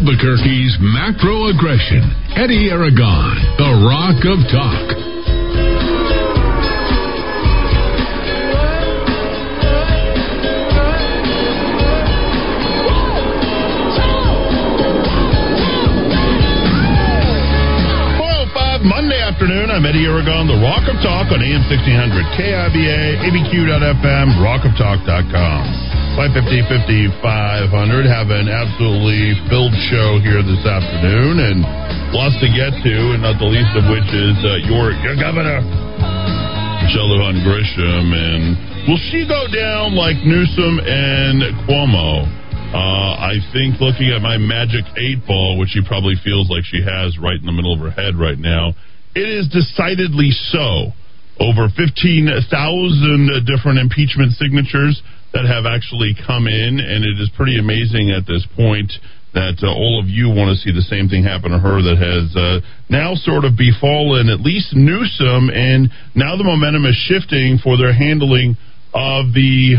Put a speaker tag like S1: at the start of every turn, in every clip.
S1: Albuquerque's macro aggression. Eddy Aragon, the Rock of Talk.
S2: Oh Monday afternoon. I'm Eddy Aragon, the Rock of Talk on AM 1600, KIVA, ABQ.FM, rockoftalk.com. 550 5500. Have an absolutely filled show here this afternoon and lots to get to, and not the least of which is uh, your, your governor, Michelle Lujan Grisham. And will she go down like Newsom and Cuomo? Uh, I think looking at my magic eight ball, which she probably feels like she has right in the middle of her head right now, it is decidedly so. Over 15,000 different impeachment signatures that have actually come in, and it is pretty amazing at this point that uh, all of you want to see the same thing happen to her that has uh, now sort of befallen at least Newsom, and now the momentum is shifting for their handling of the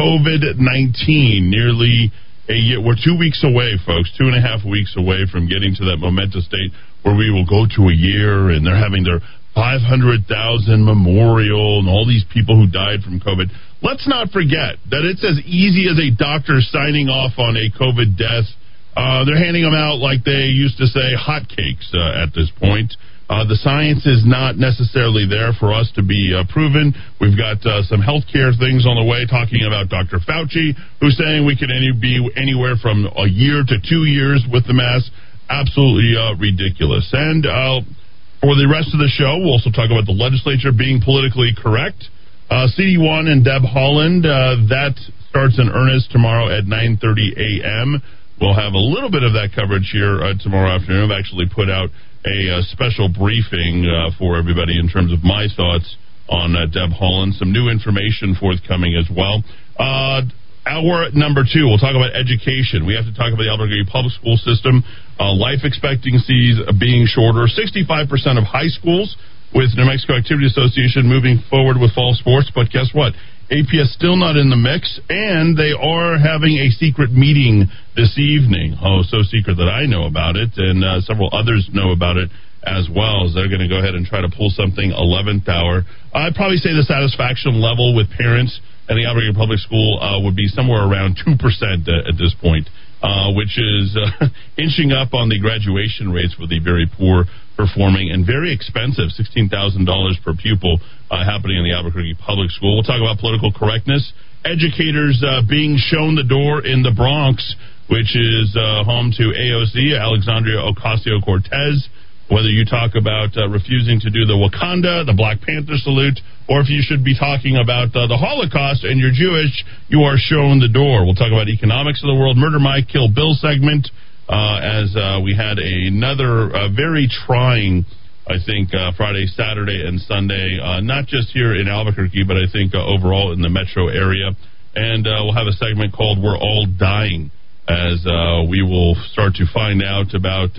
S2: COVID 19, nearly a year. We're two weeks away, folks, two and a half weeks away from getting to that momentous state where we will go to a year and they're having their 500,000 memorial and all these people who died from COVID. Let's not forget that it's as easy as a doctor signing off on a COVID death. Uh, they're handing them out like they used to say hotcakes uh, at this point. Uh, the science is not necessarily there for us to be uh, proven. We've got uh, some healthcare things on the way, talking about Dr. Fauci, who's saying we could any, be anywhere from a year to two years with the mask. Absolutely uh, ridiculous. And uh, for the rest of the show, we'll also talk about the legislature being politically correct. Uh, CD1 and Deb Haaland, that starts in earnest tomorrow at 9:30 a.m. We'll have a little bit of that coverage here tomorrow afternoon. I've actually put out a, a special briefing uh, for everybody in terms of my thoughts on uh, Deb Haaland. Some new information forthcoming as well. Hour number two, we'll talk about education. We have to talk about the Albuquerque public school system, uh, life expectancies being shorter. 65% of high schools with New Mexico Activity Association moving forward with fall sports, but guess what? APS still not in the mix, and they are having a secret meeting this evening. Oh, so secret that I know about it, and uh, several others know about it as well. As they're going to go ahead and try to pull something 11th hour. I'd probably say the satisfaction level with parents and the Albuquerque Public School uh, would be somewhere around 2% uh, at this point. Uh, which is uh, inching up on the graduation rates for the very poor performing and very expensive $16,000 per pupil uh, happening in the Albuquerque Public School. We'll talk about political correctness, educators uh, being shown the door in the Bronx, which is home to AOC, Alexandria Ocasio Cortez. Whether you talk about uh, refusing to do the Wakanda, the Black Panther salute, or if you should be talking about uh, the Holocaust and you're Jewish, you are shown the door. We'll talk about economics of the world, Murder Mike, Kill Bill segment, uh, as uh, we had another uh, very trying, I think, uh, Friday, Saturday, and Sunday, not just here in Albuquerque, but I think overall in the metro area. And we'll have a segment called We're All Dying, as we will start to find out about.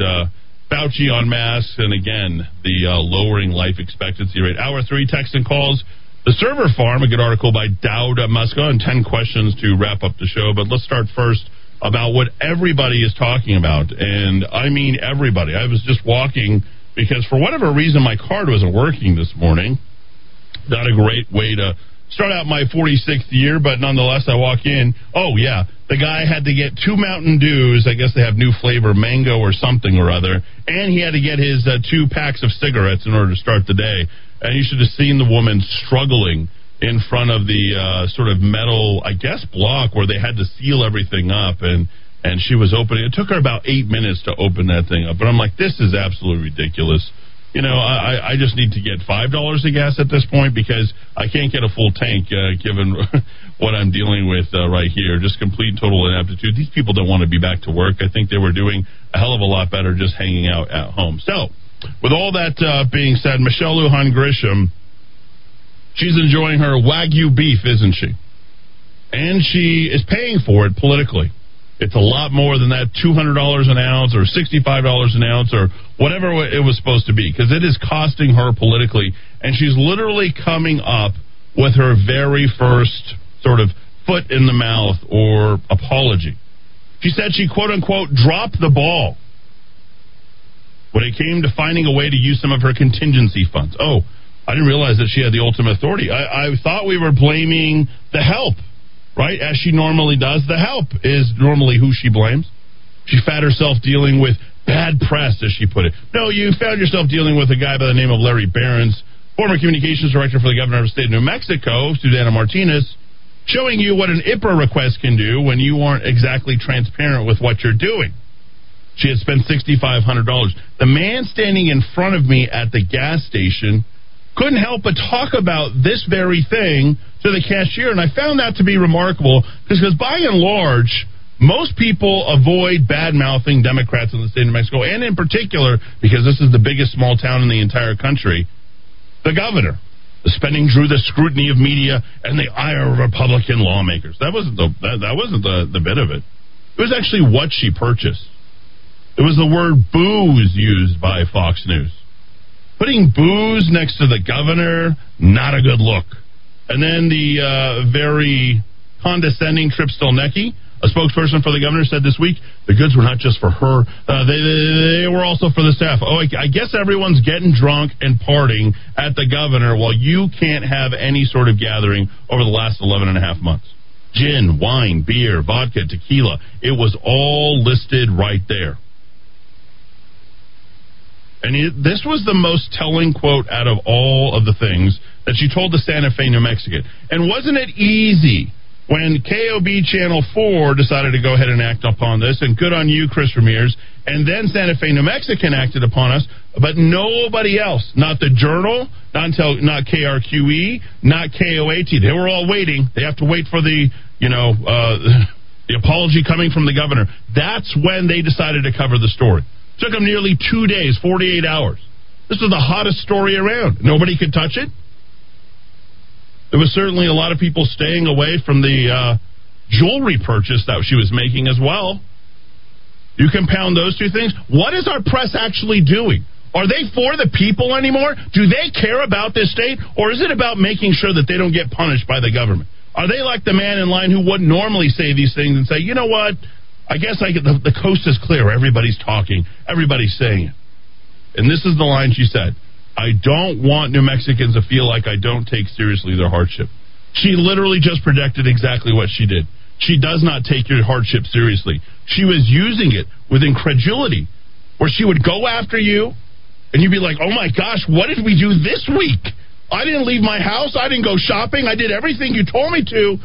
S2: Fauci on masks, and again, the uh, lowering life expectancy rate. Hour three, text and calls. The server farm, a good article by Dowd Muska, and 10 questions to wrap up the show. But let's start first about what everybody is talking about. And I mean everybody. I was just walking because for whatever reason my card wasn't working this morning. Not a great way to start out my 46th year, but nonetheless, I walk in. Oh, yeah. The guy had to get two Mountain Dews. I guess they have new flavor, mango or something or other. And he had to get his uh, two packs of cigarettes in order to start the day. And you should have seen the woman struggling in front of the uh, sort of metal, I guess, block where they had to seal everything up. And and she was opening. It took her about eight minutes to open that thing up. But I'm like, this is absolutely ridiculous you know, I, I just need to get five dollars of gas at this point because I can't get a full tank uh, given what I'm dealing with uh, right here. Just complete total inaptitude. These people don't want to be back to work. I think they were doing a hell of a lot better just hanging out at home. So, with all that uh, being said, Michelle Lujan Grisham, she's enjoying her wagyu beef, isn't she? And she is paying for it politically. It's a lot more than that $200 an ounce or $65 an ounce or whatever it was supposed to be because it is costing her politically. And she's literally coming up with her very first sort of foot in the mouth or apology. She said she quote unquote dropped the ball when it came to finding a way to use some of her contingency funds. Oh, I didn't realize that she had the ultimate authority. I, I thought we were blaming the help, right? As she normally does. The help is normally who she blames. She found herself dealing with bad press, as she put it. No, you found yourself dealing with a guy by the name of Larry Behrens, former communications director for the governor of the state of New Mexico, Susana Martinez, showing you what an IPRA request can do when you aren't exactly transparent with what you're doing. She had spent $6,500. The man standing in front of me at the gas station couldn't help but talk about this very thing to the cashier, and I found that to be remarkable because by and large, most people avoid bad mouthing Democrats in the state of Mexico, and in particular, because this is the biggest small town in the entire country, the governor. The spending drew the scrutiny of media and the ire of Republican lawmakers. That wasn't the that, that wasn't the, the bit of it. It was actually what she purchased. It was the word booze used by Fox News. Putting booze next to the governor, not a good look. And then the uh, very condescending Tripp Stelnicki, a spokesperson for the governor said this week the goods were not just for her; uh, they, they were also for the staff. Oh, I guess everyone's getting drunk and partying at the governor while you can't have any sort of gathering over the last 11 and a half months. Gin, wine, beer, vodka, tequila. It was all listed right there. And this was the most telling quote out of all of the things that she told the Santa Fe, New Mexican. And wasn't it easy when KOB Channel 4 decided to go ahead and act upon this, and good on you, Chris Ramirez, and then Santa Fe, New Mexican acted upon us, but nobody else, not the Journal, not until not KRQE, not KOAT. They were all waiting. They have to wait for the, you know, uh, the apology coming from the governor. That's when they decided to cover the story. Took them nearly two days, 48 hours. This was the hottest story around. Nobody could touch it. There was certainly a lot of people staying away from the uh, jewelry purchase that she was making as well. You compound those two things. What is our press actually doing? Are they for the people anymore? Do they care about this state? Or is it about making sure that they don't get punished by the government? Are they like the man in line who wouldn't normally say these things and say, you know what? I guess I get the, the coast is clear. Everybody's talking. Everybody's saying it. And this is the line she said. I don't want New Mexicans to feel like I don't take seriously their hardship. She literally just predicted exactly what she did. She does not take your hardship seriously. She was using it with incredulity, where she would go after you, and you'd be like, oh my gosh, what did we do this week? I didn't leave my house. I didn't go shopping. I did everything you told me to,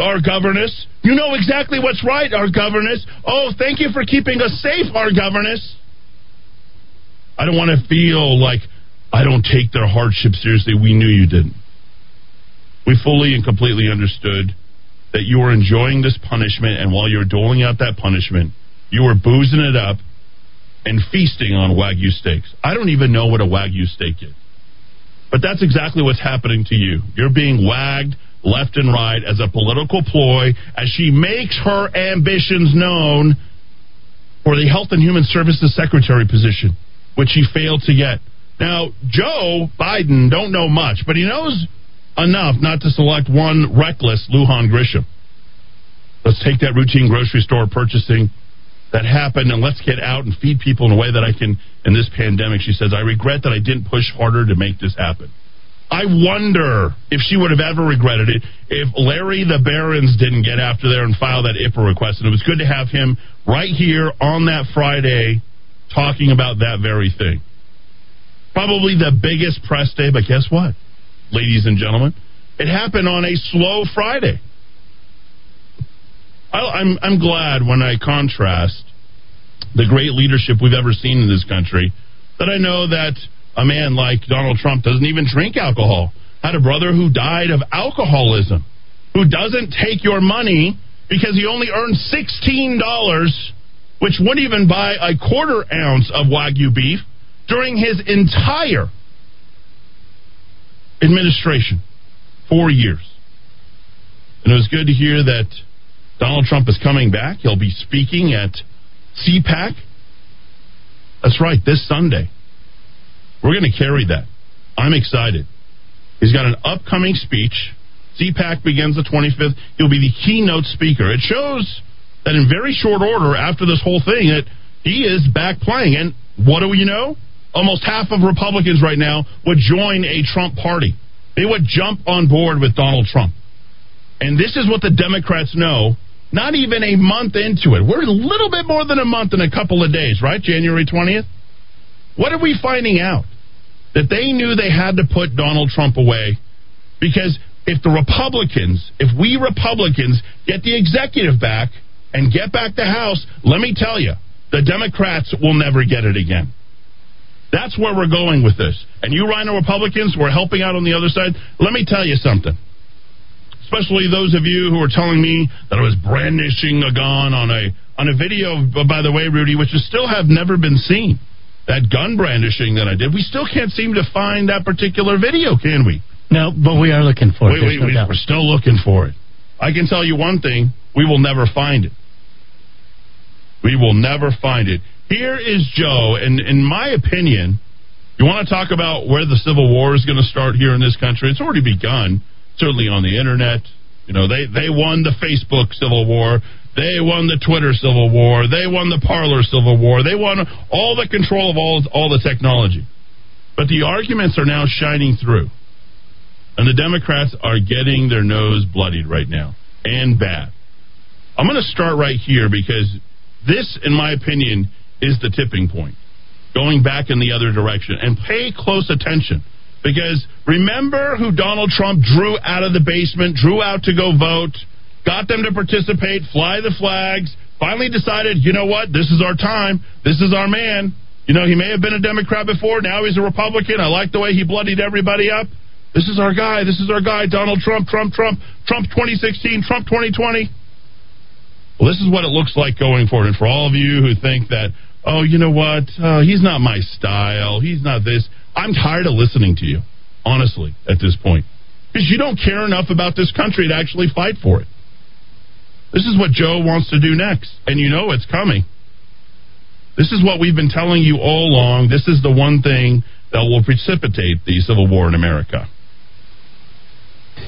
S2: our governess. You know exactly what's right, our governess. Oh, thank you for keeping us safe, our governess. I don't want to feel like I don't take their hardship seriously. We knew you didn't. We fully and completely understood that you were enjoying this punishment, and while you were doling out that punishment, you were boozing it up and feasting on Wagyu steaks. I don't even know what a Wagyu steak is. But that's exactly what's happening to you. You're being wagged left and right as a political ploy as she makes her ambitions known for the Health and Human Services Secretary position, which she failed to get. Now, Joe Biden don't know much, but he knows enough not to select one reckless Lujan Grisham. Let's take that routine grocery store purchasing that happened and let's get out and feed people in a way that I can in this pandemic. She says, I regret that I didn't push harder to make this happen. I wonder if she would have ever regretted it if Larry the Behrens didn't get after there and file that IPRA request. And it was good to have him right here on that Friday talking about that very thing. Probably the biggest press day, but guess what, ladies and gentlemen? It happened on a slow Friday. I'm, I'm glad when I contrast the great leadership we've ever seen in this country that I know that a man like Donald Trump doesn't even drink alcohol. Had a brother who died of alcoholism, who doesn't take your money because he only earned $16, which wouldn't even buy a quarter ounce of Wagyu beef during his entire administration, four years. And it was good to hear that Donald Trump is coming back. He'll be speaking at CPAC. That's right, this Sunday. We're going to carry that. I'm excited. He's got an upcoming speech. CPAC begins the 25th. He'll be the keynote speaker. It shows that in very short order after this whole thing that he is back playing. And what do we know? Almost half of Republicans right now would join a Trump party. They would jump on board with Donald Trump. And this is what the Democrats know not even a month into it. We're a little bit more than a month in a couple of days, right? January 20th. What are we finding out? That they knew they had to put Donald Trump away because if the Republicans, if we Republicans get the executive back and get back the House, let me tell you, the Democrats will never get it again. That's where we're going with this. And you RINO Republicans, we're helping out on the other side. Let me tell you something especially those of you who are telling me that I was brandishing a gun on a on a video, by the way, Rudy, which is still have never been seen. That gun brandishing that I did, we still can't seem to find that particular video, can we?
S3: No, but we are looking for it.
S2: Wait, wait, no we're still looking for it. I can tell you one thing: we will never find it. We will never find it. Here is Joe, and in my opinion, you want to talk about where the Civil War is going to start here in this country? It's already begun certainly on the internet. You know, they, they won the Facebook Civil War. They won the Twitter Civil War. They won the Parler Civil War. They won all the control of all, all the technology. But the arguments are now shining through. And the Democrats are getting their nose bloodied right now, and bad. I'm going to start right here because this, in my opinion, is the tipping point. Going back in the other direction. And pay close attention because remember who Donald Trump drew out of the basement, drew out to go vote, got them to participate, fly the flags, finally decided, you know what, this is our time, this is our man. You know, he may have been a Democrat before, now he's a Republican. I like the way he bloodied everybody up. This is our guy, this is our guy, Donald Trump, Trump, Trump, Trump 2016, Trump 2020. Well, this is what it looks like going forward. And for all of you who think that, oh, you know what, uh, he's not my style, he's not this. I'm tired of listening to you, honestly, at this point. Because you don't care enough about this country to actually fight for it. This is what Joe wants to do next, and you know it's coming. This is what we've been telling you all along. This is the one thing that will precipitate the Civil War in America.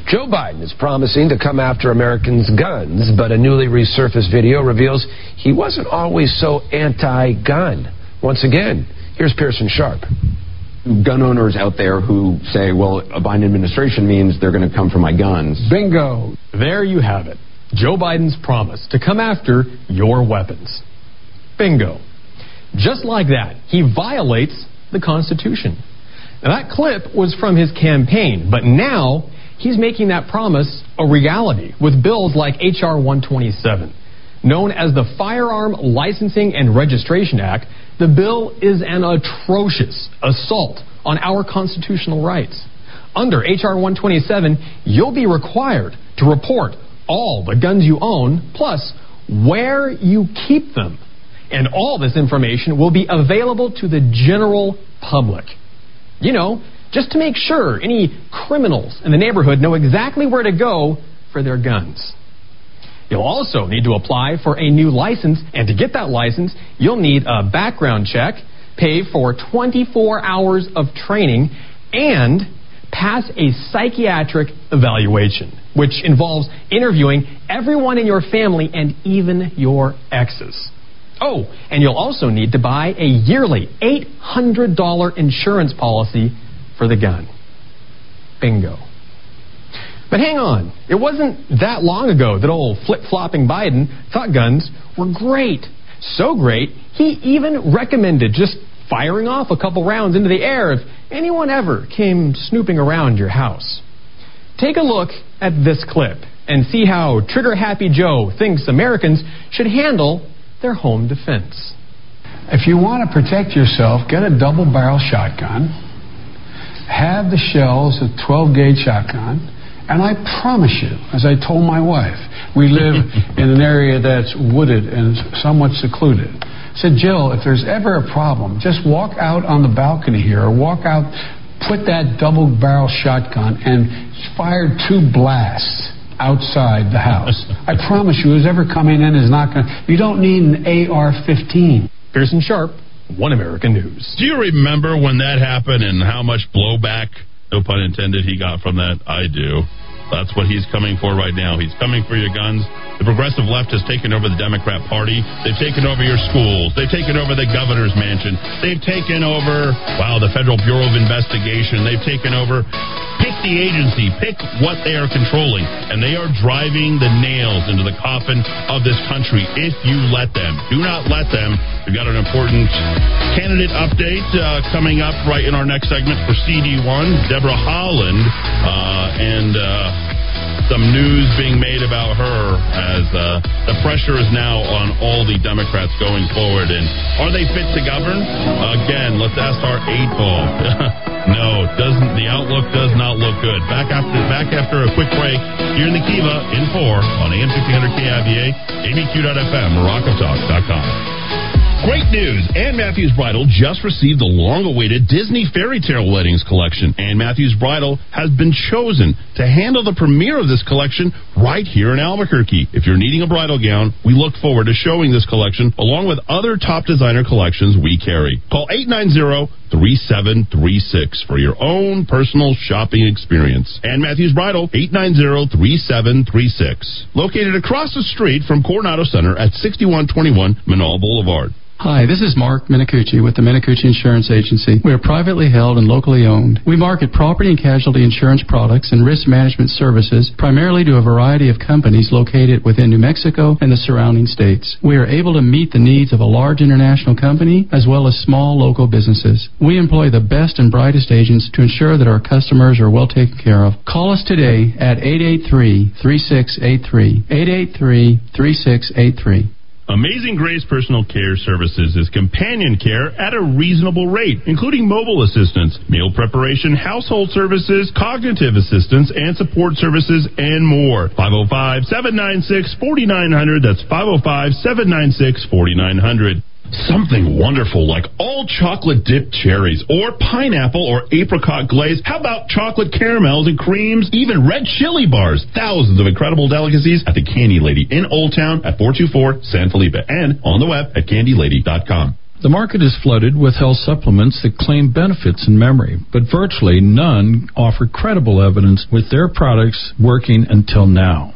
S4: Joe Biden is promising to come after Americans' guns, but a newly resurfaced video reveals he wasn't always so anti gun. Once again, here's Pearson Sharp
S5: gun owners out there who say, well, a Biden administration means they're going to come for my guns.
S6: Bingo. There you have it. Joe Biden's promise to come after your weapons. Bingo. Just like that, he violates the Constitution. Now, that clip was from his campaign, but now he's making that promise a reality with bills like H.R. 127. Known as the Firearm Licensing and Registration Act, the bill is an atrocious assault on our constitutional rights. Under H.R. 127, you'll be required to report all the guns you own, plus where you keep them. And all this information will be available to the general public. You know, just to make sure any criminals in the neighborhood know exactly where to go for their guns. You'll also need to apply for a new license, and to get that license, you'll need a background check, pay for 24 hours of training, and pass a psychiatric evaluation, which involves interviewing everyone in your family and even your exes. Oh, and you'll also need to buy a yearly $800 insurance policy for the gun. Bingo. But hang on, it wasn't that long ago that old flip flopping Biden thought guns were great. So great, he even recommended just firing off a couple rounds into the air if anyone ever came snooping around your house. Take a look at this clip and see how trigger happy Joe thinks Americans should handle their home defense.
S7: If you want to protect yourself, get a double barrel shotgun, have the shells, a 12 gauge shotgun and I promise you, as I told my wife, we live in an area that's wooded and somewhat secluded. I said, Jill, if there's ever a problem, just walk out on the balcony here or walk out, put that double barrel shotgun and fired two blasts outside the house. I promise you, who's ever coming in is not going to. You don't need an AR 15.
S6: Pearson Sharp, One American News.
S2: Do you remember when that happened and how much blowback, no pun intended, he got from that? I do. That's what he's coming for right now. He's coming for your guns. The progressive left has taken over the Democrat Party. They've taken over your schools. They've taken over the governor's mansion. They've taken over, wow, the Federal Bureau of Investigation. They've taken over. Pick the agency, pick what they are controlling, and they are driving the nails into the coffin of this country if you let them. Do not let them. We've got an important candidate update uh, coming up right in our next segment for CD1. Deborah Haaland uh, and. Uh, some news being made about her as uh, the pressure is now on all the Democrats going forward. And are they fit to govern? Again, let's ask our eight ball. no, doesn't the outlook does not look good. Back after back after a quick break here in the Kiva in four on AM 1600 KIVA, ABQ.FM, RockofTalk.com. Great news! Ann Matthews Bridal just received the long-awaited Disney Fairy Tale Weddings collection. Ann Matthews Bridal has been chosen to handle the premiere of this collection right here in Albuquerque. If you're needing a bridal gown, we look forward to showing this collection along with other top designer collections we carry. Call 890-3736 for your own personal shopping experience. Ann Matthews Bridal, 890-3736. Located across the street from Coronado Center at 6121 Menaul Boulevard.
S8: Hi, this is Mark Minicucci with the Minicucci Insurance Agency. We are privately held and locally owned. We market property and casualty insurance products and risk management services primarily to a variety of companies located within New Mexico and the surrounding states. We are able to meet the needs of a large international company as well as small local businesses. We employ the best and brightest agents to ensure that our customers are well taken care of. Call us today at 883-3683. 883-3683.
S2: Amazing Grace Personal Care Services is companion care at a reasonable rate, including mobile assistance, meal preparation, household services, cognitive assistance, and support services, and more. 505 796 4900. That's 505 796 4900 something wonderful like all chocolate dipped cherries or pineapple or apricot glaze. How about chocolate caramels and creams, even red chili bars? Thousands of incredible delicacies at the Candy Lady in Old Town at 424 San Felipe and on the web at candylady.com.
S9: The market is flooded with health supplements that claim benefits in memory, but virtually none offer credible evidence with their products working until now.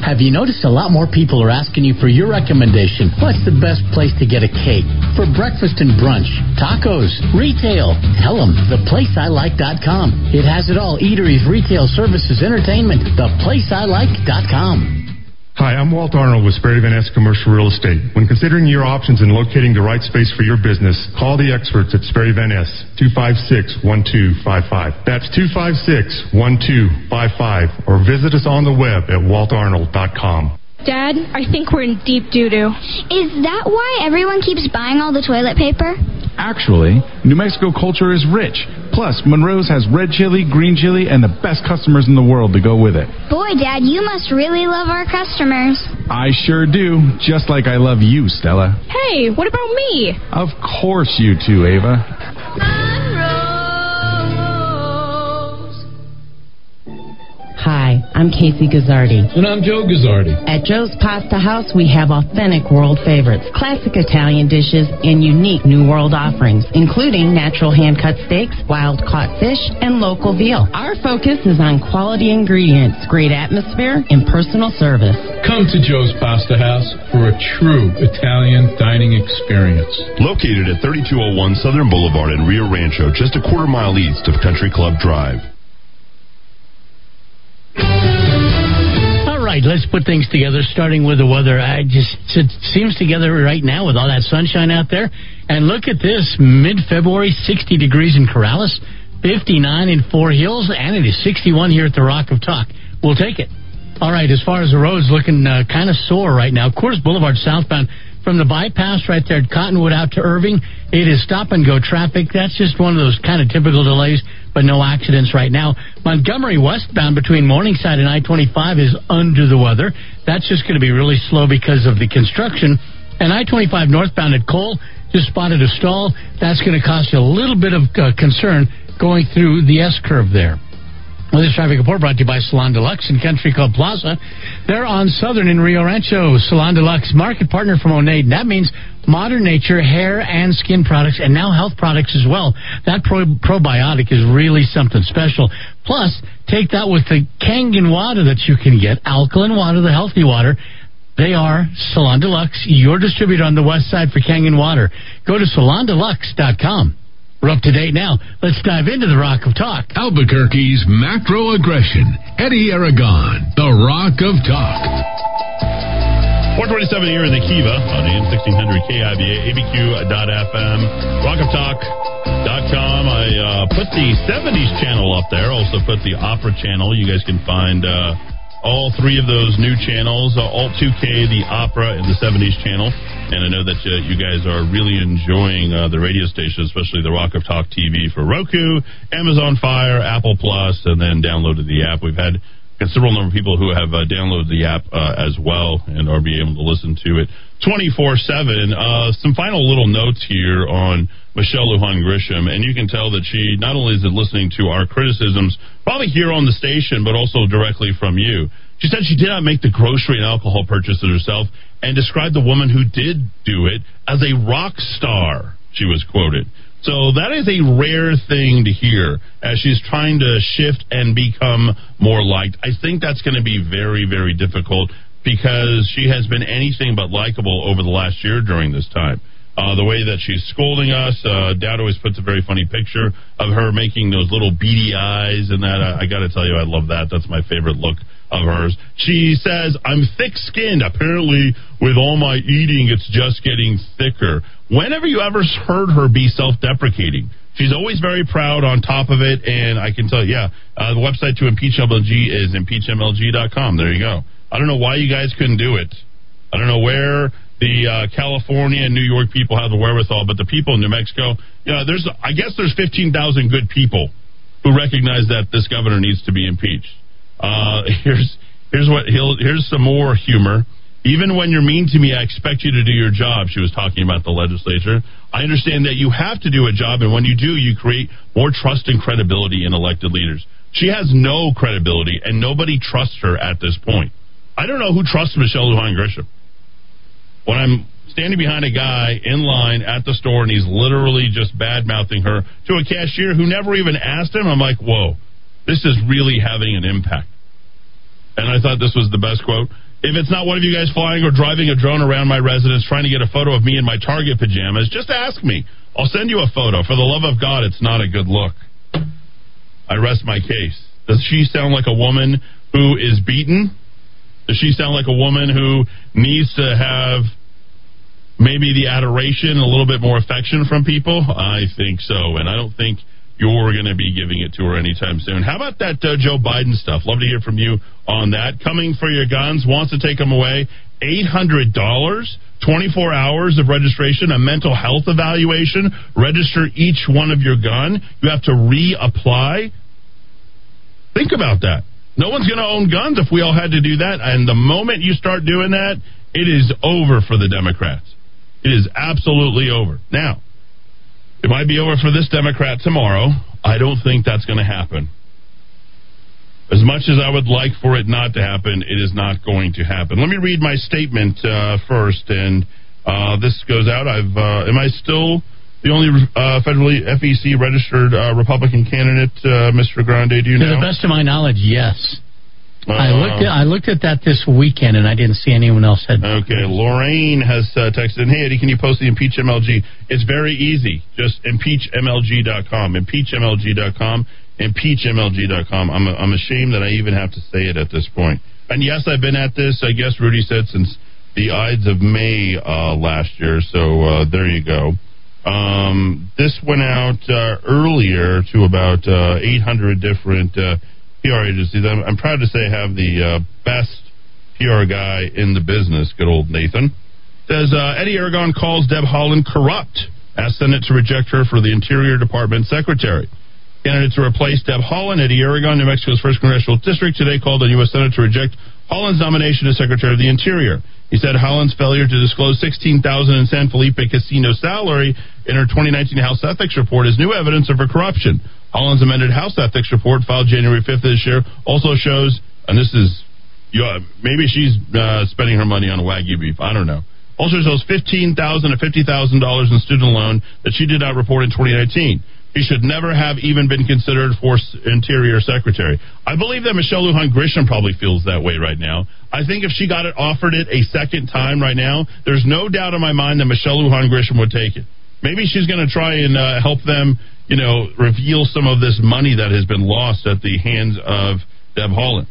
S10: Have you noticed a lot more people are asking you for your recommendation? What's the best place to get a cake? For breakfast and brunch, tacos, retail. Tell them theplaceilike.com. It has it all eateries, retail services, entertainment. Theplaceilike.com.
S11: Hi, I'm Walt Arnold with Sperry Van Commercial Real Estate. When considering your options and locating the right space for your business, call the experts at Sperry Van Ness, 256-1255. That's 256-1255. Or visit us on the web at waltarnold.com.
S12: Dad, I think we're in deep doo doo.
S13: Is that why everyone keeps buying all the toilet paper?
S14: Actually, New Mexico culture is rich. Plus, Monroe's has red chili, green chili, and the best customers in the world to go with it.
S13: Boy, Dad, you must really love our customers.
S14: I sure do. Just like I love you, Stella.
S12: Hey, what about me?
S14: Of course you too, Ava.
S15: I'm Casey Guzzardi.
S16: And I'm Joe Guzzardi.
S15: At Joe's Pasta House, we have authentic world favorites, classic Italian dishes, and unique New World offerings, including natural hand cut steaks, wild caught fish, and local veal. Our focus is on quality ingredients, great atmosphere, and personal service.
S16: Come to Joe's Pasta House for a true Italian dining experience.
S2: Located at 3201 Southern Boulevard in Rio Rancho, just a quarter mile east of Country Club Drive.
S10: All right, let's put things together, starting with the weather. I just it seems together right now with all that sunshine out there. And look at this mid February, 60 degrees in Corrales, 59 in Four Hills, and it is 61 here at the Rock of Talk. We'll take it. All right, as far as the roads, looking uh, kind of sore right now. Coors Boulevard southbound from the bypass right there at Cottonwood out to Irving, it is stop and go traffic. That's just one of those kind of typical delays, but no accidents right now. Montgomery westbound between Morningside and I 25 is under the weather. That's just going to be really slow because of the construction. And I 25 northbound at Cole just spotted a stall. That's going to cause you a little bit of uh, concern going through the S curve there. Well, this traffic report brought to you by Salon Deluxe and Country Club Plaza. They're on Southern in Rio Rancho. Salon Deluxe, market partner from Oneid. That means modern nature, hair and skin products, and now health products as well. That pro- probiotic is really something special. Plus, take that with the Kangen water that you can get, alkaline water, the healthy water. They are Salon Deluxe, your distributor on the west side for Kangen water. Go to salondeluxe.com. We're up to date now. Let's dive into the Rock of Talk.
S1: Albuquerque's macro aggression. Eddy Aragon, the Rock of Talk.
S2: 427 here in the Kiva on AM 1600 KIVA, ABQ.FM, rockoftalk.com. I uh, put the 70s channel up there, also put the opera channel. You guys can find uh, all three of those new channels, uh, Alt 2K, the Opera, and the 70s channel. And I know that uh, you guys are really enjoying uh, the radio station, especially the Rock of Talk TV for Roku, Amazon Fire, Apple Plus, and then downloaded the app. We've had considerable number of people who have uh, downloaded the app uh, as well and are being able to listen to it 24 7. Uh, some final little notes here on Michelle Lujan Grisham, and you can tell that she not only is listening to our criticisms, probably here on the station, but also directly from you. She said she did not make the grocery and alcohol purchases herself and described the woman who did do it as a rock star, she was quoted. So that is a rare thing to hear as she's trying to shift and become more liked. I think that's going to be very, very difficult because she has been anything but likable over the last year during this time. Uh, the way that she's scolding us, uh, Dad always puts a very funny picture of her making those little beady eyes, and that I, I got to tell you, I love that. That's my favorite look of hers. She says, I'm thick skinned. Apparently, with all my eating, it's just getting thicker. Whenever you ever heard her be self deprecating, she's always very proud on top of it. And I can tell you, yeah, uh, the website to impeach MLG is impeachmlg.com. There you go. I don't know why you guys couldn't do it. I don't know where the uh, California and New York people have the wherewithal, but the people in New Mexico, you know, there's, I guess there's 15,000 good people who recognize that this governor needs to be impeached. Uh, here's here's what he'll here's some more humor. Even when you're mean to me, I expect you to do your job. She was talking about the legislature. I understand that you have to do a job, and when you do, you create more trust and credibility in elected leaders. She has no credibility, and nobody trusts her at this point. I don't know who trusts Michelle Lujan Grisham. When I'm standing behind a guy in line at the store and he's literally just bad mouthing her to a cashier who never even asked him, I'm like, whoa, this is really having an impact. And I thought this was the best quote. If it's not one of you guys flying or driving a drone around my residence trying to get a photo of me in my Target pajamas, just ask me. I'll send you a photo. For the love of God, it's not a good look. I rest my case. Does she sound like a woman who is beaten? Does she sound like a woman who needs to have maybe the adoration, a little bit more affection from people? I think so. And I don't think you're going to be giving it to her anytime soon. How about that uh, Joe Biden stuff? Love to hear from you on that. Coming for your guns, wants to take them away. $800, 24 hours of registration, a mental health evaluation, register each one of your gun. You have to reapply. Think about that. No one's going to own guns if we all had to do that. And the moment you start doing that, it is over for the Democrats. It is absolutely over. Now, it might be over for this Democrat tomorrow. I don't think that's going to happen. As much as I would like for it not to happen, it is not going to happen. Let me read my statement uh, first, and uh, this goes out. I've uh, am I still the only uh, federally FEC registered uh, Republican candidate, uh, Mr. Grande? Do you
S10: to
S2: know?
S10: the best of my knowledge, yes.
S2: Uh,
S10: I looked. At, I looked at that this weekend, and I didn't see anyone else had.
S2: Okay, Lorraine has uh, texted. Hey Eddie, can you post the impeach MLG? It's very easy. Just impeachmlg.com. Impeachmlg.com. Impeachmlg.com. I'm I'm ashamed that I even have to say it at this point. And yes, I've been at this, I guess Rudy said, since the Ides of May uh, last year. So uh, there you go. Um, this went out uh, earlier to about uh, 800 different uh, PR agencies. I'm, I'm, proud to say have the uh, best PR guy in the business, good old Nathan. Says Eddy Aragon calls Deb Haaland corrupt. Asks Senate to reject her for the Interior Department secretary. Candidate to replace Deb Haaland, Eddy Aragon, New Mexico's first congressional district, today called on U.S. Senate to reject Haaland's nomination as Secretary of the Interior. He said Haaland's failure to disclose 16000 in San Felipe casino salary in her 2019 House Ethics Report is new evidence of her corruption. Haaland's amended House Ethics Report, filed January 5th this year, also shows, and this is, you know, maybe she's uh, spending her money on Wagyu beef. I don't know. Also shows $15,000 to $50,000 in student loan that she did not report in 2019. He should never have even been considered for Interior Secretary. I believe that Michelle Lujan Grisham probably feels that way right now. I think if she got it offered it a second time right now, there's no doubt in my mind that Michelle Lujan Grisham would take it. Maybe she's going to try and uh, help them, you know, reveal some of this money that has been lost at the hands of Deb Haaland.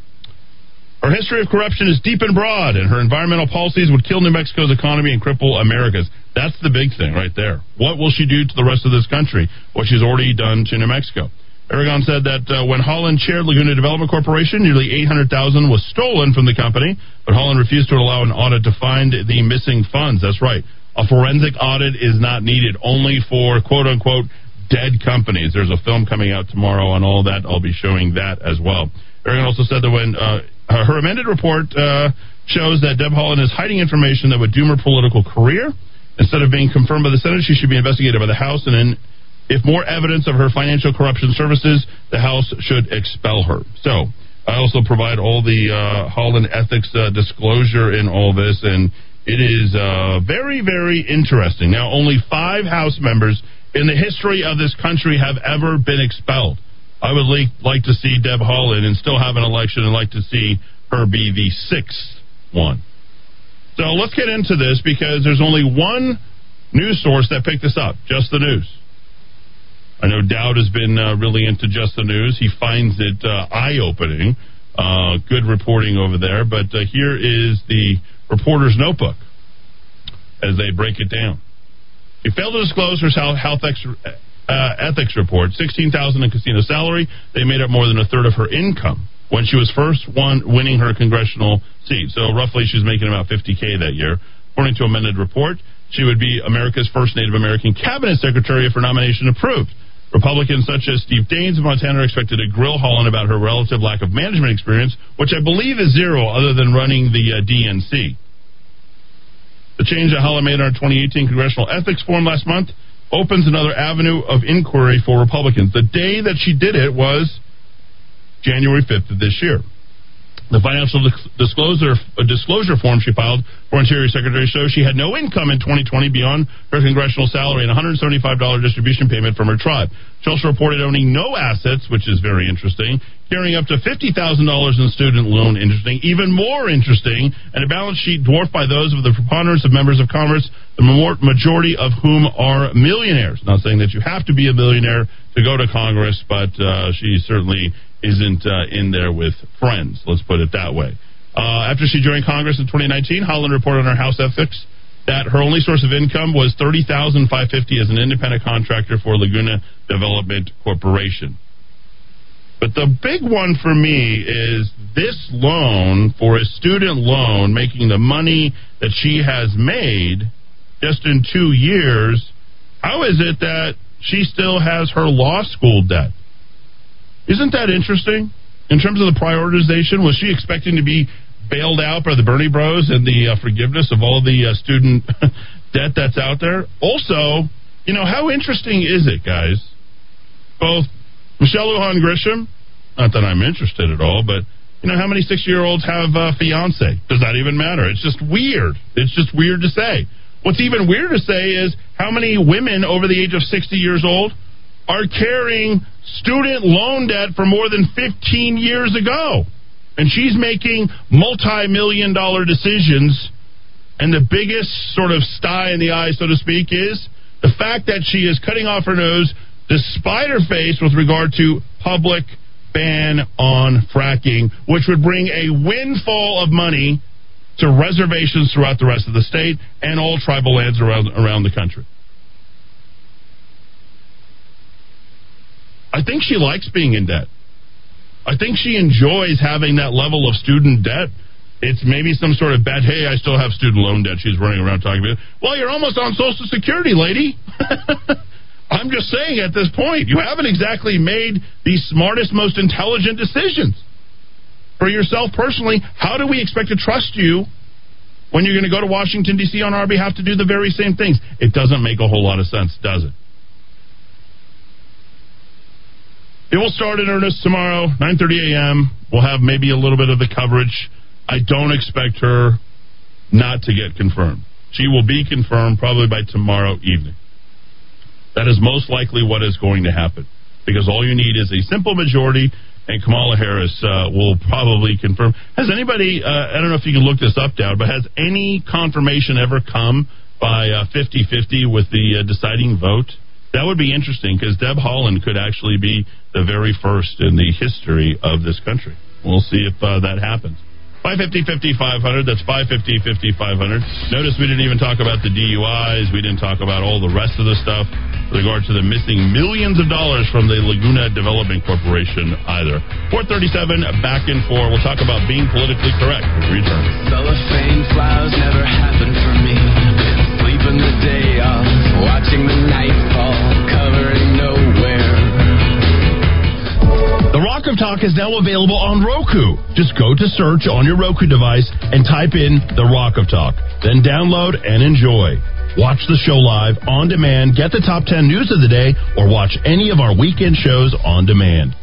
S2: Her history of corruption is deep and broad, and her environmental policies would kill New Mexico's economy and cripple America's. That's the big thing right there. What will she do to the rest of this country? What she's already done to New Mexico. Aragon said that uh, when Haaland chaired Laguna Development Corporation, nearly 800,000 was stolen from the company, but Haaland refused to allow an audit to find the missing funds. That's right. A forensic audit is not needed, only for quote unquote dead companies. There's a film coming out tomorrow on all that. I'll be showing that as well. Aragon also said that when uh, her amended report uh, shows that Deb Haaland is hiding information that would doom her political career. Instead of being confirmed by the Senate, she should be investigated by the House, and then, if more evidence of her financial corruption services, the House should expel her. So, I also provide all the uh, Haaland ethics uh, disclosure in all this, and it is uh, very, very interesting. Now, only five House members in the history of this country have ever been expelled. I would like, like to see Deb Haaland and still have an election and like to see her be the sixth one. So let's get into this because there's only one news source that picked this up, Just the News. I know Dowd has been uh, really into Just the News. He finds it uh, eye opening. Uh, good reporting over there. But uh, here is the reporter's notebook as they break it down. He failed to disclose her health ex- uh, ethics report, 16000 in casino salary. They made up more than a third of her income when she was first won, winning her congressional seat. So roughly she's making about 50K that year. According to amended report, she would be America's first Native American cabinet secretary if her nomination approved. Republicans such as Steve Daines of Montana are expected to grill Haaland about her relative lack of management experience, which I believe is zero other than running the uh, DNC. The change that Haaland made in our 2018 congressional ethics form last month opens another avenue of inquiry for Republicans. The day that she did it was January 5th of this year. The financial disclosure disclosure form she filed for Interior Secretary shows she had no income in 2020 beyond her congressional salary and $175 distribution payment from her tribe. She also reported owning no assets, which is very interesting, carrying up to $50,000 in student loan, interesting, even more interesting, and a balance sheet dwarfed by those of the preponderance of members of Congress, the majority of whom are millionaires. Not saying that you have to be a millionaire to go to Congress, but uh, she certainly isn't uh, in there with friends. Let's put it that way. Uh, after she joined Congress in 2019, Haaland reported on her House ethics that her only source of income was thirty thousand five fifty as an independent contractor for Laguna Development Corporation. But the big one for me is this loan for a student loan, making the money that she has made just in two years. How is it that she still has her law school debt? Isn't that interesting? In terms of the prioritization, was she expecting to be bailed out by the Bernie Bros and the uh, forgiveness of all the uh, student debt that's out there? Also, you know, how interesting is it, guys? Both Michelle Lujan Grisham, not that I'm interested at all, but you know, how many six year olds have a fiance? Does that even matter? It's just weird. It's just weird to say. What's even weirder to say is how many women over the age of 60 years old are carrying student loan debt for more than 15 years ago. And she's making multi million dollar decisions. And the biggest sort of sty in the eye, so to speak, is the fact that she is cutting off her nose despite her face with regard to public ban on fracking, which would bring a windfall of money to reservations throughout the rest of the state and all tribal lands around around the country. I think she likes being in debt. I think she enjoys having that level of student debt. It's maybe some sort of bet. Hey, I still have student loan debt. She's running around talking about. Well, you're almost on Social Security, lady. I'm just saying at this point, you haven't exactly made the smartest, most intelligent decisions for yourself personally. How do we expect to trust you when you're going to go to Washington, D.C. on our behalf to do the very same things? It doesn't make a whole lot of sense, does it? It will start in earnest tomorrow, 9:30 a.m. We'll have maybe a little bit of the coverage. I don't expect her not to get confirmed. She will be confirmed probably by tomorrow evening. That is most likely what is going to happen because all you need is a simple majority, and Kamala Harris uh, will probably confirm. Has anybody, uh, I don't know if you can look this up, Dowd, but has any confirmation ever come by 50 uh, 50 with the uh, deciding vote? That would be interesting because Deb Haaland could actually be the very first in the history of this country. We'll see if uh, that happens. 550 500. That's 550 500. Notice we didn't even talk about the DUIs. We didn't talk about all the rest of the stuff with regard to the missing millions of dollars from the Laguna Development Corporation either. 437 back in four. We'll talk about being politically correct we return.
S17: Cellophane flowers never happened for me. The day off, watching the night fall, covering nowhere.
S2: The Rock of Talk is now available on Roku. Just go to search on your Roku device and type in The Rock of Talk. Then download and enjoy. Watch the show live on demand, get the top 10 news of the day, or watch any of our weekend shows on demand.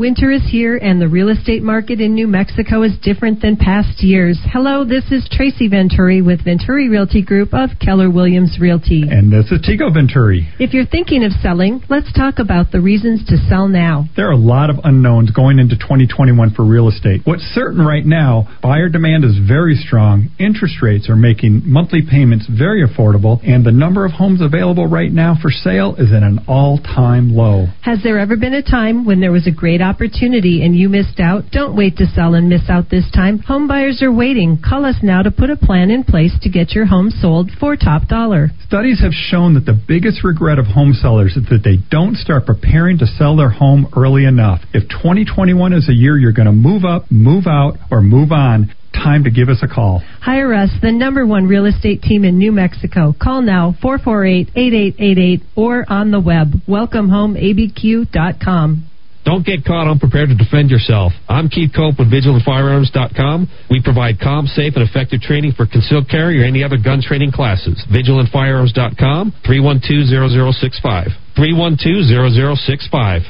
S18: Winter is here, and the real estate market in New Mexico is different than past years. Hello, this is Tracy Venturi with Venturi Realty Group of Keller Williams Realty.
S19: And this is Tico Venturi.
S18: If you're thinking of selling, let's talk about the reasons to sell now.
S19: There are a lot of unknowns going into 2021 for real estate. What's certain right now, buyer demand is very strong, interest rates are making monthly payments very affordable, and the number of homes available right now for sale is at an all time low.
S18: Has there ever been a time when there was a great opportunity and you missed out? Don't wait to sell and miss out this time. Home buyers are waiting. Call us now to put a plan in place to get your home sold for top dollar.
S19: Studies have shown that the biggest regret of home sellers is that they don't start preparing to sell their home early enough. If 2021 is a year you're going to move up, move out, or move on, time to give us a call.
S18: Hire us, the number one real estate team in New Mexico. Call now 448-8888 or on the web welcomehomeabq.com.
S20: Don't get caught unprepared to defend yourself. I'm Keith Cope with VigilantFirearms.com. We provide calm, safe, and effective training for concealed carry or any other gun training classes. VigilantFirearms.com, 312-0065. 312-0065.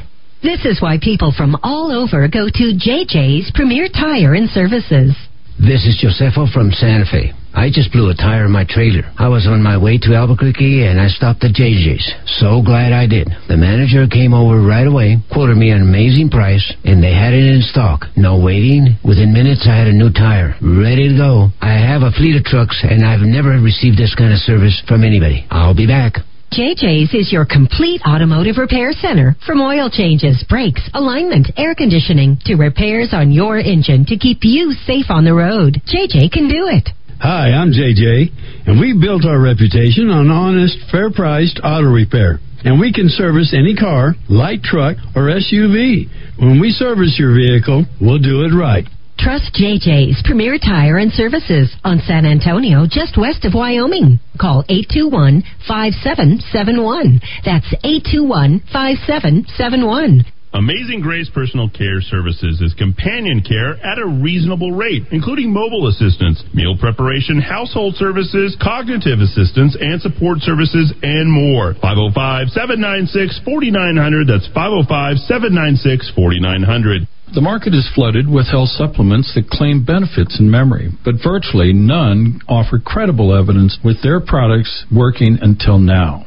S21: This is why people from all over go to JJ's Premier Tire and Services.
S22: This is Josefo from Santa Fe. I just blew a tire in my trailer. I was on my way to Albuquerque and I stopped at JJ's. So glad I did. The manager came over right away, quoted me an amazing price, and they had it in stock. No waiting. Within minutes, I had a new tire, ready to go. I have a fleet of trucks and I've never received this kind of service from anybody. I'll be back.
S21: JJ's is your complete automotive repair center. From oil changes, brakes, alignment, air conditioning, to repairs on your engine to keep you safe on the road. JJ can do it.
S23: Hi, I'm JJ, and we built our reputation on honest, fair priced auto repair. And we can service any car, light truck, or SUV. When we service your vehicle, we'll do it right.
S21: Trust JJ's Premier Tire and Services on San Antonio, just west of Wyoming. Call 821 5771. That's 821 5771.
S2: Amazing Grace Personal Care Services is companion care at a reasonable rate, including mobile assistance, meal preparation, household services, cognitive assistance, and support services, and more. 505 796 4900. That's 505 796 4900.
S9: The market is flooded with health supplements that claim benefits in memory, but virtually none offer credible evidence with their products working until now.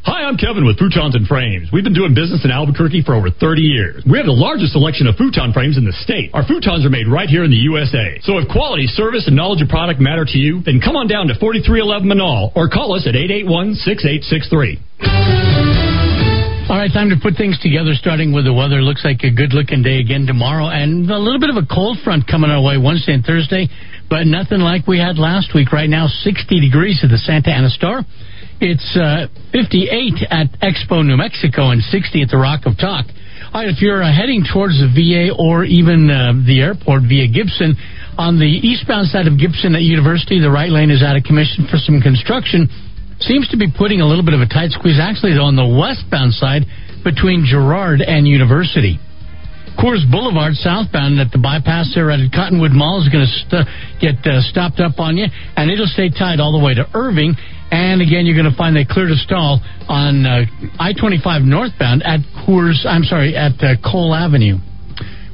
S24: Hi, I'm Kevin with Futons and Frames. We've been doing business in Albuquerque for over 30 years. We have the largest selection of futon frames in the state. Our futons are made right here in the USA. So if quality, service, and knowledge of product matter to you, then come on down to 4311 Menaul or call us at 881-6863.
S10: All right, time to put things together, starting with the weather. Looks like a good looking day again tomorrow, and a little bit of a cold front coming our way Wednesday and Thursday, but nothing like we had last week. Right now, 60 degrees at the Santa Ana Star. It's uh, 58 at Expo, New Mexico, and 60 at the Rock of Talk. All right, if you're uh, heading towards the VA or even uh, the airport via Gibson, on the eastbound side of Gibson at University, the right lane is out of commission for some construction. Seems to be putting a little bit of a tight squeeze, actually, on the westbound side between Girard and University. Coors Boulevard southbound at the bypass there at Cottonwood Mall is going to st- get uh, stopped up on you, and it'll stay tight all the way to Irving. And again, you're going to find they cleared a stall on uh, I-25 northbound at Coors. I'm sorry, at uh, Coal Avenue.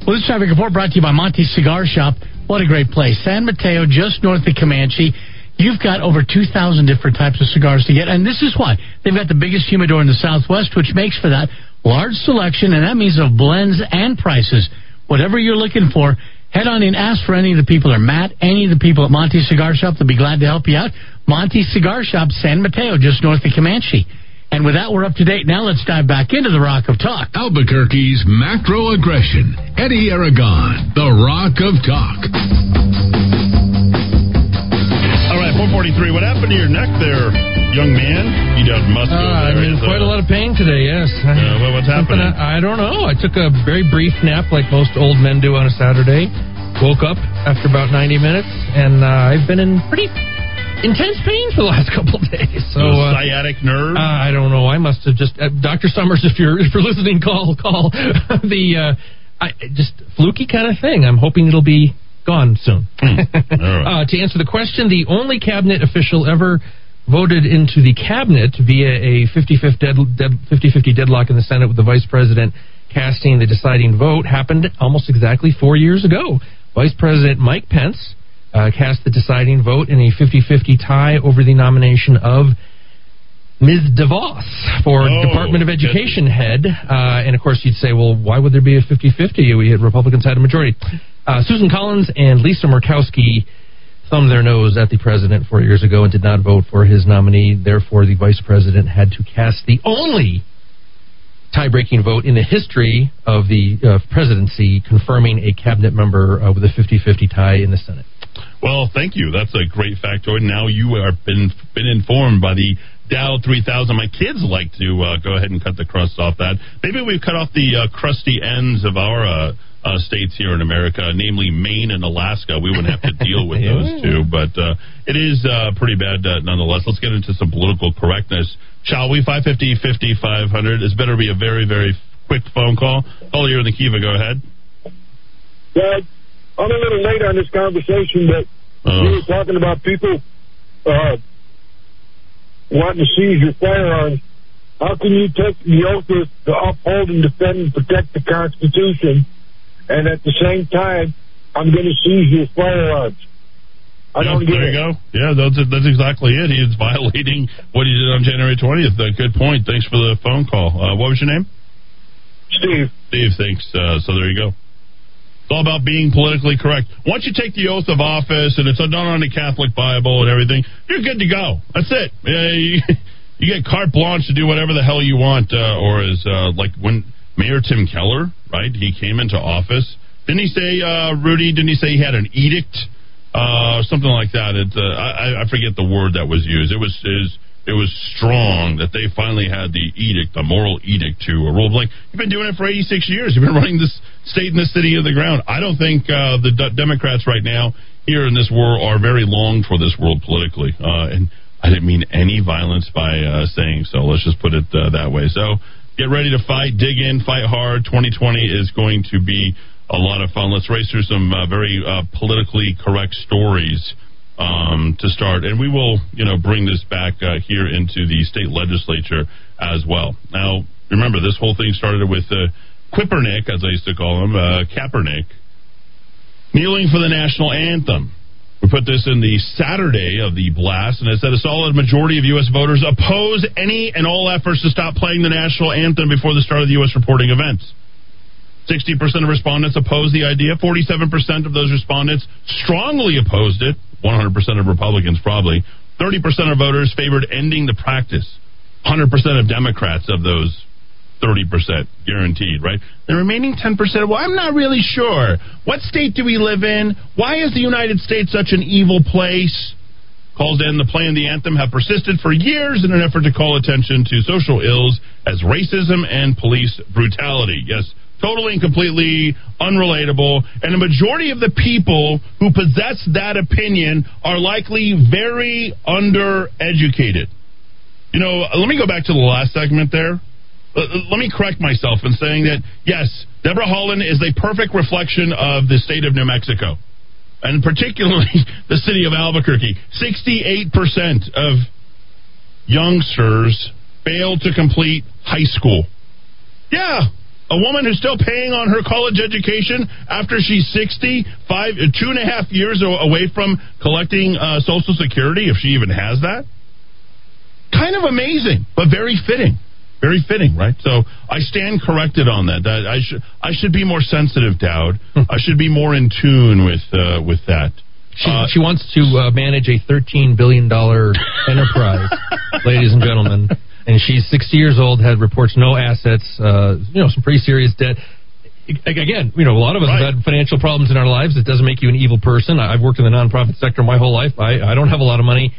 S10: Well, this traffic report brought to you by Monty's Cigar Shop. What a great place! San Mateo, just north of Comanche. You've got over 2,000 different types of cigars to get, and this is why they've got the biggest humidor in the Southwest, which makes for that large selection, and that means of blends and prices. Whatever you're looking for, head on in, ask for any of the people, or Matt, any of the people at Monty's Cigar Shop. They'll be glad to help you out. Monty's Cigar Shop, San Mateo, just north of Comanche. And with that, we're up to date. Now let's dive back into the Rock of Talk.
S1: Albuquerque's macro aggression. Eddy Aragon, the Rock of Talk.
S2: All right, 443. What happened to your neck there, young man? You got muscle.
S25: Uh, I'm in quite a lot of pain today, yes.
S2: Yeah, well, what's happening?
S25: I, I don't know. I took a very brief nap like most old men do on a Saturday. Woke up after about 90 minutes, and uh, I've been in pretty intense pain for the last couple of days. So uh,
S2: sciatic nerve?
S25: Uh, I don't know. I must have just uh, Dr. Summers, if you're if you're listening, call call the uh, I, just fluky kind of thing. I'm hoping it'll be gone soon. uh, to answer the question, the only cabinet official ever voted into the cabinet via a 50-50 dead, dead, 50-50 deadlock in the Senate with the vice president casting the deciding vote happened almost exactly four years ago. Vice President Mike Pence uh, cast the deciding vote in a 50-50 tie over the nomination of Ms. DeVos for
S2: Oh,
S25: Department of Education head. Uh, and of course, you'd say, well, why would there be a 50 50? We had Republicans had a majority. Uh, Susan Collins and Lisa Murkowski thumbed their nose at the president four years ago and did not vote for his nominee. Therefore, the vice president had to cast the only tie breaking vote in the history of the uh, presidency confirming a cabinet member uh, with a 50 50 tie in the Senate.
S2: Well, thank you. That's a great factoid. Now you are been been informed by the Dow 3000. My kids like to uh, go ahead and cut the crust off that. Maybe we've cut off the uh, crusty ends of our uh, states here in America, namely Maine and Alaska. We wouldn't have to deal with those two, but uh, it is uh, pretty bad uh, nonetheless. Let's get into some political correctness, shall we? 550 5500. This better be a very, very quick phone call. Caller, you're in the KIVA. Go ahead.
S26: Doug, I'm a little late on this conversation, but we were talking about people uh, wanting to seize your firearms. How can you take the oath to, to uphold and defend and protect the Constitution, and at the same time, I'm going to seize your firearms? I
S2: Yeah,
S26: don't get
S2: there
S26: it.
S2: you go. Yeah, that's that's exactly it. He is violating what he did on January 20th. Uh, good point. Thanks for the phone call. Uh, what was your name?
S26: Steve.
S2: Steve, thanks. Uh, so there you go. It's all about being politically correct. Once you take the oath of office and it's done on the Catholic Bible and everything, you're good to go. That's it. Uh, you, you get carte blanche to do whatever the hell you want. Uh, or as uh, like when Mayor Tim Keller, right? He came into office. Didn't he say, uh, Rudy? Didn't he say he had an edict? uh, something like that. It, uh, I, I forget the word that was used. It was is it was strong that they finally had the edict, the moral edict to a rule. Like you've been doing it for 86 years. You've been running this state and this city of the ground. I don't think uh, the D- Democrats right now here in this world are very long for this world politically. Uh, and I didn't mean any violence by uh, saying so. Let's just put it uh, that way. So get ready to fight, dig in, fight hard. 2020 is going to be a lot of fun. Let's race through some uh, very uh, politically correct stories um, to start, and we will, you know, bring this back uh, here into the state legislature as well. Now, remember, this whole thing started with uh, Quippernick, as I used to call him, uh, Kaepernick, kneeling for the national anthem. We put this in the Saturday of the blast, and it said a solid majority of U.S. voters oppose any and all efforts to stop playing the national anthem before the start of the U.S. reporting events. 60% of respondents opposed the idea. 47% of those respondents strongly opposed it. 100% of Republicans, probably. 30% of voters favored ending the practice. 100% of Democrats of those 30% guaranteed, right? The remaining 10%, well, I'm not really sure. What state do we live in? Why is the United States such an evil place? Calls in the play and the anthem have persisted for years in an effort to call attention to social ills as racism and police brutality. Yes, totally and completely unrelatable. And the majority of the people who possess that opinion are likely very undereducated. You know, let me go back to the last segment there. Let me correct myself in saying that, yes, Deborah Haaland is a perfect reflection of the state of New Mexico, and particularly the city of Albuquerque. 68% of youngsters fail to complete high school. Yeah, a woman who's still paying on her college education after she's 60, five, uh, two and a half years away from collecting uh, Social Security, if she even has that. Kind of amazing, but very fitting. Very fitting, right? So I stand corrected on that. I, I should I should be more sensitive, Dowd. I should be more in tune with uh, with that.
S25: She, uh, she wants to uh, manage a thirteen billion dollar enterprise, ladies and gentlemen and she's 60 years old, had reports no assets, uh, you know, some pretty serious debt. Again, you know, a lot of us right. have had financial problems in our lives. It doesn't make you an evil person. I've worked in the nonprofit sector my whole life. I, I don't have a lot of money.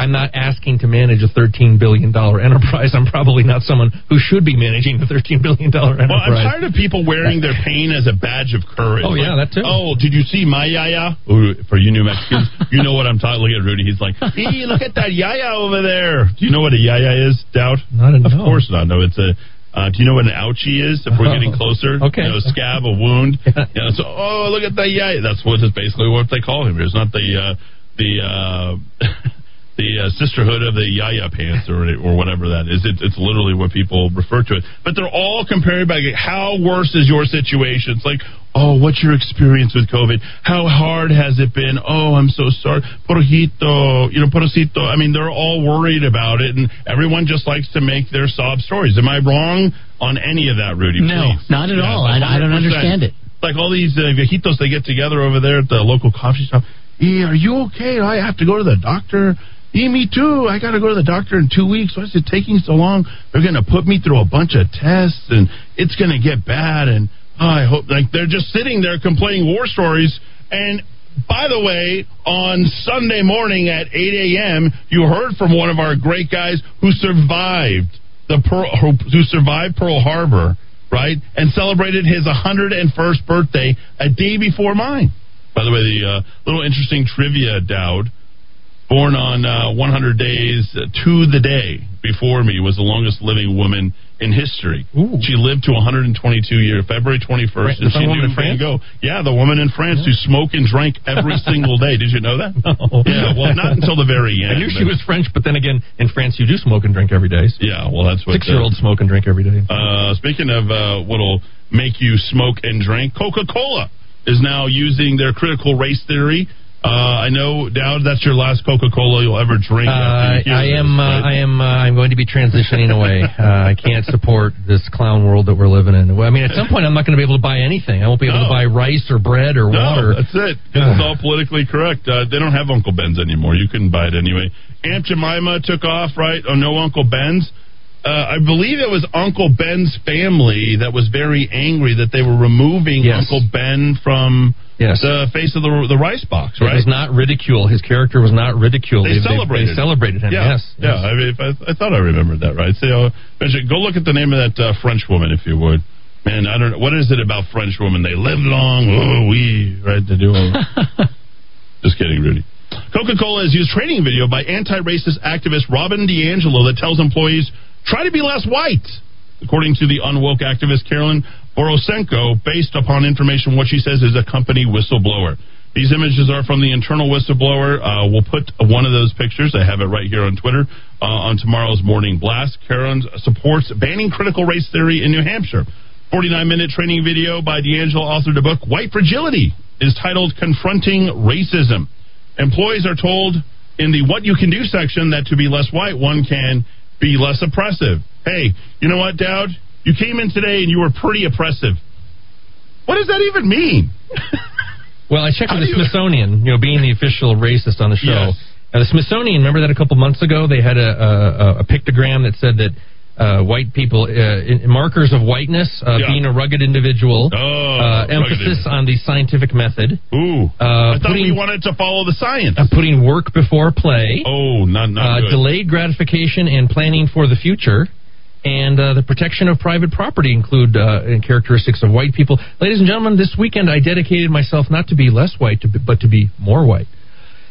S25: I'm not asking to manage a $13 billion enterprise. I'm probably not someone who should be managing a $13 billion enterprise.
S2: Well, I'm tired of people wearing their pain as a badge of courage.
S25: Oh,
S2: like,
S25: yeah, that too.
S2: Oh, did you see my yaya? Ooh, for you New Mexicans, you know what I'm talking Look at Rudy. He's like, hey, look at that yaya over there. Do you know what a yaya is, Dowd?
S25: Not enough.
S2: Of course not. No, it's a. Uh, do you know what an ouchie is? If we're oh, getting closer,
S25: okay.
S2: You know, a scab, a wound. yeah. You know, so, oh, look at that yaya. That's what is basically what they call him. It's not the uh, the. Uh, the uh, sisterhood of the Yaya pants or or whatever that is. It, it's literally what people refer to it. But they're all comparing by how worse is your situation. It's like, oh, what's your experience with COVID? How hard has it been? Oh, I'm so sorry, porojito, you know, porosito. I mean, they're all worried about it, and everyone just likes to make their sob stories. Am I wrong on any of that, Rudy?
S27: No,
S2: Please.
S27: not at yeah, all. I, I, don't understand it.
S2: Like all these uh, viejitos, they get together over there at the local coffee shop. Hey, are you okay? I have to go to the doctor. Yeah, me too. I got to go to the doctor in two weeks. Why is it taking so long? They're going to put me through a bunch of tests, and it's going to get bad. And oh, I hope like they're just sitting there complaining war stories. And by the way, on Sunday morning at 8 a.m., you heard from one of our great guys who survived the Pearl, who survived Pearl Harbor, right, and celebrated his 101st birthday a day before mine. By the way, the uh, little interesting trivia, Dowd born on uh, 100 days to the day before me, was the longest living woman in history.
S25: Ooh.
S2: She lived to 122 years, February 21st,
S25: right,
S2: and she
S25: knew
S2: in France? go. Yeah, the woman in France yeah. who smoked and drank every single day. Did you know that?
S25: No.
S2: Yeah, well, not until the very end.
S25: I knew she was French, but then again, in France, you do smoke and drink every day. So
S2: yeah, well, that's what
S25: six-year-olds smoke and drink every day.
S2: Uh, speaking of uh, what'll make you smoke and drink, Coca-Cola is now using their critical race theory uh, I know, Dowd, that's your last Coca Cola you'll ever drink.
S25: Uh, I, am, uh, I am. Uh, I'm going to be transitioning away. Uh, I can't support this clown world that we're living in. I mean, at some point, I'm not going to be able to buy anything. I won't be able
S2: no.
S25: to buy rice or bread or
S2: no,
S25: water.
S2: That's it. it's all politically correct. Uh, they don't have Uncle Ben's anymore. You couldn't buy it anyway. Aunt Jemima took off, right? Oh, no Uncle Ben's. Uh, I believe it was Uncle Ben's family that was very angry that they were removing
S25: yes.
S2: Uncle Ben from
S25: Yes.
S2: the face of the the rice box,
S25: It was not ridicule. His character was not ridiculed.
S2: They, celebrated.
S25: They, celebrated him.
S2: Yeah,
S25: Yes.
S2: yeah. I mean, if I, I thought I remembered that right. So, uh, go look at the name of that uh, French woman if you would. Man, I don't know what is it about French women. They live long. Oh, we right to do. Just kidding, Rudy. Coca Cola has used training video by anti-racist activist Robin DiAngelo that tells employees try to be less white. According to the unwoke activist Karlyn Borysenko, based upon information what she says is a company whistleblower. These images are from the internal whistleblower. Uh, we'll put one of those pictures. I have it right here on Twitter uh, on tomorrow's morning blast. Karlyn supports banning critical race theory in New Hampshire. 49 minute training video by DiAngelo authored a book, White Fragility, is titled Confronting Racism. Employees are told in the What You Can Do section that to be less white, one can be less oppressive. Hey, you know what, Dowd? You came in today and you were pretty oppressive. What does that even mean?
S25: Well, I checked
S2: How
S25: with the
S2: you-
S25: Smithsonian, you know, being the official racist on the show.
S2: Yes.
S25: Uh, the Smithsonian, remember that a couple months ago? They had a, a, a pictogram that said that uh, white people, uh, markers of whiteness, uh,
S2: Yeah.
S25: being a rugged individual,
S2: Oh,
S25: uh,
S2: rugged
S25: emphasis
S2: individual.
S25: on the scientific method,
S2: Ooh.
S25: uh,
S2: I thought we wanted to follow the science.
S25: uh, putting work before play,
S2: Oh, not not
S25: uh,
S2: good.
S25: delayed gratification and planning for the future, and uh, the protection of private property include uh, characteristics of white people. Ladies and gentlemen, this weekend I dedicated myself not to be less white, to be, but to be more white.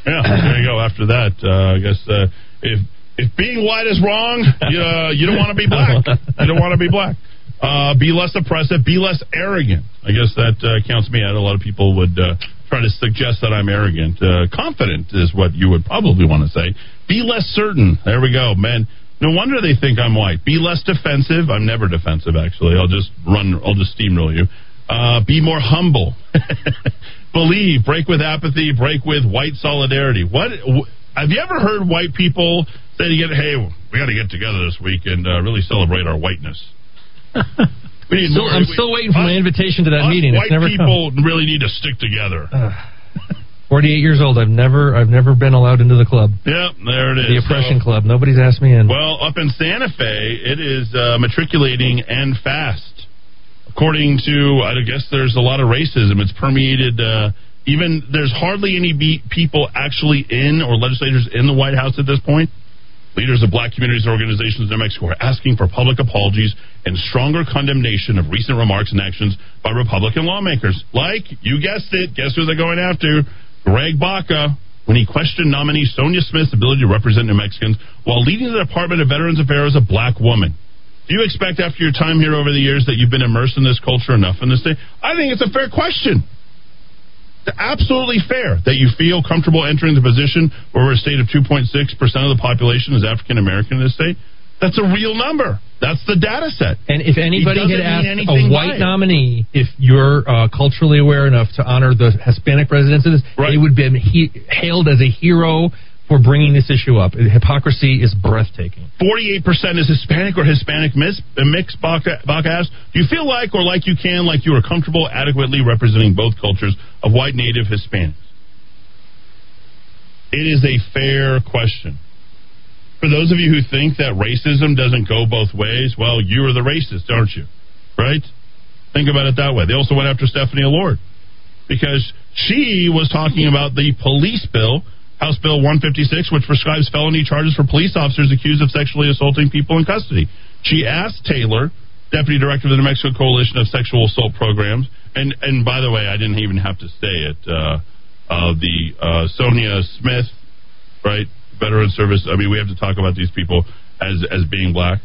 S2: Yeah, there you go. After that, uh, I guess uh, if if being white is wrong, you, uh, you don't want to be black. You don't want to be black. Uh, be less oppressive. Be less arrogant. I guess that counts me out. A lot of people would try to suggest that I'm arrogant. Confident is what you would probably want to say. Be less certain. There we go, man. No wonder they think I'm white. Be less defensive. I'm never defensive, actually. I'll just run. I'll just steamroll you. Uh, be more humble. Believe. Break with apathy. Break with white solidarity. What? wh- Have you ever heard white people say to get, "Hey, we got to get together this week and uh, really celebrate our whiteness"? we need
S25: Still,
S2: more-
S25: I'm
S2: we-
S25: still waiting for my invitation to that
S2: us
S25: meeting.
S2: White people really need to stick together.
S25: 48 years old. I've never, I've never been allowed into the club,
S2: Yep, there it is.
S25: the oppression
S2: So-
S25: club. Nobody's asked me in.
S2: Well, up in Santa Fe, it is uh, matriculating and fast. According to, I guess there's a lot of racism. It's permeated. Uh, even there's hardly any be- people actually in or legislators in the White House at this point. Leaders of black communities and organizations in New Mexico are asking for public apologies and stronger condemnation of recent remarks and actions by Republican lawmakers. Like, you guessed it, guess who they're going after? Greg Baca, when he questioned nominee Sonia Smith's ability to represent New Mexicans while leading the Department of Veterans Affairs a black woman. Do you expect after your time here over the years that you've been immersed in this culture enough in this state? I think it's a fair question. It's absolutely fair that you feel comfortable entering the position where a state of 2.6% of the population is African American in this state. That's a real number. That's the data set.
S25: And if anybody had asked a white
S2: it.
S25: nominee if you're uh, culturally aware enough to honor the Hispanic presidents of this, they would be he- hailed as a hero for bringing this issue up. Hypocrisy is breathtaking.
S2: 48% is Hispanic or Hispanic mis- uh, mix, Baca Baca asked. Do you feel like or like you can, like you are comfortable adequately representing both cultures of white, native, Hispanics? It is a fair question. For those of you who think that racism doesn't go both ways, well, you are the racist, aren't you? Right? Think about it that way. They also went after Stephanie Lord because she was talking about the police bill, House Bill 156, which prescribes felony charges for police officers accused of sexually assaulting people in custody. She asked Taylor, Deputy Director of the New Mexico Coalition of Sexual Assault Programs, and and by the way, I didn't even have to say it. Uh, uh, the uh, Sonia Smith, right, veteran service. I mean, we have to talk about these people as as being black.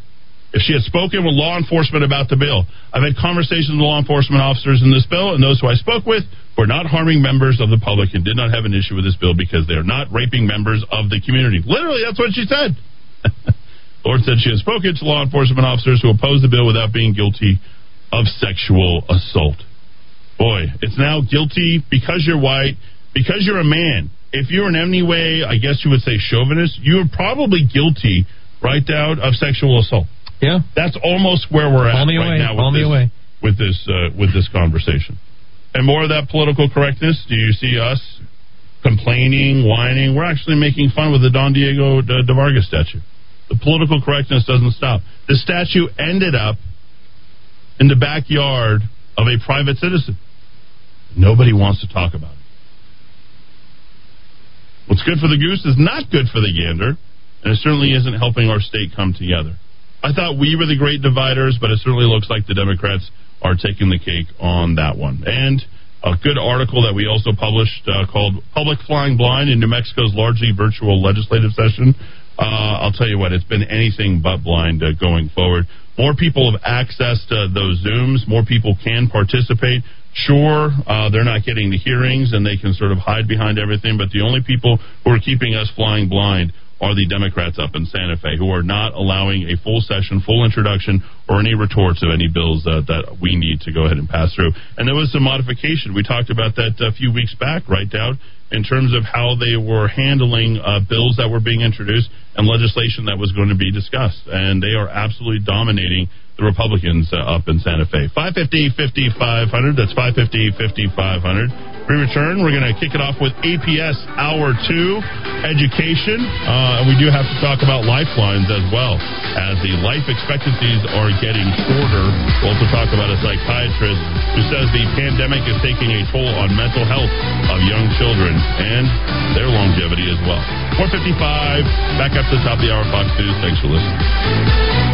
S2: If she had spoken with law enforcement about the bill, I've had conversations with law enforcement officers in this bill, and those who I spoke with were not harming members of the public and did not have an issue with this bill because they are not raping members of the community. Literally, that's what she said. Lord said she had spoken to law enforcement officers who oppose the bill without being guilty of sexual assault. Boy, it's now guilty because you're white, because you're a man. If you're in any way, I guess you would say chauvinist, you're probably guilty, right, Dowd, of sexual assault.
S25: Yeah,
S2: that's almost where we're at right
S25: away.
S2: now with this,
S25: away.
S2: with this uh, with this conversation. And more of that political correctness. Do you see us complaining, whining? We're actually making fun with the Don Diego de, de Vargas statue. The political correctness doesn't stop. The statue ended up in the backyard of a private citizen. Nobody wants to talk about it. What's good for the goose is not good for the gander, and it certainly isn't helping our state come together. I thought we were the great dividers, but it certainly looks like the Democrats are taking the cake on that one. And a good article that we also published uh, called Public Flying Blind in New Mexico's largely virtual legislative session. Uh, I'll tell you what, it's been anything but blind uh, going forward. More people have accessed uh, those Zooms, more people can participate. Sure, uh, they're not getting the hearings and they can sort of hide behind everything, but the only people who are keeping us flying blind are the Democrats up in Santa Fe who are not allowing a full session, full introduction, or any retorts of any bills uh, that we need to go ahead and pass through. And there was some modification. We talked about that a few weeks back, right, Dowd, in terms of how they were handling uh, bills that were being introduced and legislation that was going to be discussed. And they are absolutely dominating the Republicans uh, up in Santa Fe. 550 5500. That's 550 5500. We return. We're going to kick it off with APS Hour 2 Education. Uh, and we do have to talk about lifelines as well, as the life expectancies are getting shorter. We'll also talk about a psychiatrist who says the pandemic is taking a toll on mental health of young children and their longevity as well. 455, back up to the top of the hour, Fox News. Thanks for listening.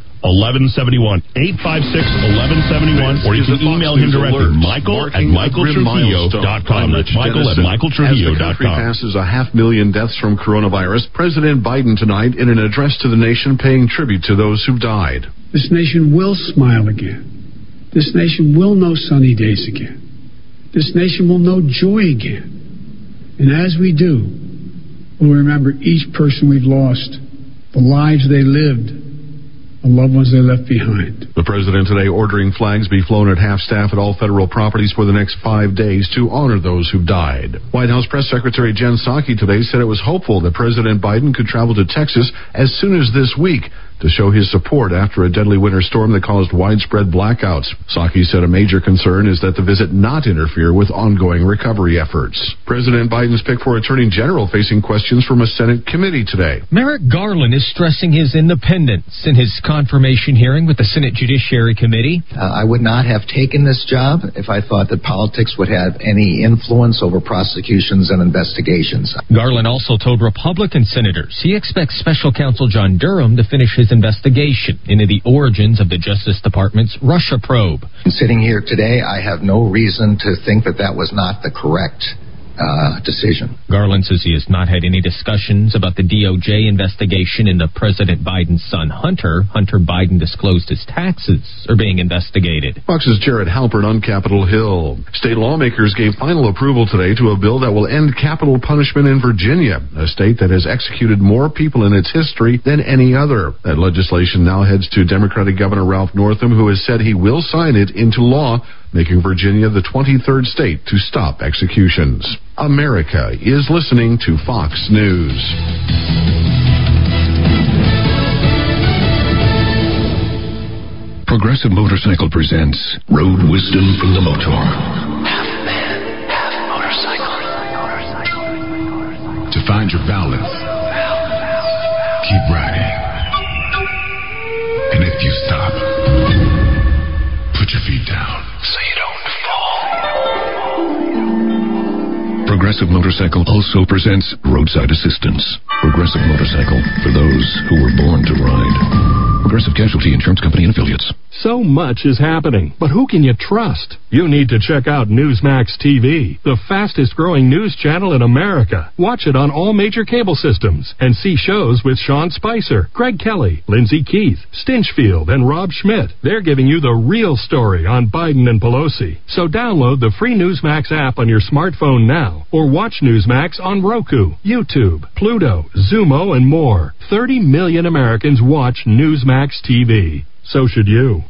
S2: 1171. 856-1171. Or you can email him directly. Michael at michaeltrujillo.com. That's Michael at michaeltrujillo.com.
S28: As the country passes a half million deaths from coronavirus, President Biden tonight in an address to the nation paying tribute to those who've died.
S29: This nation will smile again. This nation will know sunny days again. This nation will know joy again. And as we do, we'll remember each person we've lost, the lives they lived,
S7: the loved ones they left behind.
S30: The president today ordering flags be flown at half staff at all federal properties for the next five days to honor those who died. White House Press Secretary Jen Psaki today said it was hopeful that President Biden could travel to Texas as soon as this week to show his support after a deadly winter storm that caused widespread blackouts. Psaki said a major concern is that the visit not interfere with ongoing recovery efforts. President Biden's pick for Attorney General facing questions from a Senate committee today.
S31: Merrick Garland is stressing his independence in his confirmation hearing with the Senate Judiciary Committee.
S32: Uh, I would not have taken this job if I thought that politics would have any influence over prosecutions and investigations.
S31: Garland also told Republican senators he expects special counsel John Durham to finish his investigation into the origins of the Justice Department's Russia probe.
S32: Sitting here today, I have no reason to think that that was not the correct uh, decision.
S31: Garland says he has not had any discussions about the DOJ investigation into President Biden's son Hunter. Hunter Biden disclosed his taxes are being investigated.
S30: Fox's Jared Halpern on Capitol Hill. State lawmakers gave final approval today to a bill that will end capital punishment in Virginia, a state that has executed more people in its history than any other. That legislation now heads to Democratic Governor Ralph Northam, who has said he will sign it into law making Virginia the 23rd state to stop executions. America is listening to Fox News.
S33: Progressive Motorcycle presents Road Wisdom from the Motor.
S34: Half man, half motorcycle.
S33: To find your balance, keep riding. And if you stop, put your feet down Progressive Motorcycle also presents Roadside Assistance. Progressive Motorcycle for those who were born to ride. Progressive Casualty Insurance Company and Affiliates.
S35: So much is happening, but who can you trust? You need to check out Newsmax TV, the fastest growing news channel in America. Watch it on all major cable systems and see shows with Sean Spicer, Greg Kelly, Lyndsay Keith, Stinchfield, and Rob Schmitt. They're giving you the real story on Biden and Pelosi. So download the free Newsmax app on your smartphone now or watch Newsmax on Roku, YouTube, Pluto, Xumo, and more. 30 million Americans watch Newsmax TV. So should you.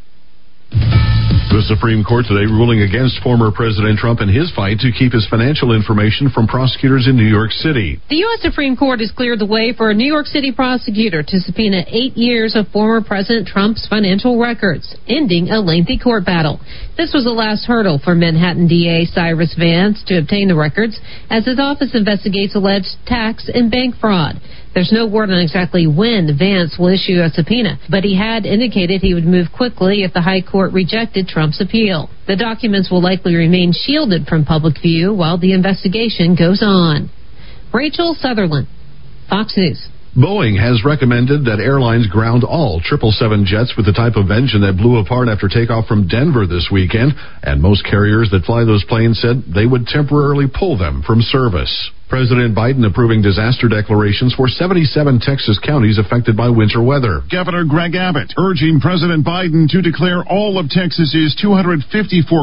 S30: The Supreme Court today ruling against former President Trump in his fight to keep his financial information from prosecutors in New York City.
S36: The U.S. Supreme Court has cleared the way for a New York City prosecutor to subpoena eight years of former President Trump's financial records, ending a lengthy court battle. This was the last hurdle for Manhattan DA Cyrus Vance to obtain the records as his office investigates alleged tax and bank fraud. There's no word on exactly when Vance will issue a subpoena, but he had indicated he would move quickly if the High Court rejected Trump's appeal. The documents will likely remain shielded from public view while the investigation goes on. Rachel Sutherland, Fox News.
S30: Boeing has recommended that airlines ground all 777 jets with the type of engine that blew apart after takeoff from Denver this weekend, and most carriers that fly those planes said they would temporarily pull them from service. President Biden approving disaster declarations for 77 Texas counties affected by winter weather.
S37: Governor Greg Abbott urging President Biden to declare all of Texas's 254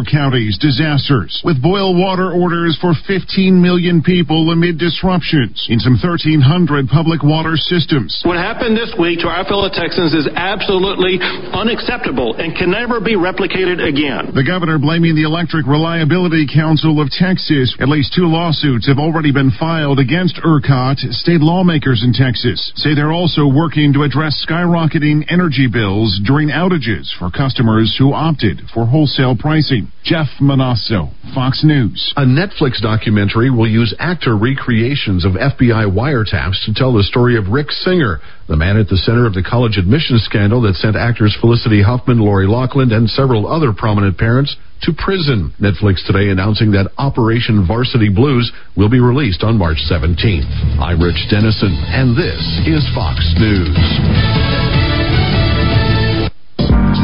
S37: counties disasters with boil water orders for 15 million people amid disruptions in some 1,300 public water systems.
S38: What happened this week to our fellow Texans is absolutely unacceptable and can never be replicated again.
S37: The governor blaming the Electric Reliability Council of Texas. At least two lawsuits have already been filed against ERCOT. State lawmakers in Texas say they're also working to address skyrocketing energy bills during outages for customers who opted for wholesale pricing. Jeff Monosso, Fox News.
S30: A Netflix documentary will use actor recreations of FBI wiretaps to tell the story of Rick Singer, the man at the center of the college admissions scandal that sent actors Felicity Huffman, Lori Loughlin, and several other prominent parents to prison. Netflix today announcing that Operation Varsity Blues will be released on March 17th. I'm Rich Dennison, and this is Fox News.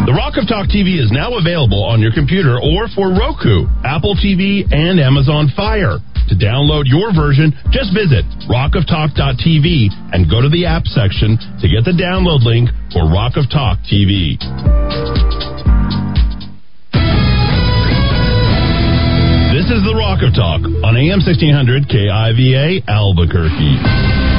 S2: The Rock of Talk TV is now available on your computer or for Roku, Apple TV, and Amazon Fire. To download your version, just visit rockoftalk.tv and go to the app section to get the download link for Rock of Talk TV. This is the Rock of Talk on AM 1600 KIVA Albuquerque.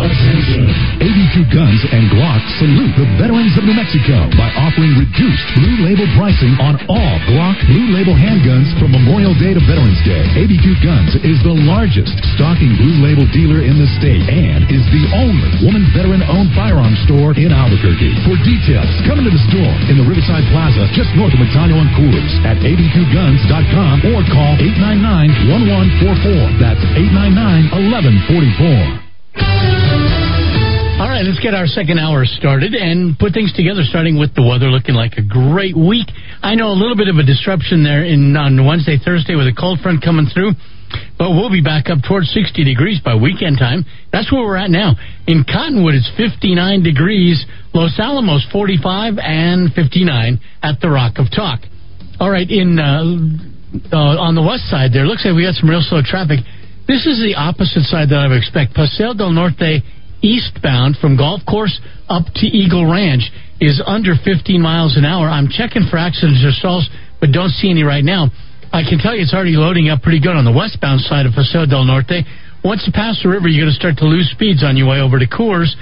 S1: ABQ Guns and Glock salute the veterans of New Mexico by offering reduced Blue Label pricing on all Glock Blue Label handguns from Memorial Day to Veterans Day. ABQ Guns is the largest stocking Blue Label dealer in the state and is the only woman veteran-owned firearms store in Albuquerque. For details, come into the store in the Riverside Plaza just north of McDaniel and Coolers at abqguns.com or call 899-1144. That's 899-1144.
S10: All right, let's get our second hour started and put things together, starting with the weather looking like a great week. I know a little bit of a disruption there in on Wednesday, Thursday with a cold front coming through, but we'll be back up towards 60 degrees by weekend time. That's where we're at now. In Cottonwood, it's 59 degrees. Los Alamos, 45 and 59 at the Rock of Talk. All right, in uh, uh, on the west side there, looks like we got some real slow traffic. This is the opposite side that I would expect. Paseo del Norte eastbound from Golf Course up to Eagle Ranch is under 15 miles an hour. I'm checking for accidents or stalls, but don't see any right now. I can tell you it's already loading up pretty good on the westbound side of Paseo del Norte. Once you pass the river, you're going to start to lose speeds on your way over to Coors.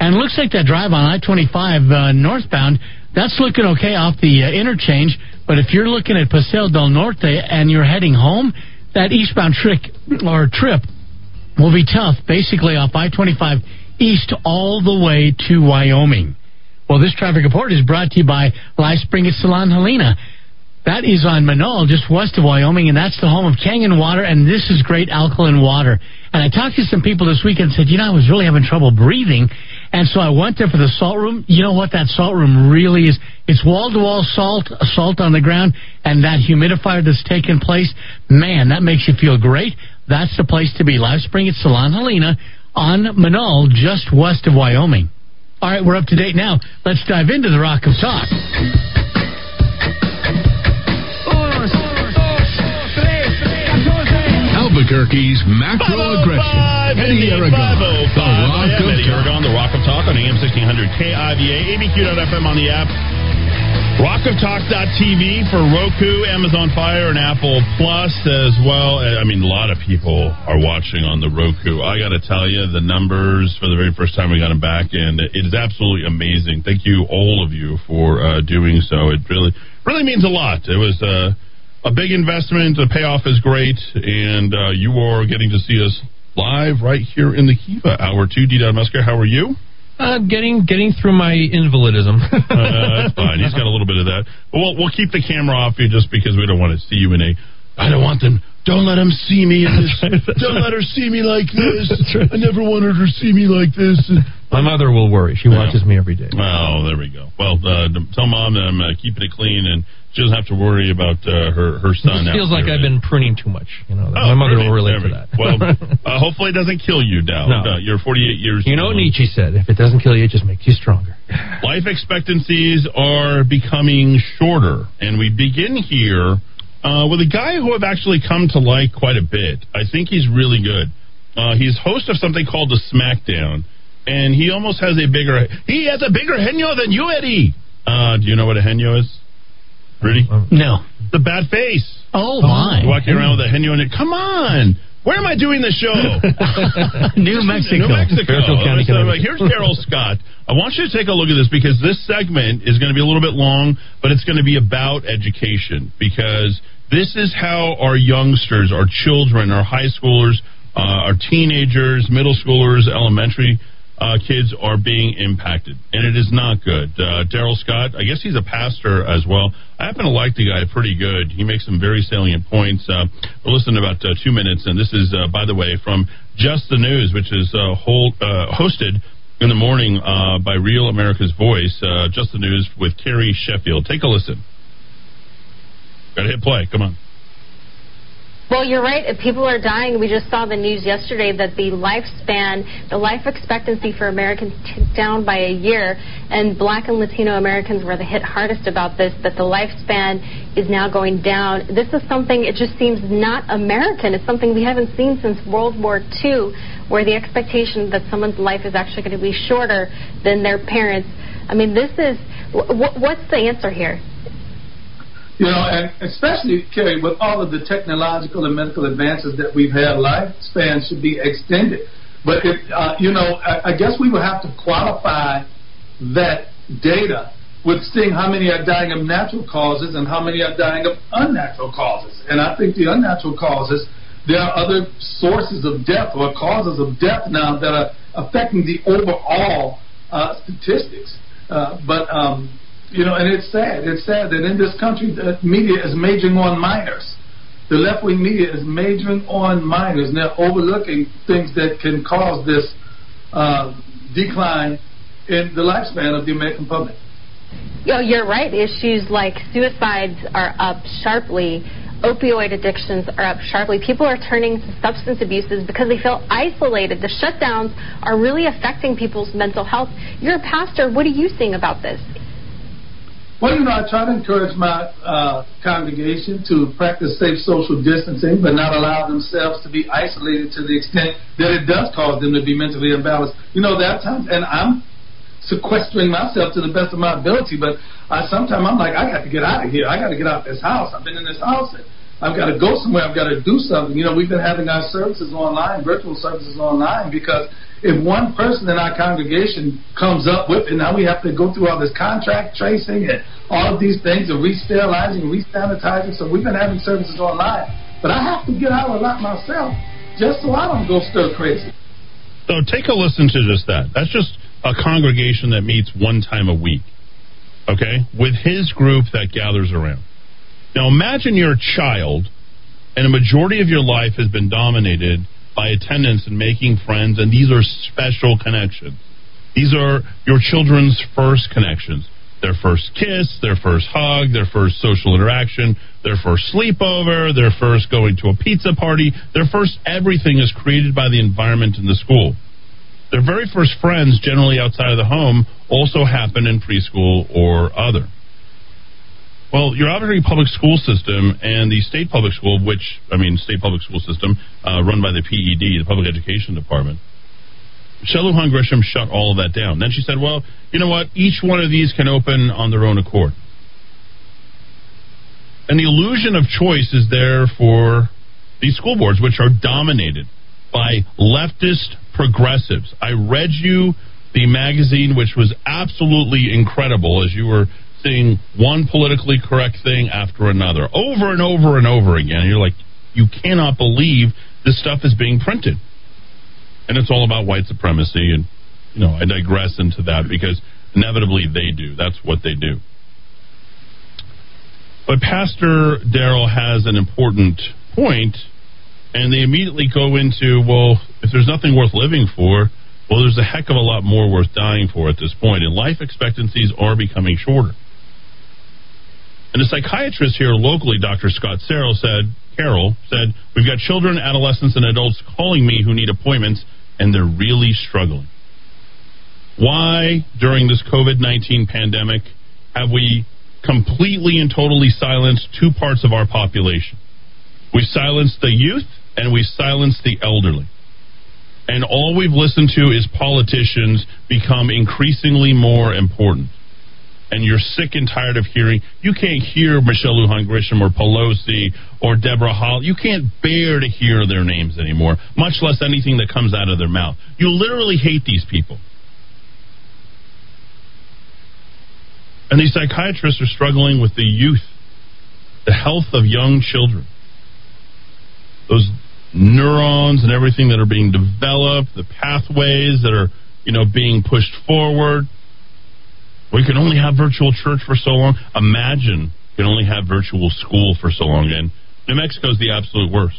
S10: And it looks like that drive on I 25 uh, northbound, that's looking okay off the uh, interchange. But if you're looking at Paseo del Norte and you're heading home, that eastbound trick or trip will be tough, basically off I 25 east all the way to Wyoming. Well, this traffic report is brought to you by Live Spring at Salon Helena. That is on Menaul, just west of Wyoming, and that's the home of Kangen Water, and this is great alkaline water. And I talked to some people this week and said, you know, I was really having trouble breathing, and so I went there for the salt room. You know what that salt room really is? It's wall to wall salt, salt on the ground, and that humidifier that's taking place, man, that makes you feel great. That's the place to be. Live Spring at Salon Helena on Menaul, just west of Wyoming. All right, we're up to date now. Let's dive into the Rock of Talk.
S1: Albuquerque's macro aggression. Oh Eddy Aragon. Oh the Rock of
S2: Eddie
S1: Talk.
S2: Aragon, the Rock of Talk on AM 1600 KIVA, ABQ.FM on the app. Rockoftalk.tv for Roku, Amazon Fire, and Apple Plus as well. I mean, a lot of people are watching on the Roku. I got to tell you, the numbers for the very first time we got them back, and it is absolutely amazing. Thank you, all of you, for uh, doing so. It really, really means a lot. It was uh, a big investment. The payoff is great, and uh, you are getting to see us live right here in the Kiva Hour 2. D. Musker, how are you?
S25: Uh, getting getting through my invalidism.
S2: uh, that's fine. He's got a little bit of that. We'll, we'll keep the camera off you just because we don't want to see you in a. I don't want them. Don't let them see me in this. don't let her see me like this. I never wanted her to see me like this.
S25: My mother will worry. She watches me every day.
S2: Oh, there we go. Well, uh, tell mom that I'm uh, keeping it clean and she doesn't have to worry about uh, her her son.
S25: It feels like
S2: there.
S25: I've been pruning too much. You know,
S2: Oh,
S25: my mother
S2: pruning.
S25: will relate to that.
S2: Well, uh, hopefully it doesn't kill you, Dow.
S25: No.
S2: Uh, you're 48 years.
S25: you know what
S2: old.
S25: Nietzsche said: if it doesn't kill you, it just makes you stronger.
S2: Life expectancies are becoming shorter, and we begin here uh, with a guy who I've actually come to like quite a bit. I think he's really good. Uh, he's host of something called the SmackDown, and he almost has a bigger he has a bigger henyo than you, Eddy. Uh, do you know what a henyo is? Rudy?
S10: No.
S2: The bad face.
S10: Oh, my.
S2: Walking around with a henyo in it. Come on. Where am I doing the show?
S10: New Mexico.
S2: New Mexico.
S25: County,
S2: So,
S25: Connecticut.
S2: here's Darrell Scott. I want you to take a look at this because this segment is going to be a little bit long, but it's going to be about education because this is how our youngsters, our children, our high schoolers, uh, our teenagers, middle schoolers, elementary uh, kids are being impacted, and it is not good. Uh, Darrell Scott, I guess he's a pastor as well. I happen to like the guy pretty good. He makes some very salient points. Uh, we'll listen to about uh, two minutes, and this is, uh, by the way, from Just the News, which is uh, hosted in the morning by Real America's Voice. Just the News with Carrie Sheffield. Take a listen. Got to hit play. Come on.
S39: Well, you're right. People are dying, we just saw the news yesterday that the lifespan, the life expectancy for Americans ticked down by a year, and Black and Latino Americans were the hit hardest about this. That the lifespan is now going down. This is something. It just seems not American. It's something we haven't seen since World War II, where the expectation that someone's life is actually going to be shorter than their parents. I mean, this is. What's the answer here?
S40: You know, and especially, Carrie, with all of the technological and medical advances that we've had, lifespan should be extended. But it, uh, you know, I, I guess we would have to qualify that data with seeing how many are dying of natural causes and how many are dying of unnatural causes. And I think the unnatural causes, there are other sources of death or causes of death now that are affecting the overall uh, statistics. Uh, but um, you know, and it's sad. It's sad that in this country, the media is majoring on minors. The left wing media is majoring on minors, and they're overlooking things that can cause this uh, decline in the lifespan of the American public.
S39: Oh, you're right. Issues like suicides are up sharply. Opioid addictions are up sharply. People are turning to substance abuses because they feel isolated. The shutdowns are really affecting people's mental health. You're a pastor. What are you seeing about this?
S40: Well, you know, I try to encourage my uh, congregation to practice safe social distancing, but not allow themselves to be isolated to the extent that it does cause them to be mentally imbalanced. You know, there are times, and I'm sequestering myself to the best of my ability. But I sometimes I'm like, I got to get out of here. I got to get out of this house. I've been in this house. And I've got to go somewhere. I've got to do something. You know, we've been having our services online, virtual services online, because if one person in our congregation comes up with, and now we have to go through all this contract tracing and all of these things, and re-sterilizing, re-sanitizing. So we've been having services online. But I have to get out a lot myself, just so I don't go stir crazy.
S2: So take a listen to just that. That's just a congregation that meets one time a week, okay, with his group that gathers around. Now imagine you're a child and a majority of your life has been dominated by attendance and making friends, and these are special connections. These are your children's first connections. Their first kiss, their first hug, their first social interaction, their first sleepover, their first going to a pizza party, their first everything is created by the environment in the school. Their very first friends, generally outside of the home, also happen in preschool or other. Well, your Albuquerque public school system and the state public school, which, I mean, state public school system uh, run by the PED, the Public Education Department, Michelle Lujan Grisham shut all of that down. Then she said, well, you know what? Each one of these can open on their own accord. And the illusion of choice is there for these school boards, which are dominated by leftist progressives. I read you the magazine, which was absolutely incredible as you were one politically correct thing after another over and over and over again. And you're like, you cannot believe this stuff is being printed. And it's all about white supremacy. And, you know, I digress into that because inevitably they do. That's what they do. But Pastor Darrell has an important point and they immediately go into, well, if there's nothing worth living for, well, there's a heck of a lot more worth dying for at this point, and life expectancies are becoming shorter. And a psychiatrist here locally, Dr. Scott Carroll said, Carroll said, we've got children, adolescents, and adults calling me who need appointments, and they're really struggling. Why, during this COVID 19 pandemic, have we completely and totally silenced two parts of our population? We silenced the youth and we silenced the elderly. And all we've listened to is politicians become increasingly more important. And you're sick and tired of hearing. You can't hear Michelle Lujan Grisham or Pelosi or Deborah Hall. You can't bear to hear their names anymore, much less anything that comes out of their mouth. You literally hate these people. And these psychiatrists are struggling with the youth, the health of young children. Those neurons and everything that are being developed, the pathways that are, you know, being pushed forward. We can only have virtual church for so long. Imagine we can only have virtual school for so long. And New Mexico is the absolute worst.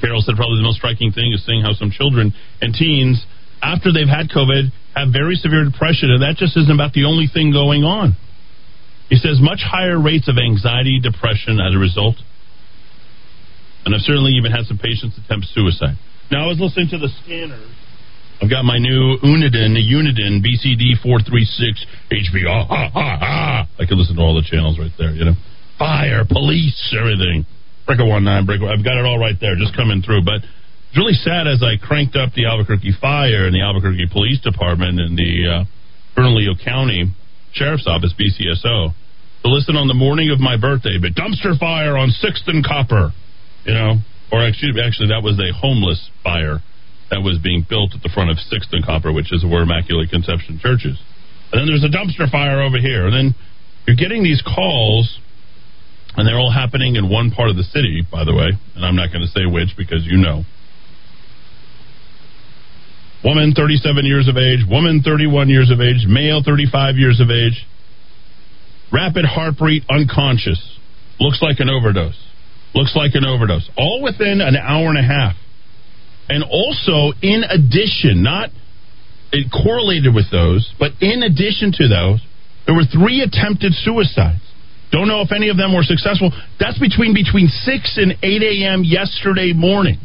S2: Carroll said probably the most striking thing is seeing how some children and teens, after they've had COVID, have very severe depression, and that just isn't about the only thing going on. He says much higher rates of anxiety, depression as a result and I've certainly even had some patients attempt suicide. Now, I was listening to the scanners. I've got my new Uniden, Uniden BCD 436 HP. I can listen to all the channels right there, you know. Fire, police, everything. Breaker 19, breaker. I've got it all right there, just coming through. But it's really sad as I cranked up the Albuquerque Fire and the Albuquerque Police Department and the uh, Bernalillo County Sheriff's Office, BCSO, to listen on the morning of my birthday, but dumpster fire on 6th and Copper you know, or actually, actually that was a homeless fire that was being built at the front of Sixth and Copper, which is where Immaculate Conception Church is. And then there's a dumpster fire over here. And then you're getting these calls, and they're all happening in one part of the city, by the way. And I'm not going to say which because you know. Woman 37 years of age, woman 31 years of age, male 35 years of age. Rapid heart rate, unconscious. Looks like an overdose. Looks like an overdose. All within an hour and a half. And also, in addition, not it correlated with those, but in addition to those, there were three attempted suicides. Don't know if any of them were successful. That's between between six and eight a.m. yesterday morning.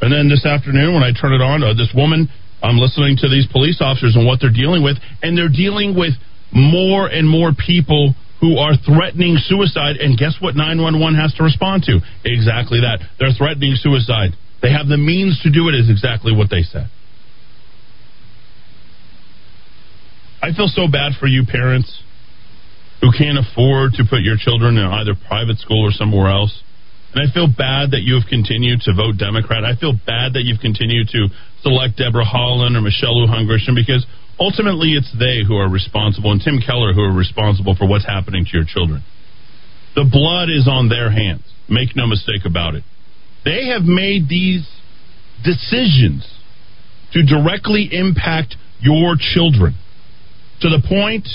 S2: And then this afternoon, when I turn it on, uh, this woman, I'm listening to these police officers and what they're dealing with, and they're dealing with more and more people who are threatening suicide. And guess what 911 has to respond to? Exactly that. They're threatening suicide. They have the means to do it, is exactly what they said. I feel so bad for you parents who can't afford to put your children in either private school or somewhere else. And I feel bad that you have continued to vote Democrat. I feel bad that you've continued to select Deborah Haaland or Michelle Lujan Grisham because ultimately it's they who are responsible and Tim Keller who are responsible for what's happening to your children. The blood is on their hands. Make no mistake about it. They have made these decisions to directly impact your children to the point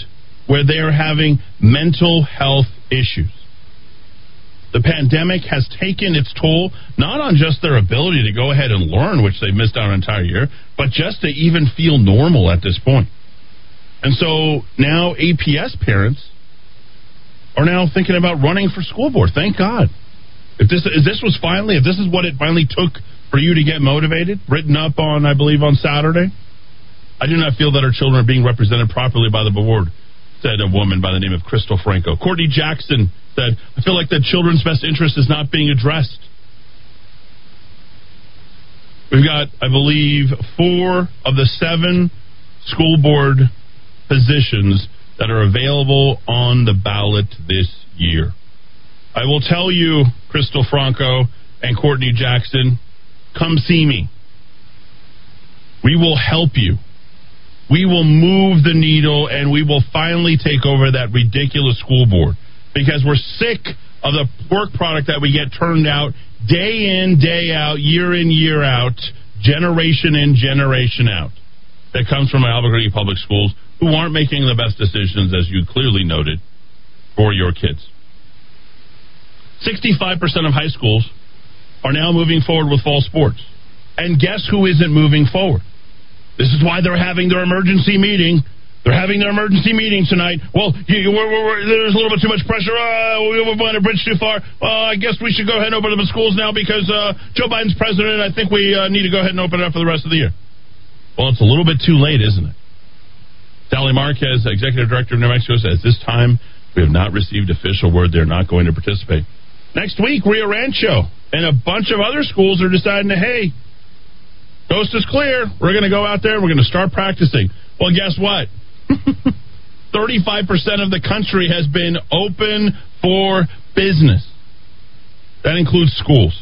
S2: where they are having mental health issues. The pandemic has taken its toll not on just their ability to go ahead and learn, which they've missed out an entire year, but just to even feel normal at this point. And so now APS parents are now thinking about running for school board. Thank God. If this if this was finally if this is what it finally took for you to get motivated, written up on I believe on Saturday, I do not feel that our children are being represented properly by the board, said a woman by the name of Crystal Franco. Courtney Jackson said, I feel like the children's best interest is not being addressed. We've got, I believe, four of the seven school board positions that are available on the ballot this year. I will tell you, Crystal Franco and Courtney Jackson, come see me. We will help you we will move the needle and we will finally take over that ridiculous school board because we're sick of the work product that we get turned out day in, day out, year in, year out, generation in, generation out that comes from Albuquerque Public Schools who aren't making the best decisions, as you clearly noted, for your kids. 65% of high schools are now moving forward with fall sports. And guess who isn't moving forward? This is why they're having their emergency meeting. They're having their emergency meeting tonight. Well, you, we're, we're, there's a little bit too much pressure. Uh, we're going a bridge too far. Uh, I guess we should go ahead and open up the schools now because uh, Joe Biden's president. I think we uh, need to go ahead and open it up for the rest of the year. Well, it's a little bit too late, isn't it? Sally Marquez, executive director of New Mexico, says this time we have not received official word they're not going to participate. Next week, Rio Rancho and a bunch of other schools are deciding to, hey, Coast is clear. We're going to go out there. and We're going to start practicing. Well, guess what? 35% of the country has been open for business. That includes schools.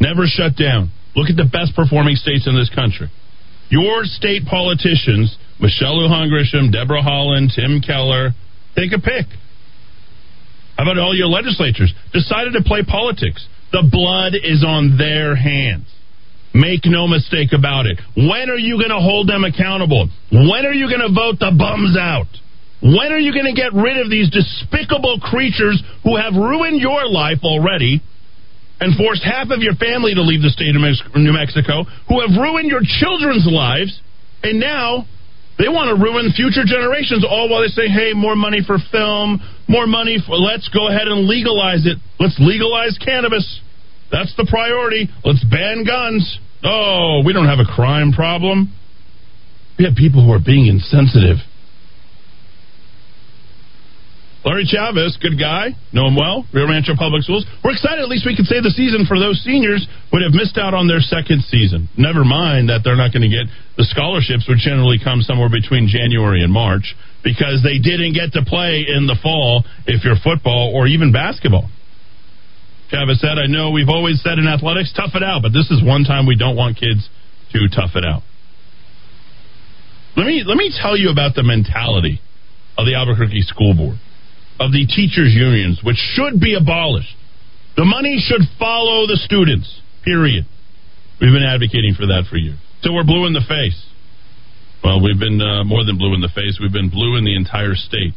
S2: Never shut down. Look at the best performing states in this country. Your state politicians, Michelle Lujan Grisham, Deborah Haaland, Tim Keller, take a pick. How about all your legislatures? Decided to play politics. The blood is on their hands. Make no mistake about it. When are you going to hold them accountable? When are you going to vote the bums out? When are you going to get rid of these despicable creatures who have ruined your life already and forced half of your family to leave the state of New Mexico, who have ruined your children's lives, and now they want to ruin future generations, all while they say, hey, more money for film, more money for, let's go ahead and legalize it. Let's legalize cannabis. That's the priority. Let's ban guns. Oh, we don't have a crime problem. We have people who are being insensitive. Larry Chavez, good guy, know him well, Rio Rancho Public Schools. We're excited, at least we could say the season for those seniors would have missed out on their second season. Never mind that they're not going to get the scholarships, which generally come somewhere between January and March, because they didn't get to play in the fall if you're football or even basketball. Travis said, I know we've always said in athletics, tough it out, but this is one time we don't want kids to tough it out. Let me let me tell you about the mentality of the Albuquerque School Board, of the teachers' unions, which should be abolished. The money should follow the students, period. We've been advocating for that for years. So we're blue in the face. Well, we've been uh, more than blue in the face. We've been blue in the entire state.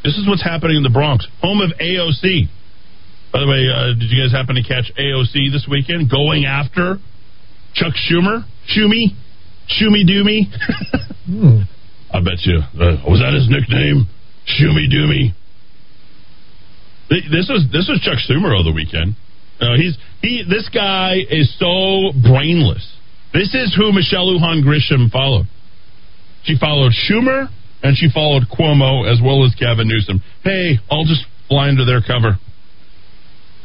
S2: This is what's happening in the Bronx, home of AOC. By the way, uh, did you guys happen to catch AOC this weekend going after Chuck Schumer? Schumi? Schumi Doomy?
S25: Hmm.
S2: I bet you. Uh, was that his nickname? Schumi Doomy? This was this was Chuck Schumer over the weekend. Uh, he's he. This guy is so brainless. This is who Michelle Lujan Grisham followed. She followed Schumer and she followed Cuomo as well as Gavin Newsom. Hey, I'll just fly under their cover.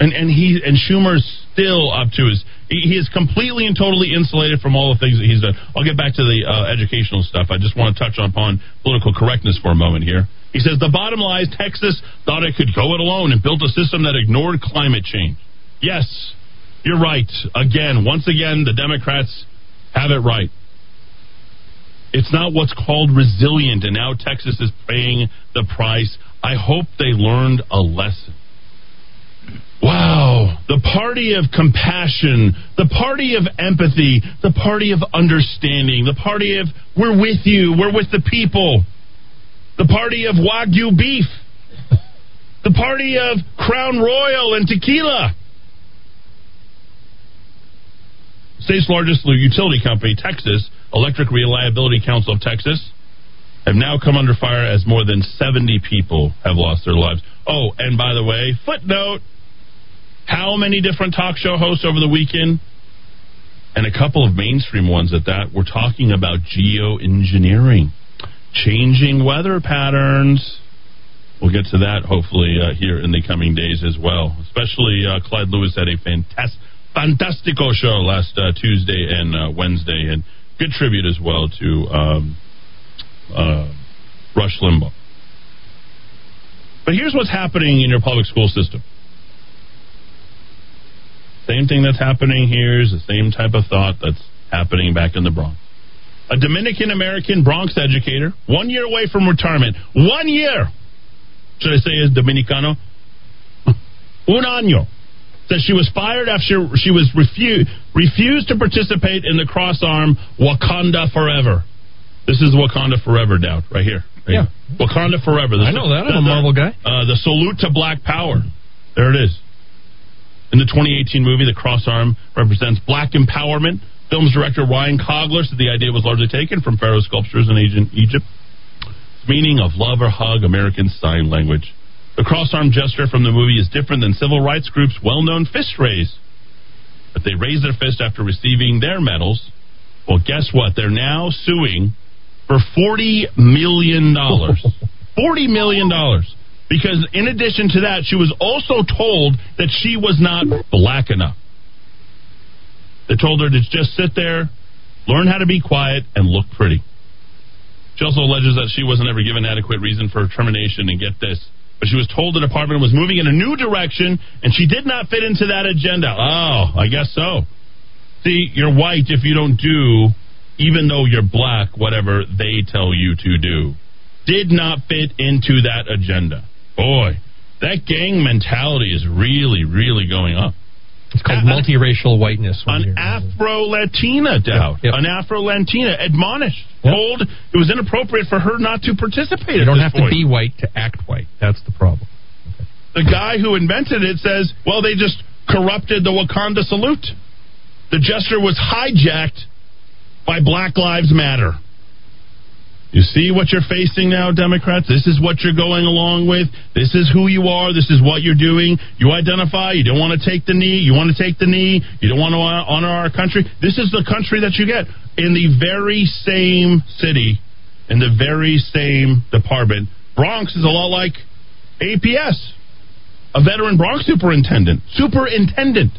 S2: And and he and Schumer's still up to his. He, is completely and totally insulated from all the things that he's done. I'll get back to the uh, educational stuff. I just want to touch upon political correctness for a moment here. He says the bottom line is Texas thought it could go it alone and built a system that ignored climate change. Yes, you're right. Again, once again, the Democrats have it right. It's not what's called resilient, and now Texas is paying the price. I hope they learned a lesson. Wow. The party of compassion, the party of empathy, the party of understanding, the party of we're with you, we're with the people, the party of Wagyu beef, the party of Crown Royal and tequila. State's largest utility company, Texas, Electric Reliability Council of Texas, have now come under fire as more than 70 people have lost their lives. Oh, and by the way, footnote how many different talk show hosts over the weekend, and a couple of mainstream ones at that, were talking about geoengineering, changing weather patterns. We'll get to that hopefully uh, here in the coming days as well. Especially uh, Clyde Lewis had a fantastic, fantastico show last uh, Tuesday and uh, Wednesday, and good tribute as well to um, uh, Rush Limbaugh. But here's what's happening in your public school system. Same thing that's happening here is the same type of thought that's happening back in the Bronx. A Dominican American Bronx educator, one year away from retirement, one year, should I say is Dominicano? Un año. Says she was fired after she was refu- refused to participate in the cross arm Wakanda Forever. This is Wakanda Forever down right here. Right
S25: Yeah.
S2: here. Wakanda Forever.
S25: I know that. I'm a Marvel guy.
S2: Uh, the salute to Black Power. There it is. In the 2018 movie, the cross arm represents black empowerment. Film's director Ryan Coogler said the idea was largely taken from pharaoh sculptures in ancient Egypt. Meaning of love or hug, American Sign Language. The cross arm gesture from the movie is different than civil rights groups' well known fist raise. But they raised their fist after receiving their medals. Well, guess what? They're now suing for $40 million. $40 million. Because in addition to that, she was also told that she was not black enough. They told her to just sit there, learn how to be quiet, and look pretty. She also alleges that she wasn't ever given adequate reason for termination, and get this. But she was told the department was moving in a new direction, and she did not fit into that agenda. Oh, I guess so. See, you're white if you don't do, even though you're black, whatever they tell you to do. Did not fit into that agenda. Boy, that gang mentality is really, really going up.
S25: It's called multiracial whiteness.
S2: An uh, Afro Latina doubt. An Afro Latina admonished, told it was inappropriate for her not to participate.
S25: You don't have
S2: point.
S25: to be white to act white. That's the problem.
S2: The guy who invented it says, well, they just corrupted the Wakanda salute. The gesture was hijacked by Black Lives Matter. You see what you're facing now, Democrats? This is what you're going along with. This is who you are. This is what you're doing. You identify. You don't want to take the knee. You want to take the knee. You don't want to honor our country. This is the country that you get in the very same city, in the very same department. Bronx is a lot like APS, a veteran Bronx superintendent. Superintendent.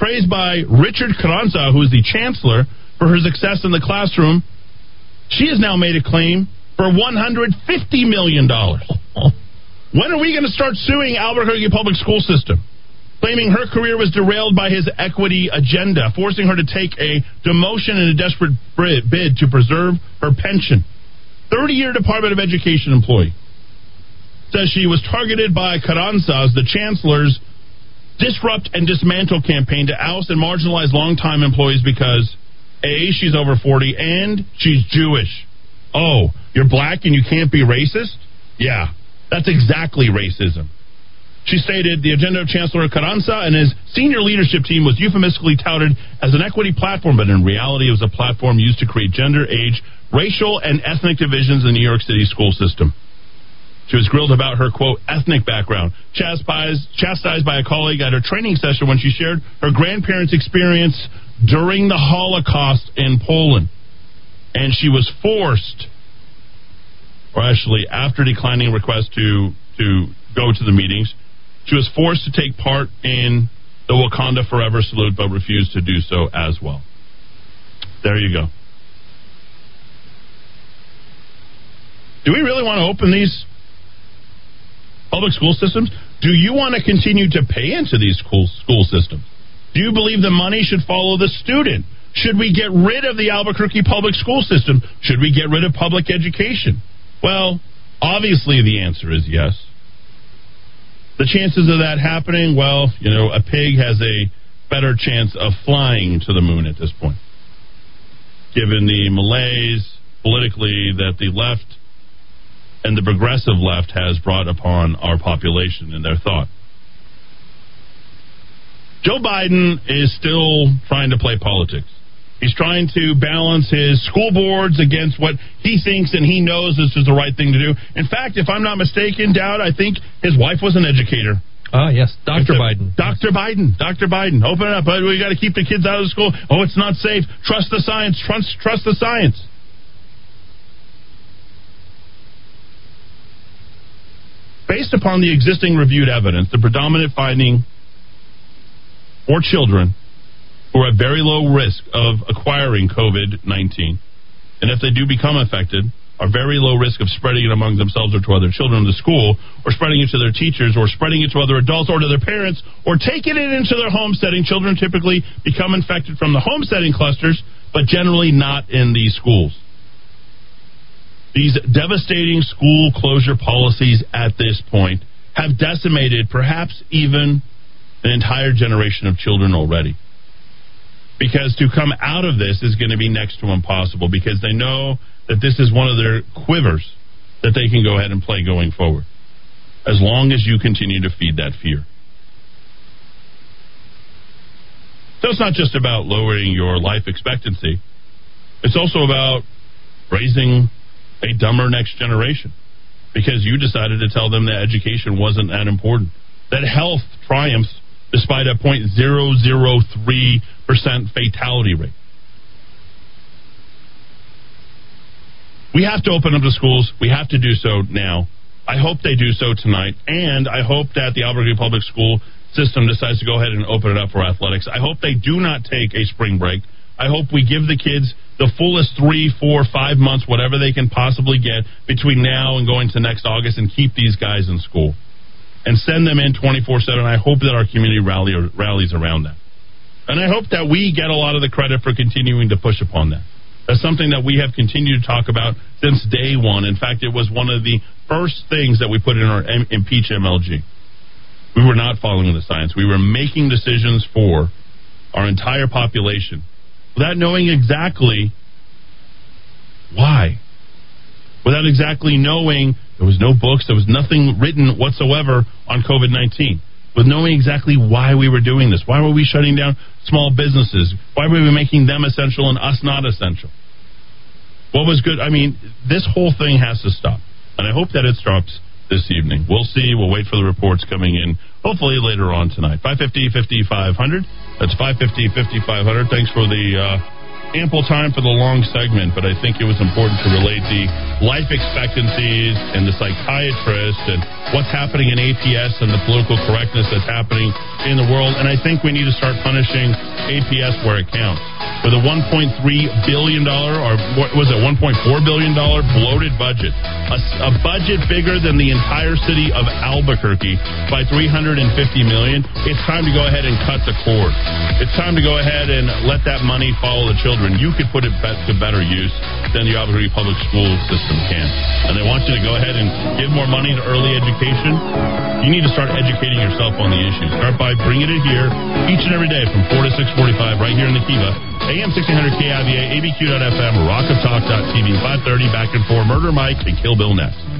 S2: Praised by Richard Carranza, who is the chancellor, for her success in the classroom. She has now made a claim for $150 million. When are we going to start suing Albuquerque Public School System? claiming her career was derailed by his equity agenda, forcing her to take a demotion in a desperate bid to preserve her pension. 30 year Department of Education employee says she was targeted by Carranza's, the chancellor's disrupt and dismantle campaign to oust and marginalize longtime employees because A, she's over 40 and she's Jewish. Oh, you're black and you can't be racist? Yeah, that's exactly racism. She stated the agenda of Chancellor Carranza and his senior leadership team was euphemistically touted as an equity platform, but in reality it was a platform used to create gender, age, racial, and ethnic divisions in the New York City school system. She was grilled about her, quote, ethnic background, chastised, chastised by a colleague at her training session when she shared her grandparents' experience during the Holocaust in Poland. And she was forced, or actually, after declining a request to, to go to the meetings, she was forced to take part in the Wakanda Forever salute, but refused to do so as well. There you go. Do we really want to open these public school systems? Do you want to continue to pay into these school, school systems? Do you believe the money should follow the student? Should we get rid of the Albuquerque public school system? Should we get rid of public education? Well, obviously the answer is yes. The chances of that happening, well, you know, a pig has a better chance of flying to the moon at this point. Given the malaise politically that the left and the progressive left has brought upon our population in their thought. Joe Biden is still trying to play politics. He's trying to balance his school boards against what he thinks and he knows this is the right thing to do. In fact, if I'm not mistaken, Dowd, I think his wife was an educator.
S25: Ah, uh, yes, Dr. Biden.
S2: Dr. Biden. Dr. Biden. Open it up. We got to keep the kids out of the school. Oh, it's not safe. Trust the science. Trust, trust the science. Based upon the existing reviewed evidence, the predominant finding for children who are at very low risk of acquiring COVID 19, and if they do become affected, are very low risk of spreading it among themselves or to other children in the school, or spreading it to their teachers, or spreading it to other adults or to their parents, or taking it into their home setting. Children typically become infected from the home setting clusters, but generally not in these schools. These devastating school closure policies at this point have decimated perhaps even an entire generation of children already. Because to come out of this is going to be next to impossible because they know that this is one of their quivers that they can go ahead and play going forward. As long as you continue to feed that fear. So it's not just about lowering your life expectancy, it's also about raising a dumber next generation because you decided to tell them that education wasn't that important. That health triumphs despite a 0.003% fatality rate. We have to open up the schools. We have to do so now. I hope they do so tonight. And I hope that the Albuquerque Public School system decides to go ahead and open it up for athletics. I hope they do not take a spring break. I hope we give the kids the fullest three, four, five months, whatever they can possibly get between now and going to next August and keep these guys in school and send them in 24 7. I hope that our community rally, rallies around that. And I hope that we get a lot of the credit for continuing to push upon that. That's something that we have continued to talk about since day one. In fact, it was one of the first things that we put in our M- impeach MLG. We were not following the science. We were making decisions for our entire population without knowing exactly why. Without exactly knowing there was no books, there was nothing written whatsoever on COVID 19. With knowing exactly why we were doing this. Why were we shutting down small businesses? Why were we making them essential and us not essential? What was good? I mean, this whole thing has to stop. And I hope that it stops this evening. We'll see. We'll wait for the reports coming in, hopefully later on tonight. 550 5500. That's 550 5500. Thanks for the uh, ample time for the long segment, but I think it was important to relate the life expectancies and the psychiatrist and what's happening in APS and the political correctness that's happening in the world. And I think we need to start punishing APS where it counts. with a 1.3 billion dollar or what was it 1.4 billion dollar bloated budget, a, a budget bigger than the entire city of Albuquerque by 350 million, It's time to go ahead and cut the cord. It's time to go ahead and let that money follow the children. You could put it to better use than the Albuquerque public school system can. And they want you to go ahead and give more money to early education. You need to start educating yourself on the issues. Start by bringing it here each and every day from 4 to 645 right here in the Kiva. AM 1600 KIVA, ABQ.FM, rockoftalk.tv, 530 back and forth. Murder Mike and Kill Bill next.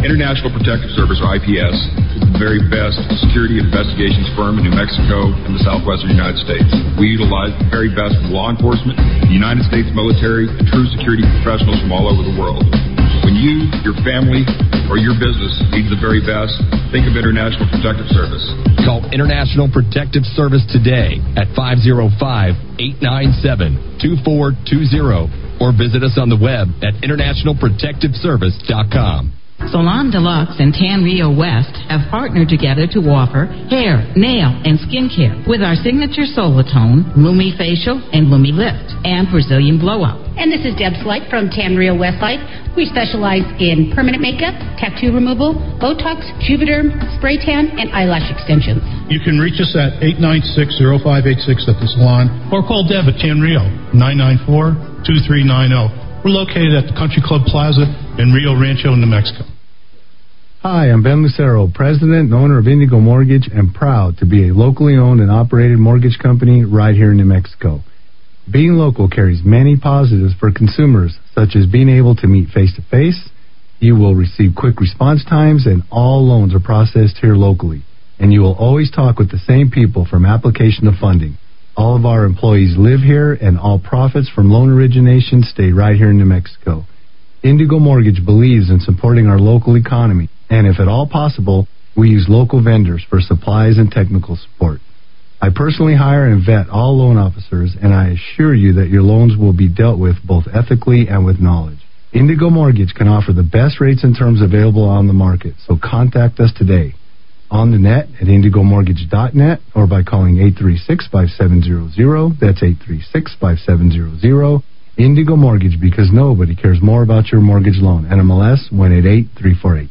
S41: International Protective Service, or IPS, is the very best security investigations firm in New Mexico and the southwestern United States. We utilize the very best from law enforcement, the United States military, and true security professionals from all over the world. When you, your family, or your business needs the very best, think of International Protective Service.
S42: Call International Protective Service today at 505 897 2420 or visit us on the web at internationalprotectiveservice.com.
S43: Salon Deluxe and Tan Rio West have partnered together to offer hair, nail, and skincare with our signature Solatone, Lumi Facial, and Lumi Lift, and Brazilian Blowout.
S44: And this is Deb Slight from Tan Rio Westlight. We specialize in permanent makeup, tattoo removal, Botox, Juvederm, spray tan, and eyelash extensions.
S45: You can reach us at 896-0586 at the salon or call Deb at Tan Rio, 994-2390. We're located at the Country Club Plaza in Rio Rancho, New Mexico.
S46: Hi, I'm Ben Lucero, president and owner of Indigo Mortgage, and proud to be a locally owned and operated mortgage company right here in New Mexico. Being local carries many positives for consumers, such as being able to meet face to face. You will receive quick response times, and all loans are processed here locally. And you will always talk with the same people from application to funding. All of our employees live here, and all profits from loan origination stay right here in New Mexico. Indigo Mortgage believes in supporting our local economy, and if at all possible, we use local vendors for supplies and technical support. I personally hire and vet all loan officers, and I assure you that your loans will be dealt with both ethically and with knowledge. Indigo Mortgage can offer the best rates and terms available on the market, so contact us today on the net at indigomortgage.net or by calling 836-5700. That's 836-5700. Indigo Mortgage because nobody cares more about your mortgage loan. NMLS 188348.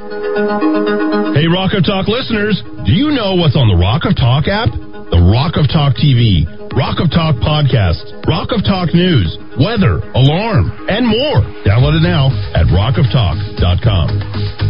S47: Hey, Rock of Talk listeners, do you know what's on the Rock of Talk app? The Rock of Talk TV, Rock of Talk podcast, Rock of Talk news, weather, alarm, and more. Download it now at rockoftalk.com.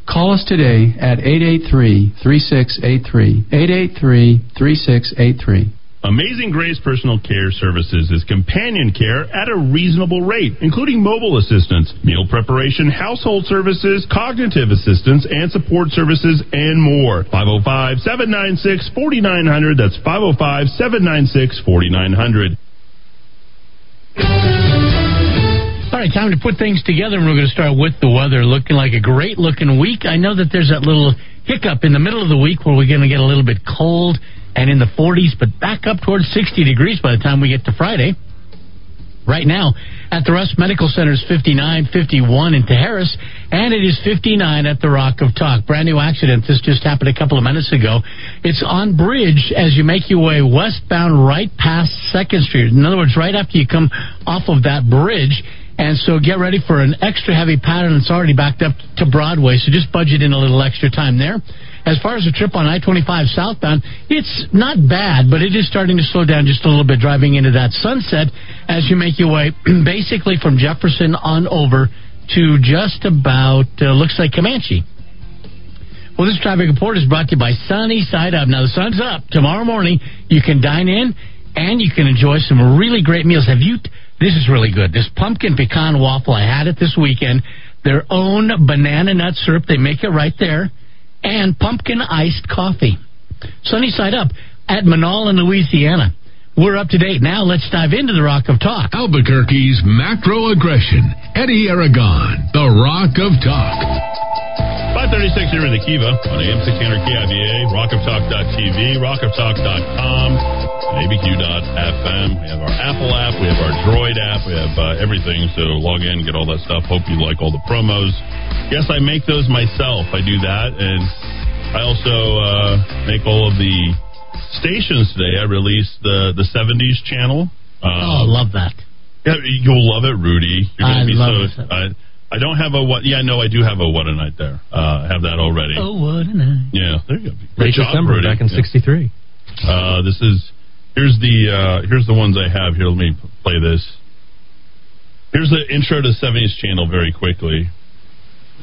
S8: Call us today at 883 3683. 883 3683.
S2: Amazing Grace Personal Care Services is companion care at a reasonable rate, including mobile assistance, meal preparation, household services, cognitive assistance, and support services, and more. 505 796 4900. That's 505 796 4900.
S10: All right, time to put things together, and we're going to start with the weather. Looking like a great looking week. I know that there's that little hiccup in the middle of the week where we're going to get a little bit cold and in the 40s, but back up towards 60 degrees by the time we get to Friday. Right now, at the Russ Medical Center is 59, 51 in Harris, And it is 59 at the Rock of Talk. Brand new accident. This just happened a couple of minutes ago. It's on Bridge as you make your way westbound right past 2nd Street. In other words, right after you come off of that bridge. And so get ready for an extra heavy pattern. It's already backed up to Broadway, so just budget in a little extra time there. As far as the trip on I 25 southbound, it's not bad, but it is starting to slow down just a little bit driving into that sunset as you make your way basically from Jefferson on over to just about, uh, looks like Comanche. Well, this traffic report is brought to you by Sunny Side Up. Now, the sun's up. Tomorrow morning, you can dine in and you can enjoy some really great meals. Have you? This is really good. This pumpkin pecan waffle, I had it this weekend. Their own banana nut syrup. They make it right there and pumpkin iced coffee. Sunny side up at Manola, Louisiana. We're up to date now. Let's dive into the Rock of Talk.
S1: Albuquerque's macro aggression. Eddy Aragon, the Rock of Talk.
S2: 536 here in the Kiva on AM 1600 KIVA, rockoftalk.tv, rockoftalk.com, abq.fm. We have our Apple app, we have our Droid app, we have uh, everything. So log in, get all that stuff. Hope you like all the promos. Yes, I make those myself. I do that. And I also uh, make all of the stations today. I released the, the 70s channel. Um,
S10: oh, love that.
S2: Yeah, you'll love it, Rudy. You're
S10: I
S2: gonna be
S10: love
S2: so,
S10: it.
S2: I, I don't have a what? Yeah, no, I do have a what a night there. Uh, I have that already.
S10: Oh, what a night.
S2: Yeah, there you go. Great
S25: Late
S2: job,
S25: December
S2: Rudy.
S25: back in
S2: Yeah.
S25: '63.
S2: Uh, this is here's the uh, here's the ones I have here. Let me play this. Here's the intro to 70s channel very quickly.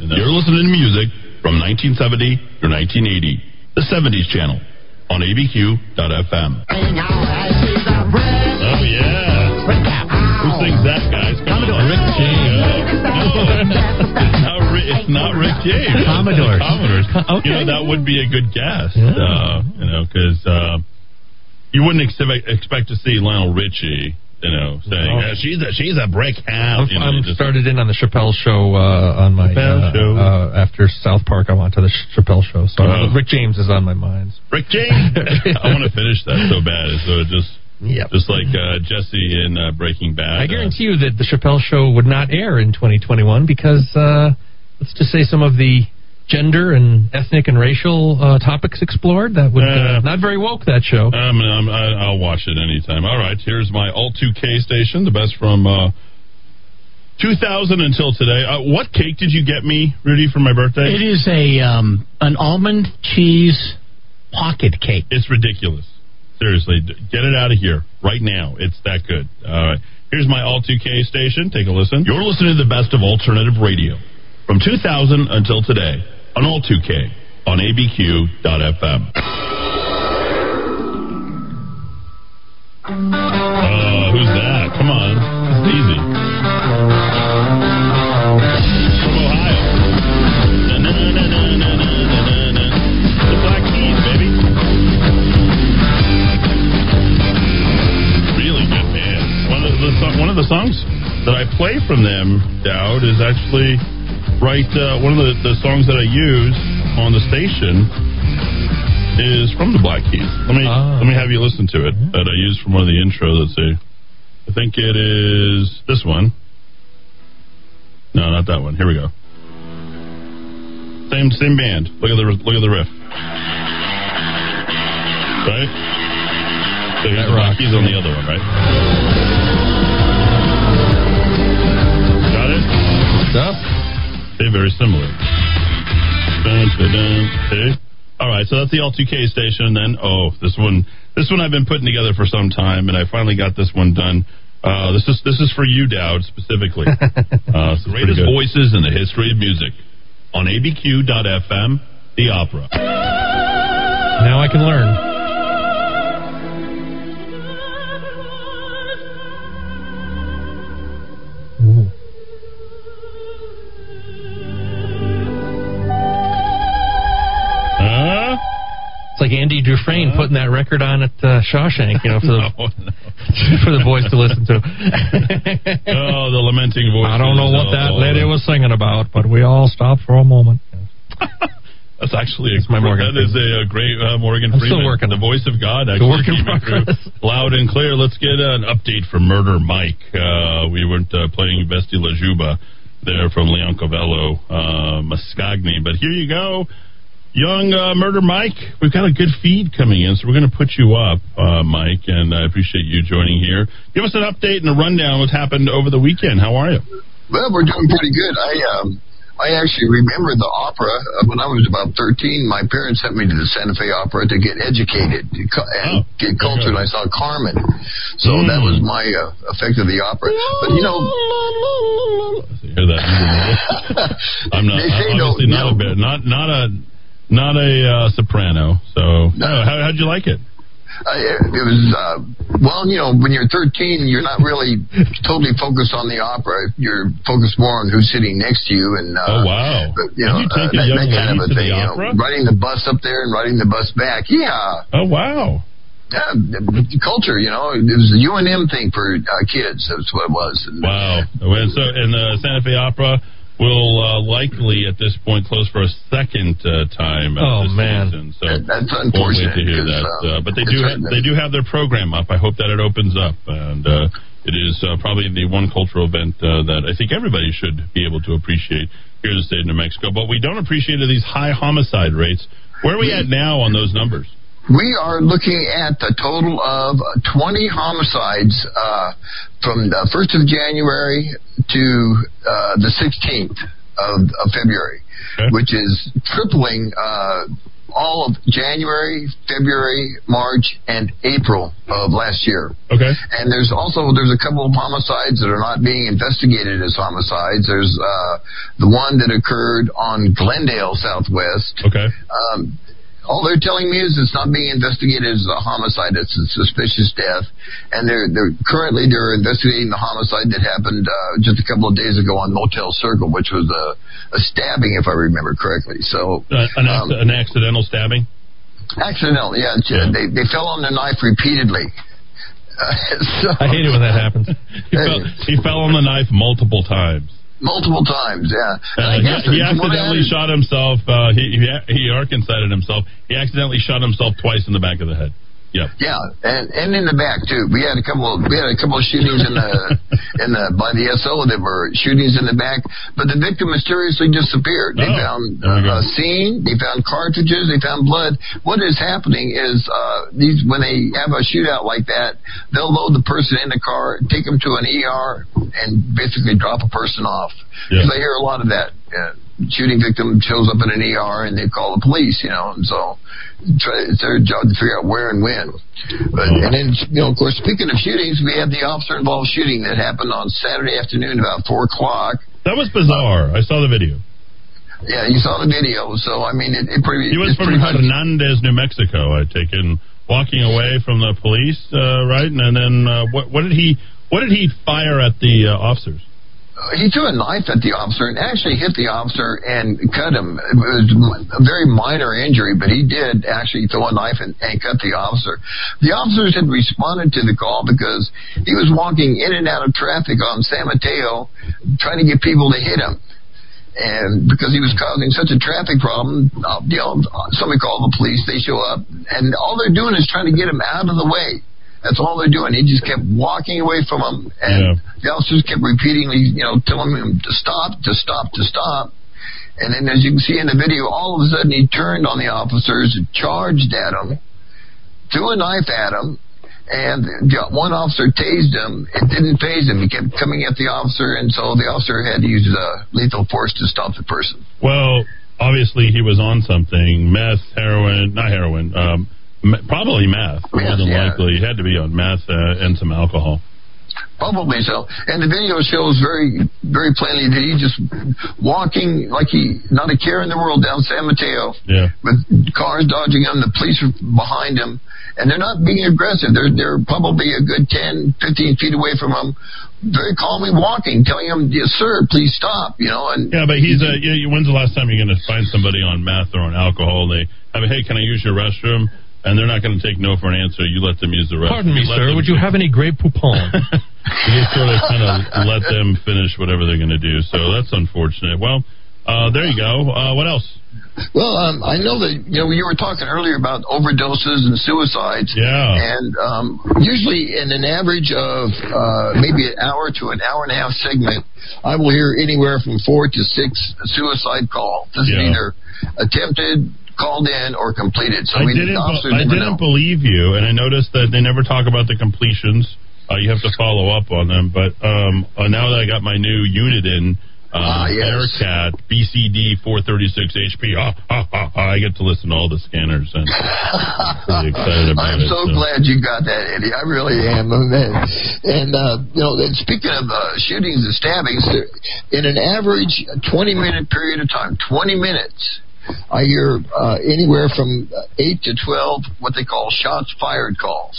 S2: And You're listening to music from 1970 to 1980. The 70s channel on abq.fm. Oh yeah. Who sings that, guys? Come on. Rick James. Not, Ri- it's not Rick James.
S10: Commodores.
S2: Commodores. You know, that would be a good guess. Uh, you know, because uh, you wouldn't expect, expect to see Lionel Richie, you know, saying. "Yeah, she's a she's a brick house.
S25: I'm,
S2: You know,
S25: I'm started in on the Chappelle show uh, on my uh,
S2: show.
S25: Uh, after South Park. I went to the Chappelle show, so. Rick James is on my mind.
S2: Rick James. I want to finish that so bad. So it just,
S25: Yep.
S2: just like uh, Jesse in uh, Breaking Bad.
S25: I guarantee you that the Chappelle show would not air in 2021 because uh, let's just say some of the gender and ethnic and racial uh, topics explored that would uh,
S2: Uh,
S25: not very woke that show.
S2: Um, I'm, I, I'll watch it anytime. All right, here's my Alt 2K station, the best from uh, 2000 until today. Uh, what cake did you get me, Rudy, for my birthday?
S10: It is a um, an almond cheese pocket cake.
S2: It's ridiculous. Seriously, get it out of here right now. It's that good. All. Here's my Alt 2K station. Take a listen. You're listening to the best of alternative radio from 2000 until today on Alt 2K on abq.fm. Uh, who's that? Come on. It's easy. Songs that I play from them, Dowd, is actually right. Uh, one of the, the songs that I use on the station is from the Black Keys. Let me let me have you listen to it. That I used from one of the intros. Let's see. I think it is this one. No, not that one. Here we go. Same same band. Look at the look at the riff. Right. So here's the Black Keys on the other one, right? They're very similar. All right, so that's the L2K station. Then, oh, this one, this one I've been putting together for some time, and I finally got this one done. Uh, this is this is for you, Dowd, specifically. uh, greatest voices in the history of music on ABQ.FM, the opera.
S25: Now I can learn. Dufresne putting that record on at uh, Shawshank, you know, for the for the boys to listen to.
S2: oh, the lamenting voice.
S25: I don't know what that lady was singing about, but we all stopped for a moment.
S2: That's actually a,
S25: my Morgan
S2: that is a, uh great uh, Morgan
S25: I'm
S2: Freeman.
S25: still working
S2: the voice of God. Actually
S25: work
S2: came through loud and clear. Let's get an update from Murder Mike. Uh, we weren't uh, playing Vesti La Giubba there from Leoncavallo uh, Mascagni. But here you go. Young uh, Murder Mike, we've got a good feed coming in, so we're going to put you up, uh, Mike, and I appreciate you joining here. Give us an update and a rundown of what happened over the weekend. How are you?
S48: Well, we're doing pretty good. I um, I actually remember the opera uh, when I was about 13. My parents sent me to the Santa Fe Opera to get educated and oh, get cultured. I saw Carmen, so mm. that was my uh, effect of the opera. But you know,
S2: hear that? I'm not obviously not a bit, not not a not a uh, soprano. So, no. how, how'd you like it?
S48: Uh, it was uh, well, you know, when you're 13, you're not really totally focused on the opera. You're focused more on who's sitting next to you, and uh,
S2: oh wow,
S48: but, you know,
S2: you uh,
S48: that, that kind of a thing.
S2: You
S48: know, riding the bus up there and riding the bus back. Yeah.
S2: Oh wow.
S48: Yeah, culture, you know, it was the UNM thing for uh, kids. That's what it was. And,
S2: wow. And so, in the Santa Fe Opera, will uh, likely at this point close for a second uh, time.
S48: Oh
S2: man, season. so
S48: that's unfortunate.
S2: Wait to hear that, uh, uh, but they do ha- they do have their program up. I hope that it opens up, and uh, it is uh, probably the one cultural event that I think everybody should be able to appreciate here in the state of New Mexico. But we don't appreciate these high homicide rates. Where are we at now on those numbers?
S48: We are looking at a total of 20 homicides uh, from the 1st of January to uh, the 16th of, of February, okay. which is tripling uh, all of January, February, March, and April of last year.
S2: Okay.
S48: And there's also there's a couple of homicides that are not being investigated as homicides. There's uh, the one that occurred on Glendale Southwest.
S2: Okay.
S48: Um, all they're telling me is it's not being investigated as a homicide; it's a suspicious death, and they're they're currently they're investigating the homicide that happened uh, just a couple of days ago on Motel Circle, which was a, a stabbing, if I remember correctly. So
S2: uh, an, um, an accidental stabbing.
S48: Accidental, yeah. yeah. They they fell on the knife repeatedly.
S25: Uh, so, I hate it when that happens.
S2: he, fell, he fell on the knife multiple times.
S48: Multiple times, yeah.
S2: Uh, he, he accidentally shot himself. Uh, he, he he Arkansided himself. He accidentally shot himself twice in the back of the head. Yeah.
S48: Yeah, and and in the back too. We had a couple. Of, we had a couple of shootings in the in the by the SO that were shootings in the back, but the victim mysteriously disappeared. They
S2: oh,
S48: found uh, a scene. They found cartridges. They found blood. What is happening is uh, these when they have a shootout like that, they'll load the person in the car, take them to an ER, and basically drop a person off. Because
S2: yeah.
S48: I hear a lot of that. Uh, shooting victim shows up in an ER and they call the police, you know, and so it's their job to figure out where and when. But and then you know, of course, speaking of shootings, we had the officer involved shooting that happened on Saturday afternoon about four o'clock.
S2: That was bizarre. I saw the video.
S48: Yeah, you saw the video. So I mean, it, it pretty.
S2: He was from Hernandez, New Mexico. I take in walking away from the police, uh, right? And then uh, what? What did he? What did he fire at the uh, officers?
S48: He threw a knife at the officer and actually hit the officer and cut him. It was a very minor injury, but he did actually throw a knife and, and cut the officer. The officers had responded to the call because he was walking in and out of traffic on San Mateo trying to get people to hit him. And because he was causing such a traffic problem, uh, you know, somebody called the police. They show up, and all they're doing is trying to get him out of the way. That's all they're doing. He just kept walking away from them, and yeah. the officers kept repeatedly, you know, telling him to stop, to stop, to stop. And then, as you can see in the video, all of a sudden he turned on the officers, charged at them, threw a knife at them, and one officer tased him. It didn't phase him. He kept coming at the officer, and so the officer had to use uh, lethal force to stop the person.
S2: Well, obviously he was on something meth, heroin, not heroin. Um, Probably meth. More than yeah. likely, he had to be on meth uh, and some alcohol.
S48: Probably so. And the video shows very, very plainly that he just walking like he not a care in the world down San Mateo.
S2: Yeah.
S48: With cars dodging him, the police are behind him, and they're not being aggressive. They're they're probably a good 10, 15 feet away from him, very calmly walking, telling him, "Yes, sir, please stop." You know, and
S2: yeah, but he's a. When's the last time you're going to find somebody on meth or on alcohol? They, I mean, hey, can I use your restroom? And they're not going to take no for an answer. You let them use the rest.
S25: Pardon me, sir. Would you have any Grey Poupon?
S2: you just sort of kind of let them finish whatever they're going to do. So that's unfortunate. Well, uh, there you go. Uh, what else?
S48: Well, um, I know that you know you were talking earlier about overdoses and suicides.
S2: Yeah.
S48: And um, usually, in an average of uh, maybe an hour to an hour and a half segment, I will hear anywhere from four to six suicide calls. This
S2: Yeah.
S48: is either attempted, called in, or completed. So
S2: I
S48: mean,
S2: didn't.
S48: the
S2: I didn't
S48: know.
S2: believe you, and I noticed that they never talk about the completions. Uh, you have to follow up on them. But um, uh, now that I got my new unit in, uh,
S48: Ah, yes.
S2: Aircat BCD 436 HP, ah, ah, ah, ah, I get to listen to all the scanners, and I'm excited about
S48: I'm
S2: it.
S48: so glad you got that, Eddy. I really am. And, and uh, you know, and speaking of uh, shootings and stabbings, in an average 20 minute period of time, 20 minutes, I hear uh, anywhere from eight to 12 what they call shots fired calls.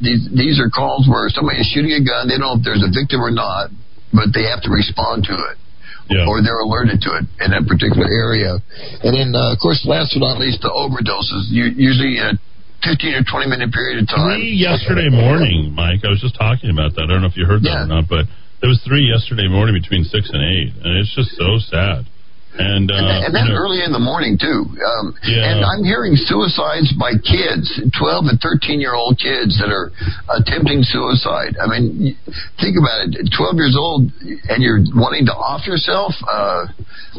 S48: These these are calls where somebody is shooting a gun. They don't know if there's a victim or not, but they have to respond to it. Or they're alerted to it in that particular area. And then, uh, of course, last but not least, the overdoses. You, usually in a 15 or 20 minute period of time.
S2: Three yesterday morning, Mike. I was just talking about that. I don't know if you heard that or not, but there was three yesterday morning between six and eight, and it's just so sad. And uh,
S48: and, that- and
S2: you
S48: then
S2: know,
S48: early in the morning too. Um,
S2: Yeah.
S48: And I'm hearing suicides by kids, 12 and 13 year old kids that are attempting suicide. I mean, think about it. 12 years old and you're wanting to off yourself. Uh,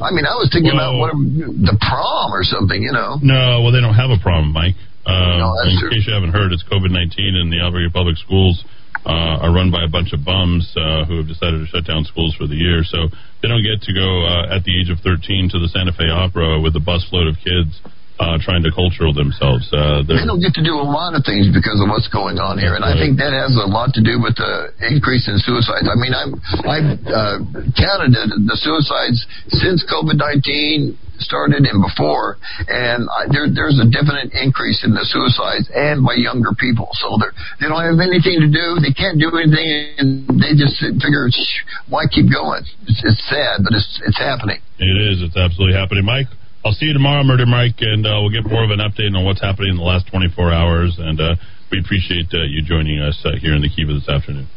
S48: I mean, I was thinking about what the prom or something. You know.
S2: No, well, they don't have a prom, Mike. Um,
S48: that's
S2: in
S48: true.
S2: case you haven't heard, it's COVID 19, in the Albuquerque Public Schools uh, are run by a bunch of bums uh, who have decided to shut down schools for the year. So they don't get to go uh, at the age of 13 to the Santa Fe Opera with a busload of kids uh, trying to cultural themselves. Uh,
S48: They don't get to do a lot of things because of what's going on here, and I think that has a lot to do with the increase in suicides. I mean, I'm I've uh, counted the, the suicides since COVID nineteen started and before, and I, there, there's a definite increase in the suicides and by younger people. So they they don't have anything to do, they can't do anything, and they just figure, "Shh, why keep going? It's, it's sad, but it's it's happening.
S2: It is. It's absolutely happening, Mike. I'll see you tomorrow, Murder Mike, and uh, we'll get more of an update on what's happening in the last 24 hours. And uh, we appreciate uh, you joining us uh, here in the Kiva this afternoon.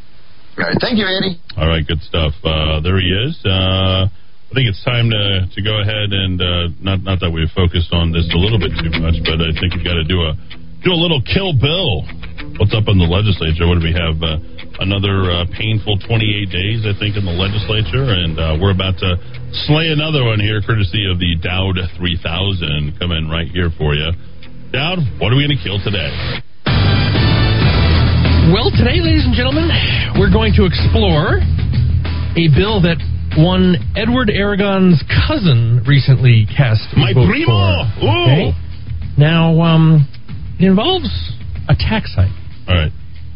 S48: All right, thank you, Andy.
S2: All right, good stuff. Uh, there he is. I think it's time to to go ahead and uh, not not that we've focused on this a little bit too much, but I think we've got to do a do a little kill bill. What's up in the legislature? What do we have? Uh, another uh, painful 28 days, I think, in the legislature, and uh, we're about to slay another one here, courtesy of the Dowd 3000 coming right here for you. Dowd, what are we going to kill today?
S25: Well, today, ladies and gentlemen, we're going to explore a bill that one Edward Aragon's cousin recently cast
S2: My primo!
S25: for.
S2: Ooh.
S25: Okay? Now, um, it involves a tax hike.
S2: All right.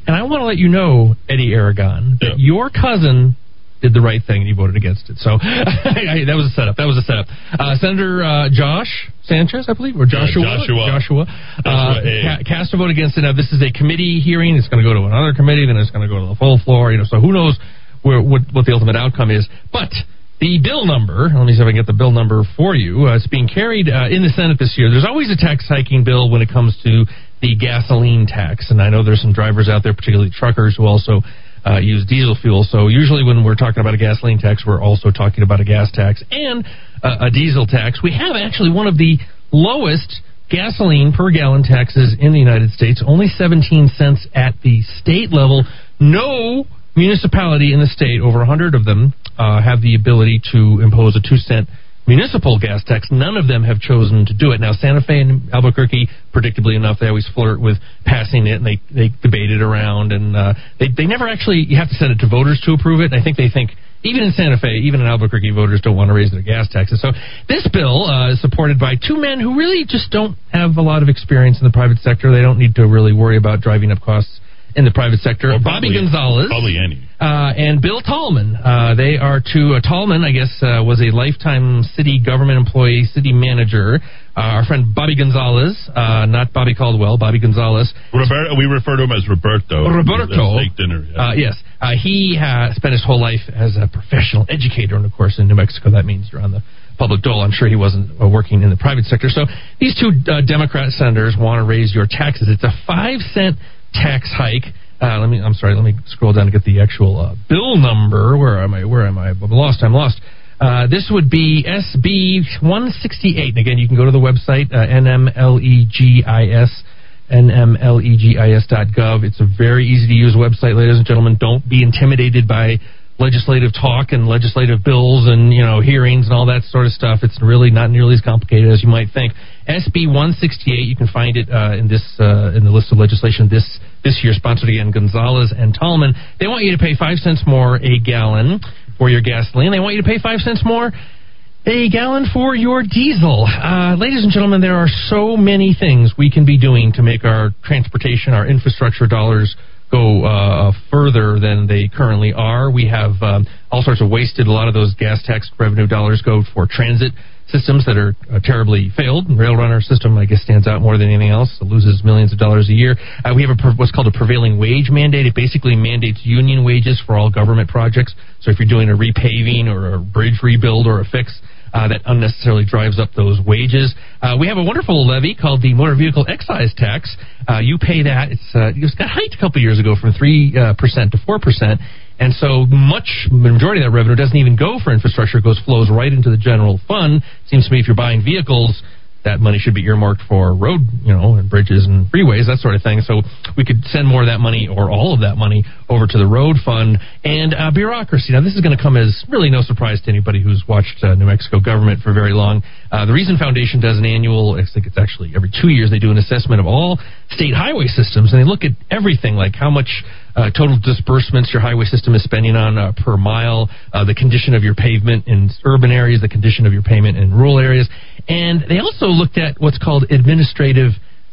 S25: And I want to let you know, Eddy Aragon, that your cousin did the right thing and he voted against it. So that was a setup. That was a setup. Uh, Senator uh, Josh Sanchez, I believe, or Joshua.
S2: Joshua.
S25: Joshua. Uh, ca- cast a vote against it. Now, this is a committee hearing. It's going to go to another committee. Then it's going to go to the full floor. You know, so who knows where what, what the ultimate outcome is. But the bill number, let me see if I can get the bill number for you. Uh, it's being carried uh, in the Senate this year. There's always a tax hiking bill when it comes to the gasoline tax. And I know there's some drivers out there, particularly truckers, who also uh, use diesel fuel. So usually when we're talking about a gasoline tax, we're also talking about a gas tax and a diesel tax. We have actually one of the lowest gasoline per gallon taxes in the United States, only 17 cents at the state level. No municipality in the state, over 100 of them, uh, have the ability to impose a 2 cent municipal gas tax. None of them have chosen to do it. Now, Santa Fe and Albuquerque, predictably enough, they always flirt with passing it and they, they debate it around. And uh, they, they never actually, you have to send it to voters to approve it. And I think they think, even in Santa Fe, even in Albuquerque, voters don't want to raise their gas taxes. So this bill uh, is supported by two men who really just don't have a lot of experience in the private sector. They don't need to really worry about driving up costs in the private sector. Bobby
S2: Probably-
S25: Gonzales
S2: Probably any.
S25: uh, and Bill Tallman. Uh, they are two. Uh, Tallman, I guess, uh, was a lifetime city government employee, city manager. Uh, our friend Bobby Gonzales, uh, not Bobby Caldwell, Bobby Gonzales.
S2: Roberto, we refer to him as Roberto.
S25: Roberto.
S2: Steak dinner. yeah.
S25: Uh, yes, uh, he uh, spent his whole life as a professional educator, and of course, in New Mexico, that means you're on the public dole. I'm sure he wasn't uh, working in the private sector. So these two uh, Democrat senators want to raise your taxes. It's a five cent tax hike. Uh, let me. I'm sorry. Let me scroll down to get the actual uh, bill number. Where am I? Where am I? I'm lost. I'm lost. Uh, this would be SB 168. And again, you can go to the website, uh, NMLEGIS, NMLEGIS.gov. It's a very easy to use website, ladies and gentlemen. Don't be intimidated by legislative talk and legislative bills and you know hearings and all that sort of stuff. It's really not nearly as complicated as you might think. SB 168, you can find it uh, in this uh, in the list of legislation this this year, sponsored again Gonzales and Tallman. They want you to pay five cents more a gallon for your gasoline. They want you to pay five cents more a gallon for your diesel. Uh, ladies and gentlemen, there are so many things we can be doing to make our transportation, our infrastructure dollars go uh, further than they currently are. We have um, all sorts of wasted. A lot of those gas tax revenue dollars go for transit systems that are uh, terribly failed. Rail runner system, I guess, stands out more than anything else. It loses millions of dollars a year. Uh, we have a, what's called a prevailing wage mandate. It basically mandates union wages for all government projects. So if you're doing a repaving or a bridge rebuild or a fix, uh, that unnecessarily drives up those wages. Uh, we have a wonderful levy called the motor vehicle excise tax. Uh, you pay that. It's uh, it got hiked a couple years ago from three uh, percent to four percent. And so much majority of that revenue doesn't even go for infrastructure; it goes flows right into the general fund. Seems to me if you're buying vehicles, that money should be earmarked for road, you know, and bridges and freeways, that sort of thing. So we could send more of that money or all of that money over to the road fund and uh, bureaucracy. Now, this is going to come as really no surprise to anybody who's watched uh, New Mexico government for very long. Uh, the Reason Foundation does an annual, I think it's actually every two years, they do an assessment of all state highway systems and they look at everything like how much uh, total disbursements your highway system is spending on uh, per mile, uh, the condition of your pavement in urban areas, the condition of your pavement in rural areas. And they also looked at what's called administrative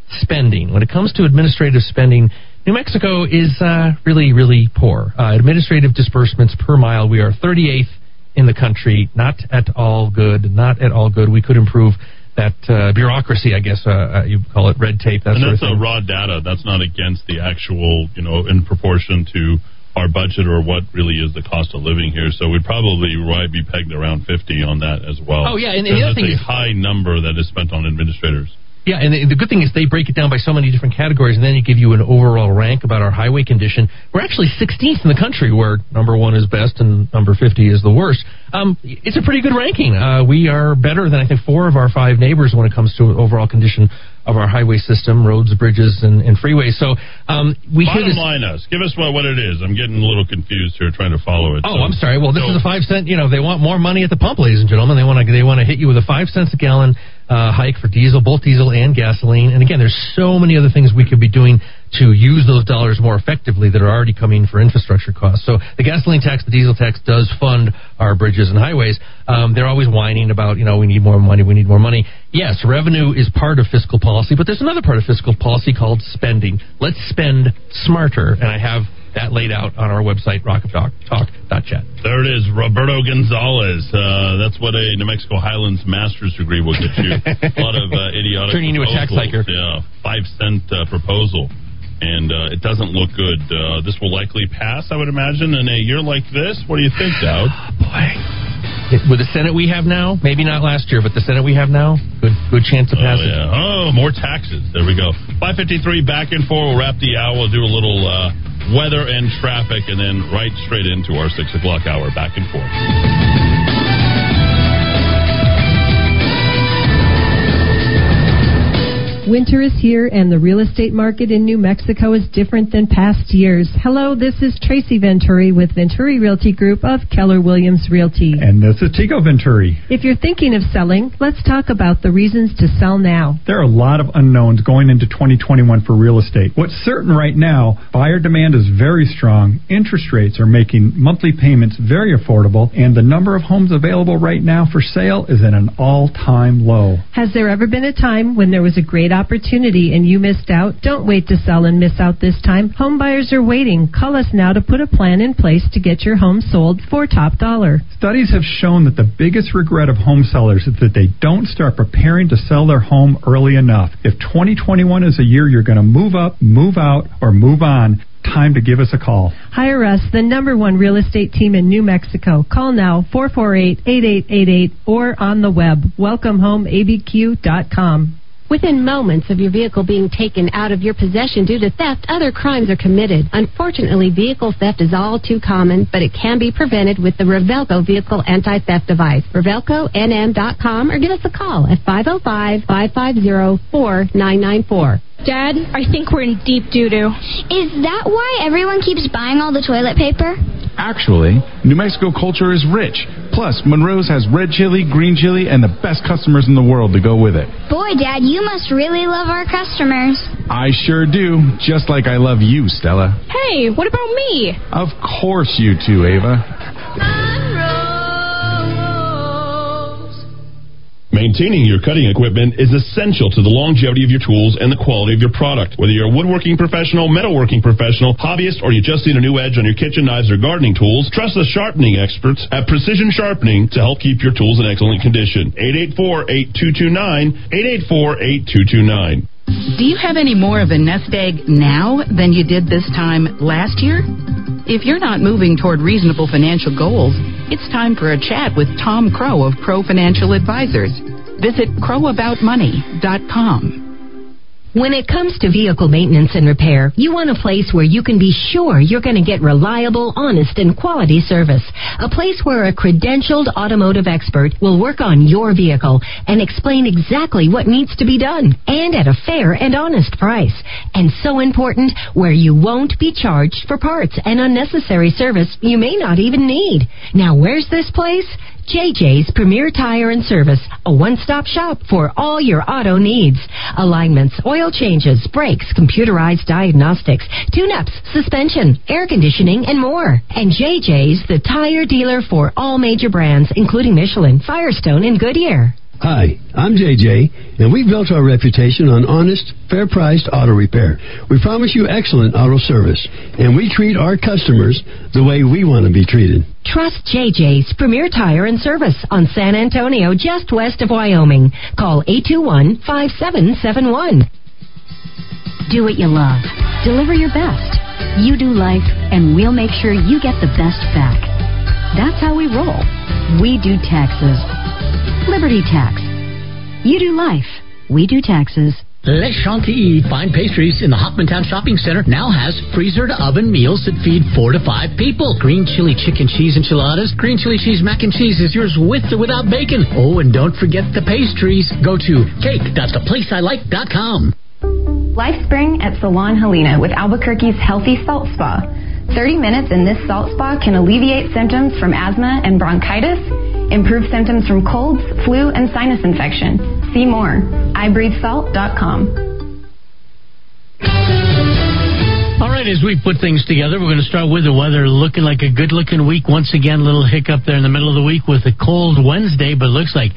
S25: spending. When it comes to administrative spending, New Mexico is uh, really, really poor. Uh, administrative disbursements per mile, we are 38th in the country. Not at all good. Not at all good. We could improve that uh, bureaucracy, I guess uh, uh, you call it red tape. That
S2: and
S25: sort
S2: that's
S25: of thing.
S2: raw data. That's not against the actual, you know, in proportion to our budget or what really is the cost of living here. So we'd probably right, be pegged around 50 on that as well.
S25: Oh, yeah, and the other
S2: Because
S25: thing
S2: it's a
S25: is-
S2: high number that is spent on administrators.
S25: Yeah, and the, the good thing is they break it down by so many different categories, and then they give you an overall rank about our highway condition. We're actually 16th in the country, where number one is best and number 50 is the worst. Um, it's a pretty good ranking. Uh, we are better than I think four of our five neighbors when it comes to overall condition of our highway system, roads, bridges, and, and freeways. So um, we
S2: Bottom
S25: this.
S2: line us. Give us what, what it is. I'm getting a little confused here trying to follow it.
S25: Oh,
S2: So-
S25: I'm sorry. Well, this
S2: so-
S25: is a five cent. You know, they want more money at the pump, ladies and gentlemen. They want to they want to hit you with a five cents a gallon uh, hike for diesel, both diesel and gasoline. And again, there's so many other things we could be doing to use those dollars more effectively that are already coming for infrastructure costs. So the gasoline tax, the diesel tax does fund our bridges and highways. Um, they're always whining about, you know, we need more money, we need more money. Yes, revenue is part of fiscal policy, but there's another part of fiscal policy called spending. Let's spend smarter, and I have that laid out on our website, rockoftalk.chat.
S2: There it is, Roberto Gonzales. Uh, that's what a New Mexico Highlands master's degree will get you. a lot of uh, idiotic
S25: Turning you into a tax
S2: proposals.
S25: hiker.
S2: Yeah, five cent uh, proposal, and uh, it doesn't look good. Uh, this will likely pass, I would imagine, in a year like this. What do you think, Dowd?
S25: With the Senate we have now, maybe not last year, but the Senate we have now, good good chance of
S2: Oh,
S25: passing.
S2: yeah. Oh, more taxes. There we go. 553 back and forth. We'll wrap the hour. We'll do a little uh, weather and traffic, and then right straight into our 6 o'clock hour. Back and forth.
S18: Winter is here, and the real estate market in New Mexico is different than past years. Hello, this is Tracy Venturi with Venturi Realty Group of Keller Williams Realty.
S49: And this is Tico Venturi.
S18: If you're thinking of selling, let's talk about the reasons to sell now.
S49: There are a lot of unknowns going into 2021 for real estate. What's certain right now, buyer demand is very strong, interest rates are making monthly payments very affordable, and the number of homes available right now for sale is at an all time low.
S18: Has there ever been a time when there was a great opportunity and you missed out? Don't wait to sell and miss out this time. Home buyers are waiting. Call us now to put a plan in place to get your home sold for top dollar.
S49: Studies have shown that the biggest regret of home sellers is that they don't start preparing to sell their home early enough. If 2021 is a year you're going to move up, move out, or move on, time to give us a call.
S18: Hire us, the number one real estate team in New Mexico. Call now 448-8888 or on the web welcomehomeabq.com.
S50: Within moments of your vehicle being taken out of your possession due to theft, other crimes are committed. Unfortunately, vehicle theft is all too common, but it can be prevented with the Revelco Vehicle Anti-Theft Device. RevelcoNM.com or give us a call at 505-550-4994.
S51: Dad, I think we're in deep doo-doo.
S13: Is that why everyone keeps buying all the toilet paper?
S52: Actually, New Mexico culture is rich. Plus, Monroe's has red chili, green chili, and the best customers in the world to go with it.
S13: Boy, Dad, you must really love our customers.
S52: I sure do, just like I love you, Stella.
S51: Hey, what about me?
S52: Of course you too, Ava.
S47: Maintaining your cutting equipment is essential to the longevity of your tools and the quality of your product. Whether you're a woodworking professional, metalworking professional, hobbyist, or you just need a new edge on your kitchen knives or gardening tools, trust the sharpening experts at Precision Sharpening to help keep your tools in excellent condition. 884-8229, 884-8229.
S43: Do you have any more of a nest egg now than you did this time last year? If you're not moving toward reasonable financial goals, it's time for a chat with Tom Crow of Crow Financial Advisors. Visit crowaboutmoney.com.
S21: When it comes to vehicle maintenance and repair, you want a place where you can be sure you're going to get reliable, honest, and quality service. A place where a credentialed automotive expert will work on your vehicle and explain exactly what needs to be done and at a fair and honest price. And so important, where you won't be charged for parts and unnecessary service you may not even need. Now, where's this place? JJ's Premier Tire and Service, a one-stop shop for all your auto needs. Alignments, oil changes, brakes, computerized diagnostics, tune-ups, suspension, air conditioning, and more. And JJ's the tire dealer for all major brands, including Michelin, Firestone, and Goodyear.
S53: Hi, I'm JJ, and we've built our reputation on honest, fair priced auto repair. We promise you excellent auto service, and we treat our customers the way we want to be treated.
S21: Trust JJ's Premier Tire and Service on San Antonio, just west of Wyoming. Call 821 5771.
S54: Do what you love. Deliver your best. You do life, and we'll make sure you get the best back. That's how we roll. We do taxes. Liberty Tax. You do life. We do taxes.
S10: Les Chantilly Fine Pastries in the Hoffmantown Shopping Center now has freezer to oven meals that feed four to five people. Green chili chicken cheese enchiladas, green chili cheese mac and cheese is yours with or without bacon. Oh, and don't forget the pastries. Go to cake.theplaceilike.com.
S55: Life Spring at Salon Helena with Albuquerque's Healthy Salt Spa. 30 minutes in this salt spa can alleviate symptoms from asthma and bronchitis, improve symptoms from colds, flu, and sinus infection. See more. IBreatheSalt.com.
S10: All right, as we put things together, we're going to start with the weather looking like a good looking week. Once again, little hiccup there in the middle of the week with a cold Wednesday, but looks like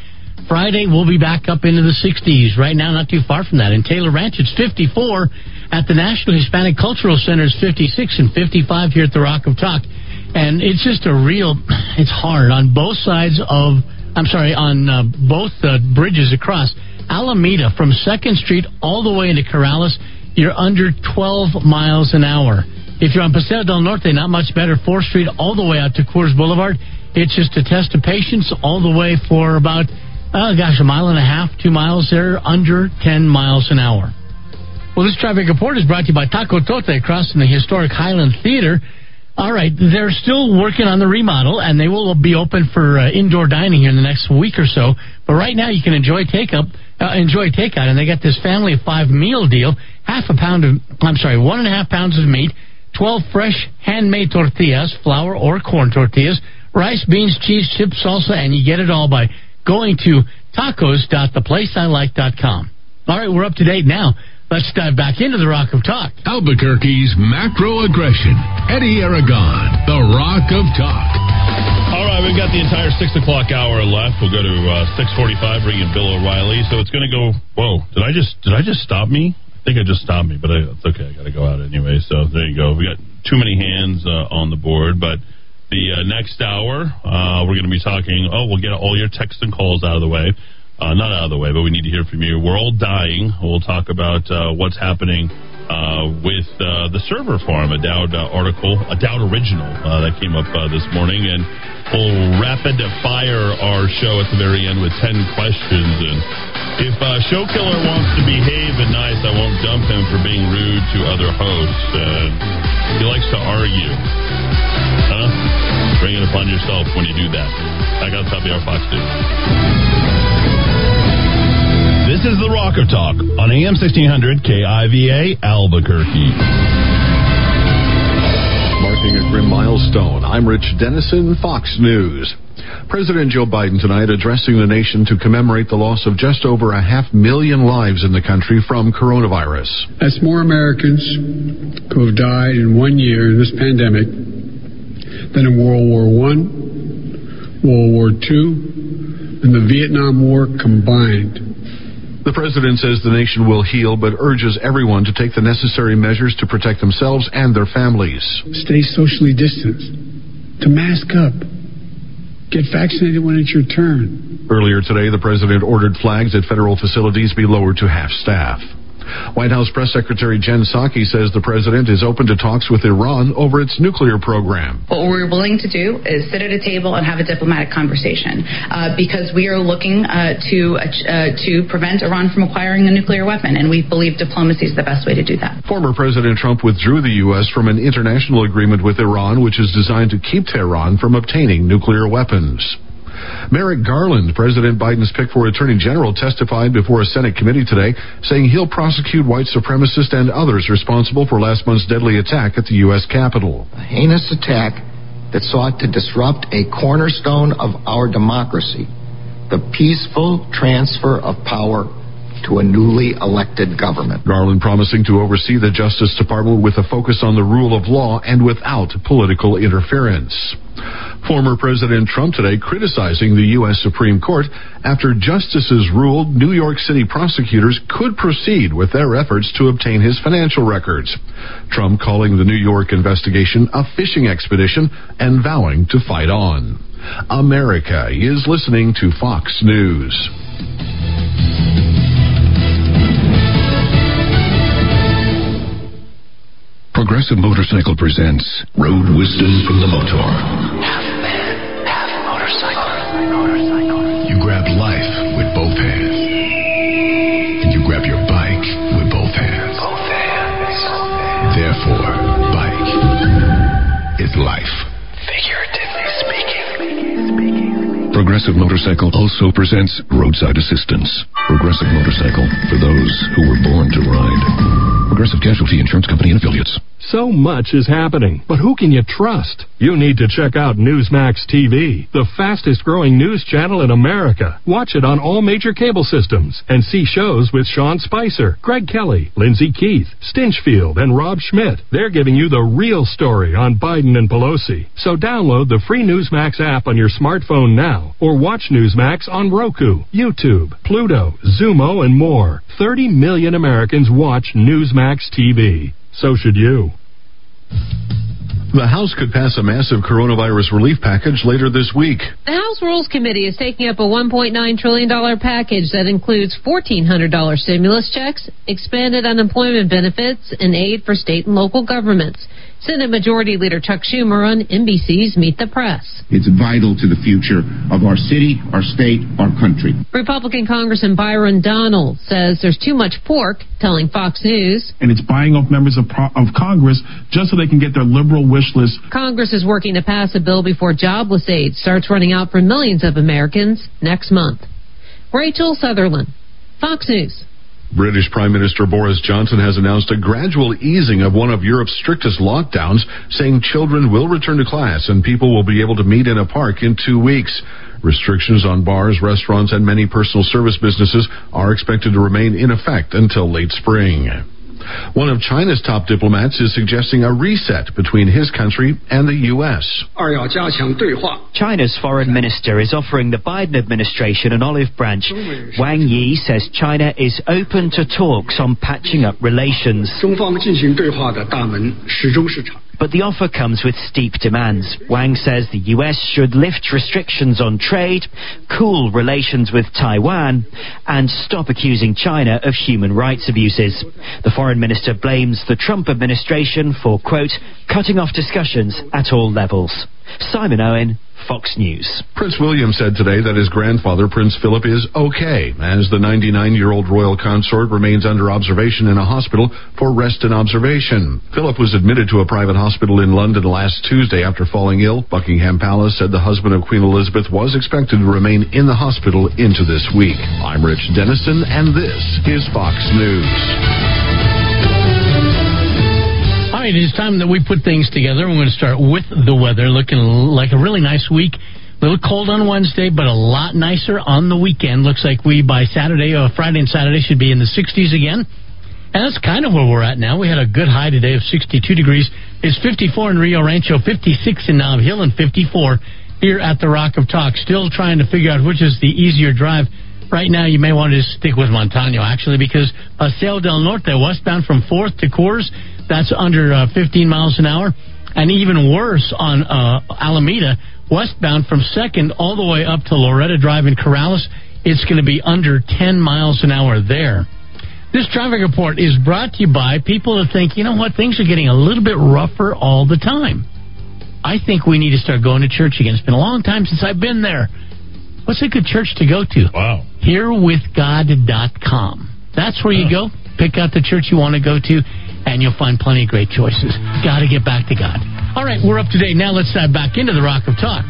S10: Friday we'll be back up into the 60s. Right now, not too far from that. In Taylor Ranch, it's 54. At the National Hispanic Cultural Center, it's 56 and 55 here at the Rock of Talk. And it's just a real, it's hard on both sides of, I'm sorry, on uh, both uh, bridges across. Alameda from 2nd Street all the way into Corrales, you're under 12 miles an hour. If you're on Paseo del Norte, not much better. 4th Street all the way out to Coors Boulevard, it's just a test of patience all the way for about, oh gosh, a mile and a half, two miles there, under 10 miles an hour. Well, this traffic report is brought to you by Taco Tote across from the historic Highland Theater. All right, they're still working on the remodel, and they will be open for uh, indoor dining here in the next week or so. But right now, you can enjoy takeout, uh, enjoy takeout, and they got this family of five meal deal: half a pound of, I'm sorry, one and a half pounds of meat, twelve fresh handmade tortillas, flour or corn tortillas, rice, beans, cheese, chips, salsa, and you get it all by going to tacos.theplaceilike.com. All right, we're up to date now. Let's dive back into the Rock of Talk.
S1: Albuquerque's macro aggression. Eddy Aragon, the Rock of Talk.
S2: All right, we've got the entire six o'clock hour left. We'll go to uh, six forty-five, bring in Bill O'Reilly. So it's going to go. Whoa! Did I just did I just stop me? I think I just stopped me, but I, it's okay. I got to go out anyway. So there you go. We got too many hands uh, on the board, but the uh, next hour uh, we're going to be talking. Oh, we'll get all your texts and calls out of the way. Uh, not out of the way, but we need to hear from you. We're all dying. We'll talk about uh, what's happening uh, with uh, the server farm, a Dowd article, a Dowd original that came up this morning, and we'll rapid fire our show at the very end with ten questions and If Show Killer wants to behave and nice, I won't dump him for being rude to other hosts. He likes to argue. Huh? Bring it upon yourself when you do that. I got top of our Fox News.
S56: This is the Rock of Talk on AM 1600 KIVA Albuquerque.
S30: Marking a grim milestone, I'm Rich Denison, Fox News. President Joe Biden tonight addressing the nation to commemorate the loss of just over a half million lives in the country from coronavirus.
S7: That's more Americans who have died in one year in this pandemic than in World War I, World War II, and the Vietnam War combined.
S30: The president says the nation will heal, but urges everyone to take the necessary measures to protect themselves and their families.
S7: Stay socially distanced, to mask up, Get vaccinated when it's your turn.
S30: Earlier today, the president ordered flags at federal facilities be lowered to half staff. White House Press Secretary Jen Psaki says the president is open to talks with Iran over its nuclear program.
S57: What we're willing to do is sit at a table and have a diplomatic conversation uh, because we are looking uh, to uh, to prevent Iran from acquiring a nuclear weapon, and we believe diplomacy is the best way to do that.
S30: Former President Trump withdrew the U.S. from an international agreement with Iran, which is designed to keep Tehran from obtaining nuclear weapons. Merrick Garland, President Biden's pick for Attorney General, testified before a Senate committee today, saying he'll prosecute white supremacists and others responsible for last month's deadly attack at the U.S. Capitol.
S32: A heinous attack that sought to disrupt a cornerstone of our democracy, the peaceful transfer of power to a newly elected government.
S30: Garland promising to oversee the Justice Department with a focus on the rule of law and without political interference. Former President Trump today criticizing the U.S. Supreme Court after justices ruled New York City prosecutors could proceed with their efforts to obtain his financial records. Trump calling the New York investigation a fishing expedition and vowing to fight on. America is listening to Fox News.
S58: Progressive Motorcycle presents Road Wisdom from the Motor. Progressive Motorcycle also presents Roadside Assistance. Progressive Motorcycle for those who were born to ride. Progressive Casualty Insurance Company and Affiliates.
S35: So much is happening, but who can you trust? You need to check out Newsmax TV, the fastest growing news channel in America. Watch it on all major cable systems and see shows with Sean Spicer, Greg Kelly, Lyndsay Keith, Stinchfield, and Rob Schmitt. They're giving you the real story on Biden and Pelosi. So download the free Newsmax app on your smartphone now or watch Newsmax on Roku, YouTube, Pluto, Xumo, and more. 30 million Americans watch Newsmax TV. So should you.
S30: The House could pass a massive coronavirus relief package later this week.
S36: The House Rules Committee is taking up a $1.9 trillion package that includes $1,400 stimulus checks, expanded unemployment benefits, and aid for state and local governments. Senate Majority Leader Chuck Schumer on NBC's Meet the Press.
S59: It's vital to the future of our city, our state, our country.
S36: Republican Congressman Byron Donald says there's too much pork, telling Fox News.
S14: And it's buying off members of, of Congress just so they can get their liberal wish list.
S36: Congress is working to pass a bill before jobless aid starts running out for millions of Americans next month. Rachel Sutherland, Fox News.
S30: British Prime Minister Boris Johnson has announced a gradual easing of one of Europe's strictest lockdowns, saying children will return to class and people will be able to meet in a park in two weeks. Restrictions on bars, restaurants, and many personal service businesses are expected to remain in effect until late spring. One of China's top diplomats is suggesting a reset between his country and the U.S.
S60: China's foreign minister is offering the Biden administration an olive branch. Wang Yi says China is open to talks on patching up relations. But the offer comes with steep demands. Wang says the US should lift restrictions on trade, cool relations with Taiwan, and stop accusing China of human rights abuses. The foreign minister blames the Trump administration for, quote, cutting off discussions at all levels. Simon Owen, Fox News.
S30: Prince William said today that his grandfather, Prince Philip, is okay as the 99 year old royal consort remains under observation in a hospital for rest and observation. Philip was admitted to a private hospital in London last Tuesday after falling ill. Buckingham Palace said the husband of Queen Elizabeth was expected to remain in the hospital into this week. I'm Rich Denison, and this is Fox News.
S10: Right, it is time that we put things together. We're going to start with the weather, looking like a really nice week. A little cold on Wednesday, but a lot nicer on the weekend. Looks like we by Saturday or Friday and Saturday should be in the 60s again. And that's kind of where we're at now. We had a good high today of 62 degrees. It's 54 in Rio Rancho, 56 in Nob Hill, and 54 here at the Rock of Talk. Still trying to figure out which is the easier drive. Right now, you may want to stick with Montano, actually, because Paseo del Norte, westbound from 4th to Coors, that's under uh, 15 miles an hour. And even worse on uh, Alameda, westbound from 2nd all the way up to Loretta Drive in Corrales, it's going to be under 10 miles an hour there. This traffic report is brought to you by people that think, you know what, things are getting a little bit rougher all the time. I think we need to start going to church again. It's been a long time since I've been there. What's a good church to go to?
S2: Wow.
S10: Herewithgod.com. That's where you go. Pick out the church you want to go to, and you'll find plenty of great choices. Got to get back to God. All right, we're up to date. Now let's dive back into the Rock of Talk.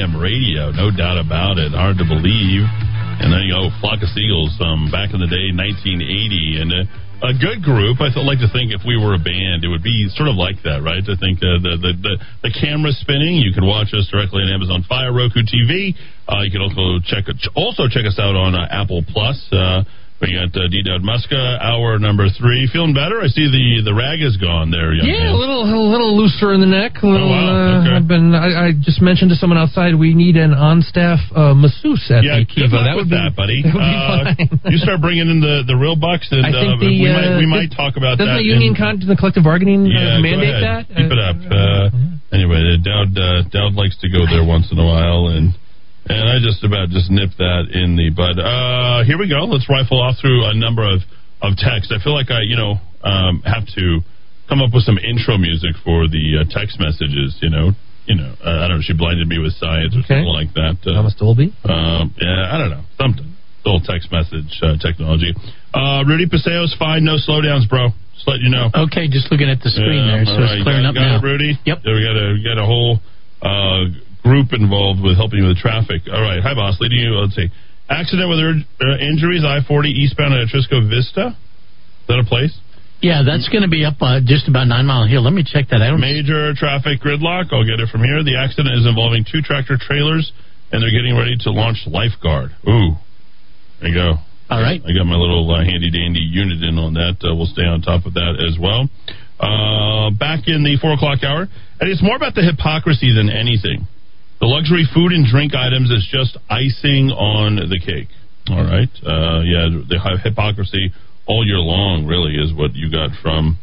S2: AM radio, no doubt about it. Hard to believe. And then you go Flock of Seagulls, um, back in the day, 1980, and uh, a good group. I like to think if we were a band, it would be sort of like that, right? I think uh, the, the the the camera spinning. You can watch us directly on Amazon Fire, Roku TV. Uh, you can also check also check us out on uh, Apple Plus. Uh, we got uh, D. Dowd Muska, hour number three. Feeling better? I see the the rag is gone there, young
S61: Yeah,
S2: man.
S61: a little, a little looser in the neck. A little,
S2: Oh, wow.
S61: uh,
S2: Okay.
S61: I've been. I, I just mentioned to someone outside we need an on-staff uh, masseuse at
S2: Yeah,
S61: the Kiva. That would be
S2: that, buddy.
S61: That would be
S2: Uh, you start bringing in the, the real bucks, and
S61: I think
S2: uh,
S61: the,
S2: we
S61: uh,
S2: might we might talk about that.
S61: Doesn't
S2: that.
S61: the union
S2: in-
S61: con- the collective bargaining
S2: yeah,
S61: uh, mandate that?
S2: Keep it up. Uh, anyway, uh, Dowd uh, Dowd likes to go there once in a while, and and I just about just nipped that in the bud. Uh, here we go. Let's rifle off through a number of of texts. I feel like I you know um, have to come up with some intro music for the uh, text messages. You know. You know, uh, I don't know. She blinded me with science or something like that. Uh,
S61: Thomas Dolby.
S2: um, yeah, I don't know. Something. Old text message uh, technology. Uh, Rudy Paseo's fine. No slowdowns, bro. Just let you know.
S10: Okay, just looking at the screen
S2: Yeah,
S10: there, so
S2: all
S10: it's clearing up
S2: got
S10: now.
S2: It, Rudy.
S10: Yep.
S2: Yeah, we got a we got a whole uh, group involved with helping you with traffic. All right. Hi, boss. Leading you. Let's see. Accident with uh, injuries. I forty eastbound at Trisco Vista. Is that a place?
S10: Yeah, that's going to be up uh, just about Nine Mile Hill. Let me check that out.
S2: Major traffic gridlock. I'll get it from here. The accident is involving two tractor trailers, and they're getting ready to launch lifeguard. Ooh, there you go.
S10: All right.
S2: I got my little uh, handy dandy unit in on that. Uh, we'll stay on top of that as well. Uh, back in the four o'clock hour, and it's more about the hypocrisy than anything. The luxury food and drink items is just icing on the cake. All right. Uh, yeah, the hy- hypocrisy all year long really is what you got from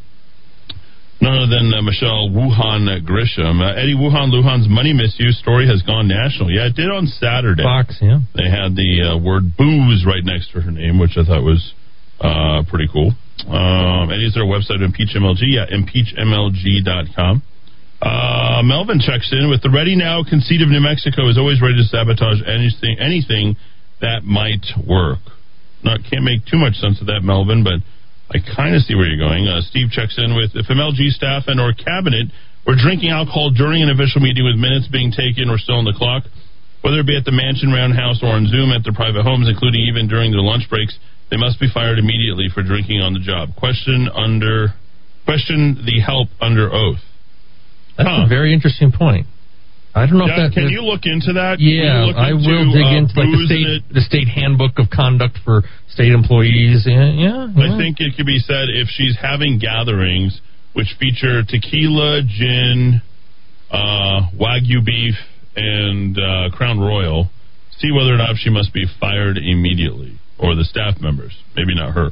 S2: none other than uh, Michelle Wuhan Grisham. Uh, Eddy Wuhan Luhan's money misuse story has gone national. Yeah, it did on Saturday.
S61: Fox, yeah.
S2: They had the uh, word booze right next to her name, which I thought was uh, pretty cool. Um, there a website, ImpeachMLG? Yeah, impeachmlg.com. Uh, Melvin checks in with the ready now conceit of New Mexico is always ready to sabotage anything anything that might work. Not can't make too much sense of that, Melvin, but I kind of see where you're going. Uh, Steve checks in with if MLG staff and or cabinet were drinking alcohol during an official meeting with minutes being taken or still on the clock, whether it be at the mansion roundhouse or on Zoom at their private homes, including even during their lunch breaks. They must be fired immediately for drinking on the job. Question under question the help under oath.
S61: That's a very interesting point. I don't know if that
S2: can you look into that?
S61: Yeah,
S2: look
S61: I will dig
S2: uh,
S61: into like the state the state handbook of conduct for state employees. Yeah, yeah.
S2: I think it could be said if she's having gatherings which feature tequila, gin, uh, wagyu beef, and uh, Crown Royal, see whether or not she must be fired immediately, or the staff members. Maybe not her.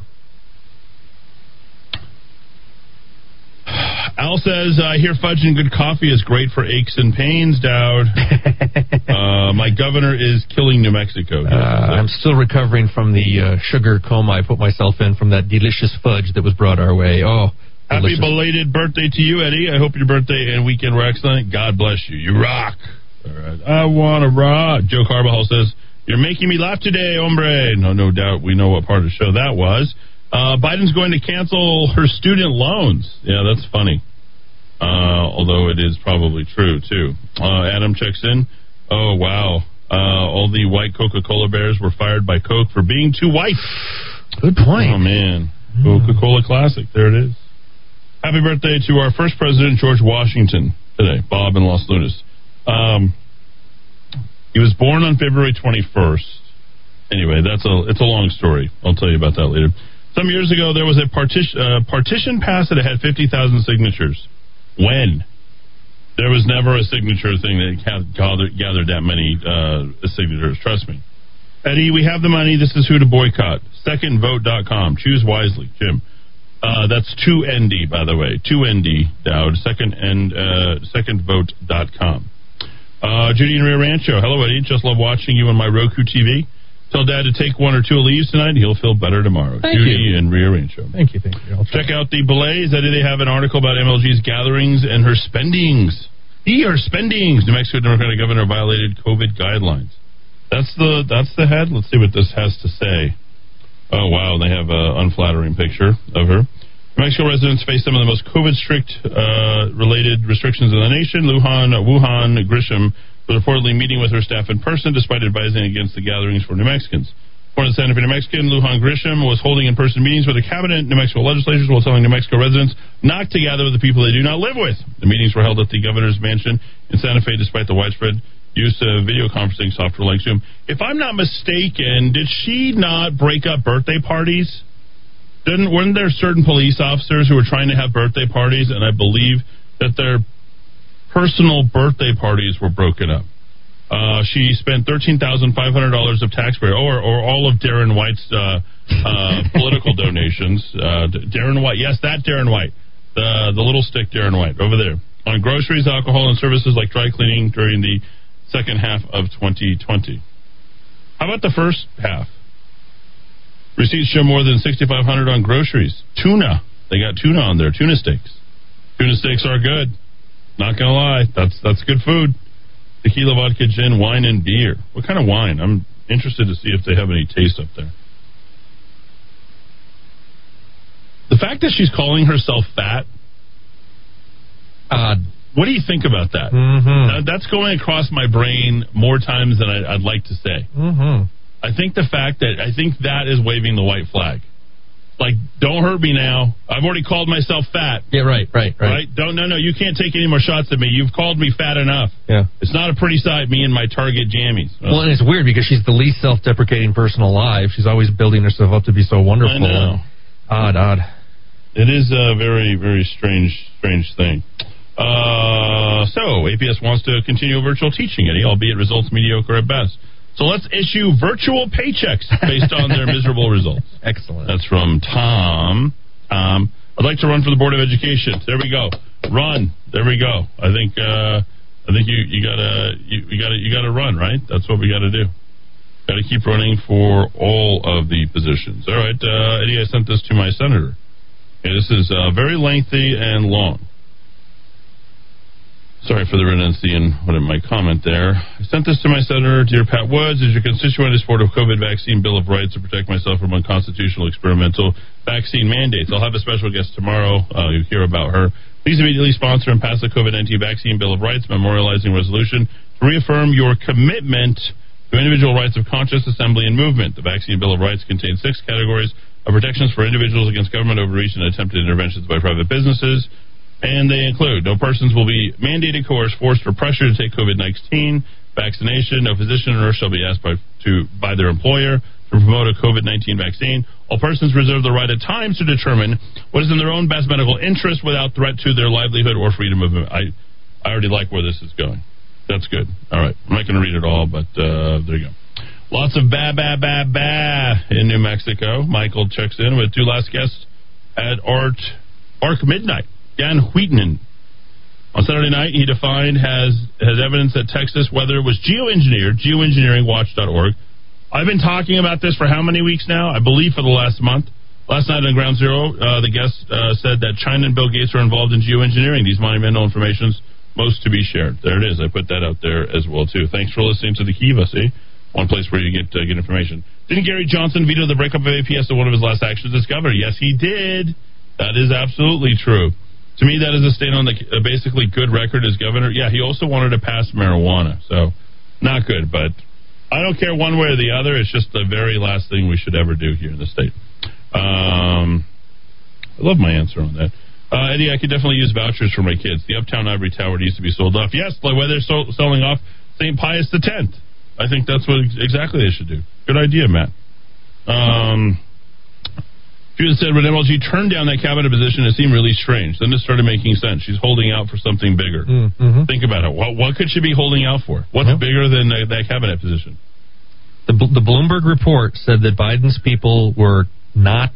S2: Al says, I hear fudge and good coffee is great for aches and pains, Dowd. uh, my governor is killing New Mexico.
S61: Uh, I'm still recovering from the uh, sugar coma I put myself in from that delicious fudge that was brought our way. Oh,
S2: Happy
S61: delicious.
S2: belated birthday to you, Eddy. I hope your birthday and weekend were excellent. God bless you. You rock. All right. I want to rock. Joe Carbajal says, You're making me laugh today, hombre. No, no doubt we know what part of the show that was. Uh, Biden's going to cancel her student loans. Yeah, that's funny. Uh, although it is probably true, too. Uh, Adam checks in. Oh, wow. Uh, all the white Coca Cola bears were fired by Coke for being too white.
S61: Good point.
S2: Oh, man. Coca Cola Classic. There it is. Happy birthday to our first president, George Washington, today, Bob in Los Lunas. Um, he was born on February 21st. Anyway, that's a it's a long story. I'll tell you about that later. Some years ago, there was a partition uh, partition passed that had 50,000 signatures. When? There was never a signature thing that gathered, gathered that many uh, signatures. Trust me. Eddy, we have the money. This is who to boycott. Secondvote.com. Choose wisely, Jim. Uh, that's 2ND, by the way. 2ND, Dowd. Second and uh, secondvote.com. Uh, Judy and Rio Rancho. Hello, Eddy. Just love watching you on my Roku TV. Tell Dad to take one or two leaves tonight. He'll feel better tomorrow.
S61: Thank
S2: Judy
S61: you.
S2: and rearrange them.
S61: Thank you, thank you. I'll
S2: Check out the belays. Eddy, they have an article about MLG's gatherings and her spendings. He her spendings. New Mexico Democratic governor violated COVID guidelines. That's the that's the head. Let's see what this has to say. Oh wow, they have an unflattering picture of her. Mexico residents face some of the most COVID strict uh, related restrictions in the nation. Lujan Wuhan Grisham was reportedly meeting with her staff in person, despite advising against the gatherings for New Mexicans. According to the Center for New Mexican, Lujan Grisham was holding in-person meetings with the cabinet New Mexico legislators while telling New Mexico residents not to gather with the people they do not live with. The meetings were held at the governor's mansion in Santa Fe, despite the widespread use of video conferencing software like Zoom. If I'm not mistaken, did she not break up birthday parties? Didn't weren't there certain police officers who were trying to have birthday parties, and I believe that their personal birthday parties were broken up. Uh, she spent thirteen thousand five hundred dollars of taxpayer, or or all of Darren White's uh, uh, political donations. Uh, Darren White, yes, that Darren White, the the little stick Darren White over there on groceries, alcohol, and services like dry cleaning during the second half of 2020. How about the first half? Receipts show more than 6,500 on groceries. Tuna, they got tuna on there. Tuna steaks. Tuna steaks are good. Not gonna lie, that's that's good food. Tequila, vodka, gin, wine, and beer. What kind of wine? I'm interested to see if they have any taste up there. The fact that she's calling herself fat.
S61: Odd.
S2: What do you think about that?
S61: Mm-hmm.
S2: That- that's going across my brain more times than I, I'd like to say.
S61: Mm-hmm.
S2: I think the fact that I think that is waving the white flag. Like, don't hurt me now. I've already called myself fat.
S61: Yeah, right, right, right.
S2: Right? Don't no no. You can't take any more shots at me. You've called me fat enough.
S61: Yeah.
S2: It's not a pretty sight. Me and my Target jammies.
S61: Well, and it's weird because she's the least self-deprecating person alive. She's always building herself up to be so wonderful.
S2: I know.
S61: Odd, odd.
S2: It is a very, very strange, strange thing. Uh, so, APS wants to continue virtual teaching, Eddy, albeit results mediocre at best. So let's issue virtual paychecks based on their miserable results.
S61: Excellent.
S2: That's from Tom. Um, I'd like to run for the Board of Education. There we go. Run. There we go. I think. Uh, I think you you gotta you, you gotta you gotta run right. That's what we got to do. Got to keep running for all of the positions. All right, uh, Eddy. I sent this to my senator. Okay, this is uh, very lengthy and long. Sorry for the redundancy in what in my comment there. I sent this to my senator, dear Pat Woods. As your constituent, I support a COVID vaccine bill of rights to protect myself from unconstitutional experimental vaccine mandates. I'll have a special guest tomorrow. Uh, you'll hear about her. Please immediately sponsor and pass the COVID 19 vaccine bill of rights, memorializing resolution to reaffirm your commitment to individual rights of conscious assembly and movement. The Vaccine Bill of Rights contains six categories of protections for individuals against government overreach and attempted interventions by private businesses. And they include no persons will be mandated, coerced, forced, or pressured to take COVID 19 vaccination. No physician or nurse shall be asked by, to, by their employer to promote a COVID 19 vaccine. All persons reserve the right at times to determine what is in their own best medical interest without threat to their livelihood or freedom of movement. I, I already like where this is going. That's good. All right. I'm not going to read it all, but uh, there you go. Lots of ba ba ba ba in New Mexico. Michael checks in with two last guests at Art Arc Midnight. Dane Wigington. On Saturday night, he defined has has evidence that Texas weather was geoengineered. Geoengineeringwatch.org. I've been talking about this for how many weeks now? I believe for the last month. Last night on Ground Zero, uh, the guest uh, said that China and Bill Gates are involved in geoengineering. These monumental informations most to be shared. There it is. I put that out there as well too. Thanks for listening to the Kiva. See, one place where you get uh, get information. Didn't Gary Johnson veto the breakup of APS as one of his last actions governor? Yes, he did. That is absolutely true. To me, that is a stain on the uh, basically good record as governor. Yeah, he also wanted to pass marijuana, so not good. But I don't care one way or the other. It's just the very last thing we should ever do here in the state. Um, I love my answer on that. Uh, Eddie, I could definitely use vouchers for my kids. The Uptown Ivory Tower needs to be sold off. Yes, the way they're so, selling off St. Pius Tenth. I think that's what exactly they should do. Good idea, Matt. Um, Judith said when MLG turned down that cabinet position, it seemed really strange. Then it started making sense. She's holding out for something bigger.
S61: Mm-hmm.
S2: Think about it. What, what could she be holding out for? What's bigger than uh, that cabinet position?
S61: The, the Bloomberg report said that Biden's people were not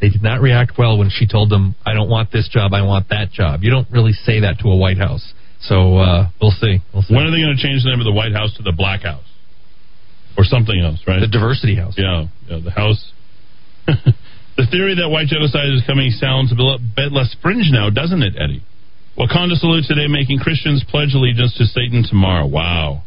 S61: they did not react well when she told them, "I don't want this job, I want that job." You don't really say that to a White House. So uh, we'll see. We'll see.
S2: When are they going to change the name of the White House to the Black House or something else? Right?
S61: The Diversity House.
S2: Yeah, yeah the House. the theory that white genocide is coming sounds a bit less fringe now, doesn't it, Eddy? Wakanda salute today, making Christians pledge allegiance to Satan tomorrow. Wow.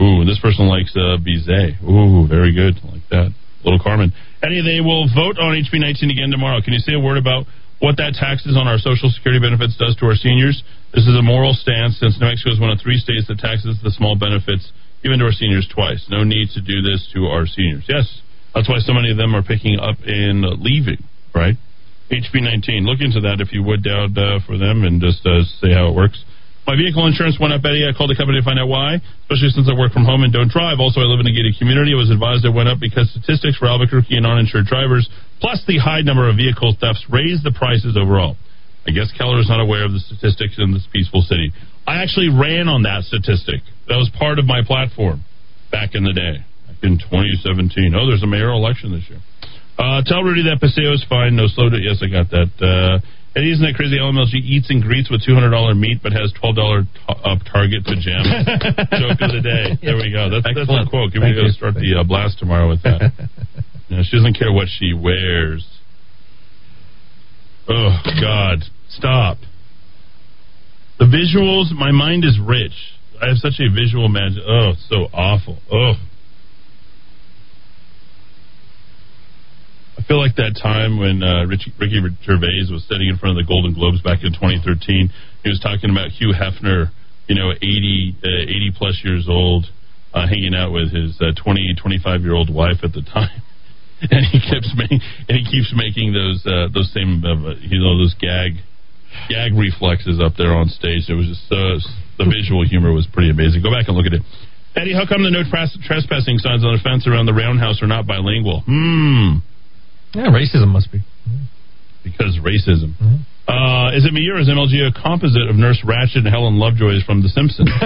S2: Ooh, this person likes uh, Bizet. Ooh, very good. Like that. Little Carmen. Eddy, they will vote on HB 19 again tomorrow. Can you say a word about what that taxes on our Social Security benefits does to our seniors? This is a moral stance since New Mexico is one of three states that taxes the small benefits given to our seniors twice. No need to do this to our seniors. Yes, that's why so many of them are picking up and leaving, right? HB 19. Look into that if you would, Dowd, uh, for them and just uh, say how it works. My vehicle insurance went up, Eddy. I called the company to find out why, especially since I work from home and don't drive. Also, I live in a gated community. I was advised it went up because statistics for Albuquerque and uninsured drivers, plus the high number of vehicle thefts, raised the prices overall. I guess Keller is not aware of the statistics in this peaceful city. I actually ran on that statistic. That was part of my platform back in the day, in 2017. Oh, there's a mayoral election this year. Uh, tell Rudy that Paseo is fine. No slow. to Yes, I got that. Uh, Eddy, isn't that crazy? LMLG eats and greets with $200 meat, but has $12 t- up Target pajamas. Joke of the day. There we go. That's, that's a quote. Give me to start the uh, blast tomorrow with that. you know, she doesn't care what she wears. Oh, God. Stop. The visuals, my mind is rich. I have such a visual imagine. Oh, so awful. Oh. Feel like that time when uh, Richie, Ricky Gervais was sitting in front of the Golden Globes back in 2013. He was talking about Hugh Hefner, you know, 80, uh, 80 plus years old, uh, hanging out with his uh, 20, 25 year old wife at the time. and he keeps making, and he keeps making those uh, those same uh, you know those gag gag reflexes up there on stage. It was just the visual humor was pretty amazing. Go back and look at it. Eddy, how come the no trespassing signs on the fence around the roundhouse are not bilingual? Hmm.
S61: Yeah, racism must be.
S2: Because racism. Mm-hmm. Uh, is it me or is MLG a composite of Nurse Ratched and Helen Lovejoy from The Simpsons?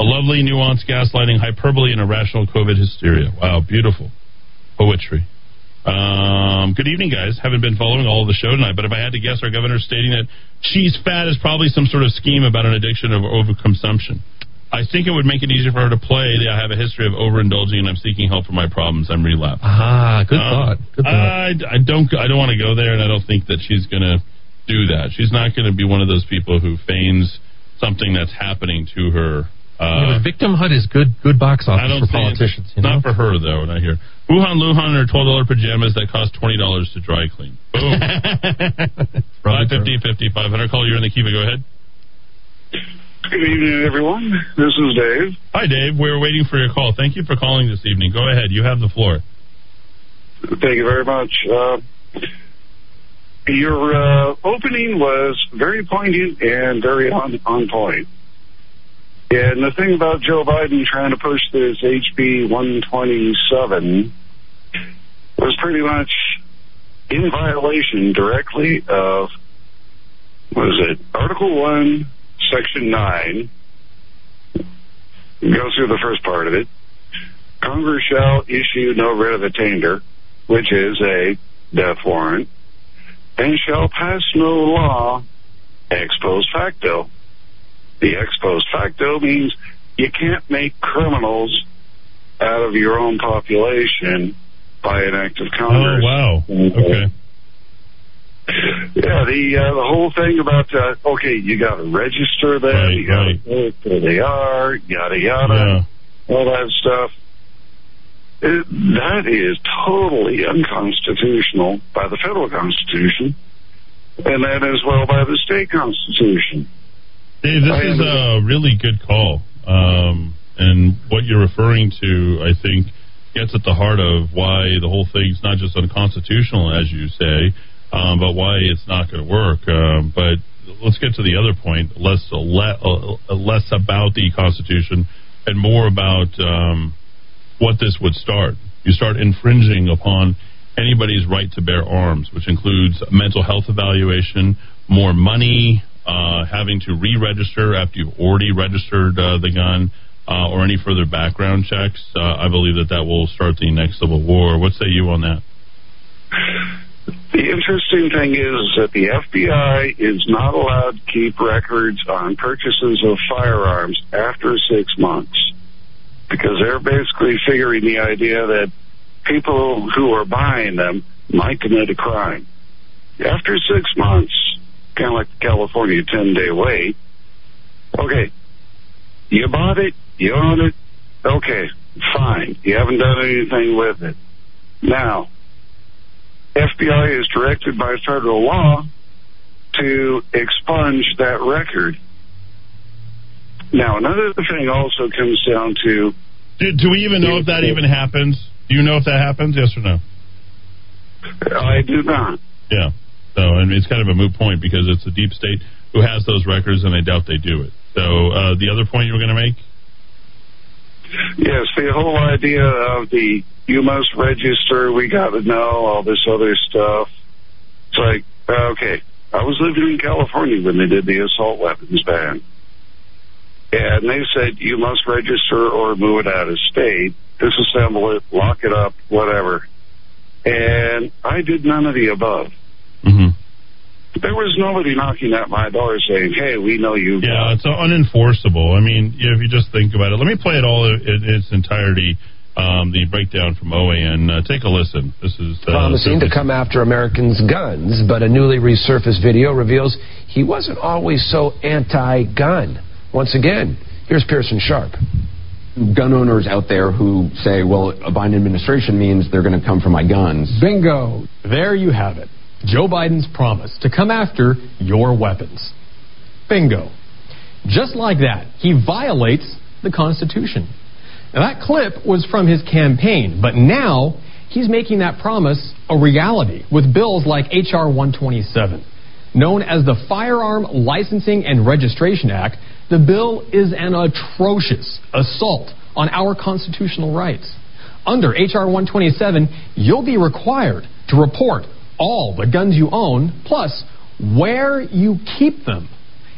S2: a lovely, nuanced gaslighting, hyperbole, and irrational COVID hysteria. Wow, beautiful poetry. Um, good evening, guys. Haven't been following all of the show tonight, but if I had to guess, our governor stating that she's fat is probably some sort of scheme about an addiction of overconsumption. I think it would make it easier for her to play. I have a history of overindulging, and I'm seeking help for my problems. I'm relapsed.
S61: Ah, good
S2: Um,
S61: thought. Good thought.
S2: I, I don't. I don't want to go there, and I don't think that she's going to do that. She's not going to be one of those people who feigns something that's happening to her.
S61: Yeah,
S2: Uh,
S61: but victimhood is good good box
S2: I
S61: office for politicians. You know?
S2: Not for her though. Not here. Wuhan Luhan are twelve dollar pajamas that cost twenty dollars to dry clean. Boom. Five fifty fifty five hundred. Call you're in the Kiva. Go ahead.
S62: Good evening, everyone. This is Dave.
S2: Hi, Dave. We were waiting for your call. Thank you for calling this evening. Go ahead. You have the floor.
S62: Thank you very much. Uh, your uh, opening was very poignant and very on, on point. And the thing about Joe Biden trying to push this HB 127 was pretty much in violation directly of, what is it, Article 1, Section 9. Go through the first part of it. Congress shall issue no writ of attainder, which is a death warrant, and shall pass no law ex post facto. The ex post facto means you can't make criminals out of your own population by an act of oh, Congress.
S2: Oh, wow. Okay.
S62: Yeah, the uh, the whole thing about uh, okay, you got to register them,
S2: Right,
S62: you got
S2: right.
S62: to know who they are, yada yada, all that stuff. It, that is totally unconstitutional by the federal constitution, and that as well by the state constitution.
S2: Dave, this
S62: I
S2: is a really good call. Um, and what you're referring to, I think, gets at the heart of why the whole thing's not just unconstitutional, as you say, um, but why it's not going to work. Um, but let's get to the other point, less le- uh, less about the Constitution and more about um, what this would start. You start infringing upon anybody's right to bear arms, which includes mental health evaluation, more money, uh, having to re-register after you've already registered uh, the gun, uh, or any further background checks. Uh, I believe that that will start the next civil war. What say you on that?
S62: The interesting thing is that the FBI is not allowed to keep records on purchases of firearms after six months because they're basically figuring the idea that people who are buying them might commit a crime. After six months, kind of like the California 10 day wait, okay, you bought it, you own it, okay, fine. You haven't done anything with it. Now, FBI is directed by federal law to expunge that record. Now, another thing also comes down to
S2: Do, do we even know if that even happens? Do you know if that happens? Yes or no?
S62: I do not.
S2: Yeah. So, and it's kind of a moot point because it's the deep state who has those records, and I doubt they do it. So, uh, the other point you were going to make?
S62: Yes, the whole idea of the you must register, we got to know all this other stuff. It's like, okay, I was living in California when they did the assault weapons ban. And they said you must register or move it out of state, disassemble it, lock it up, whatever. And I did none of the above.
S2: Mm-hmm.
S62: There was nobody knocking at my door saying, hey, we know you.
S2: Yeah, it's unenforceable. I mean, if you just think about it, let me play it all in its entirety. Um, the breakdown from OAN. Uh, take a listen. This is uh,
S63: promising to come after Americans' guns, but a newly resurfaced video reveals he wasn't always so anti gun. Once again, here's Pearson Sharp.
S7: gun owners out there who say, well, a Biden administration means they're going to come for my guns.
S6: Bingo. There you have it. Joe Biden's promise to come after your weapons. Bingo. Just like that, he violates the Constitution. Now, that clip was from his campaign, but now he's making that promise a reality with bills like H.R. 127. Known as the Firearm Licensing and Registration Act, the bill is an atrocious assault on our constitutional rights. Under H.R. 127, you'll be required to report all the guns you own, plus where you keep them.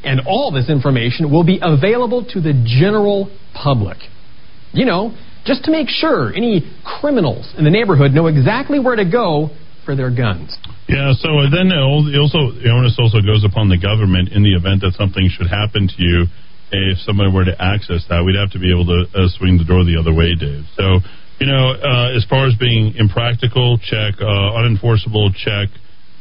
S6: And all this information will be available to the general public. You know, just to make sure any criminals in the neighborhood know exactly where to go for their guns.
S2: Yeah, so then also the onus also goes upon the government in the event that something should happen to you. If somebody were to access that, we'd have to be able to uh, swing the door the other way, Dave. So, you know, uh, as far as being impractical, check. Uh, unenforceable, check.